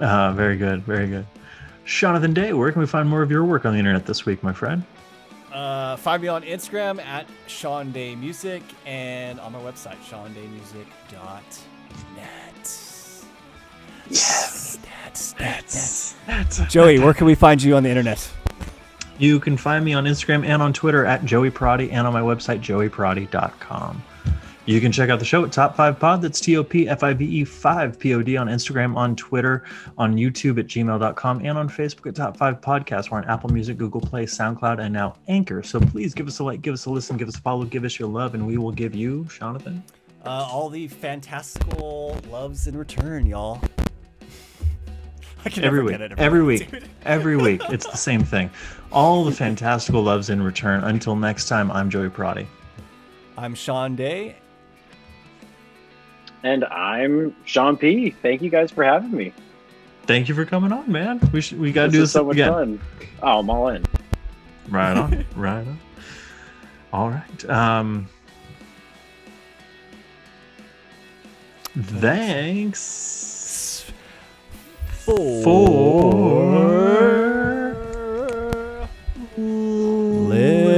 Uh, very good. Very good. Jonathan Day, where can we find more of your work on the internet this week, my friend? Uh, find me on Instagram at Sean Day Music and on my website, seandaymusic.net. Yes. That's, that's, that's. Joey, where can we find you on the internet? You can find me on Instagram and on Twitter at Joey Prodi and on my website, joeyprodi.com. You can check out the show at Top 5 Pod. That's T O P F I V E 5 P O D on Instagram, on Twitter, on YouTube at gmail.com, and on Facebook at Top 5 Podcast. We're on Apple Music, Google Play, SoundCloud, and now Anchor. So please give us a like, give us a listen, give us a follow, give us your love, and we will give you, Jonathan. Uh, all the fantastical loves in return, y'all. I can every never week, get it. every week, Dude. every week. It's the same thing. All the fantastical loves in return. Until next time, I'm Joey Prodi. I'm Sean Day. And I'm Sean P. Thank you guys for having me. Thank you for coming on, man. We should, we got to This do is this so much again. fun. Oh, I'm all in. Right on, right on. All right. Um, thanks for listening.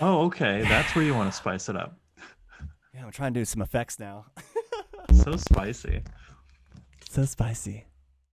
Oh, okay. That's where you want to spice it up. I'm trying to do some effects now. So spicy. So spicy.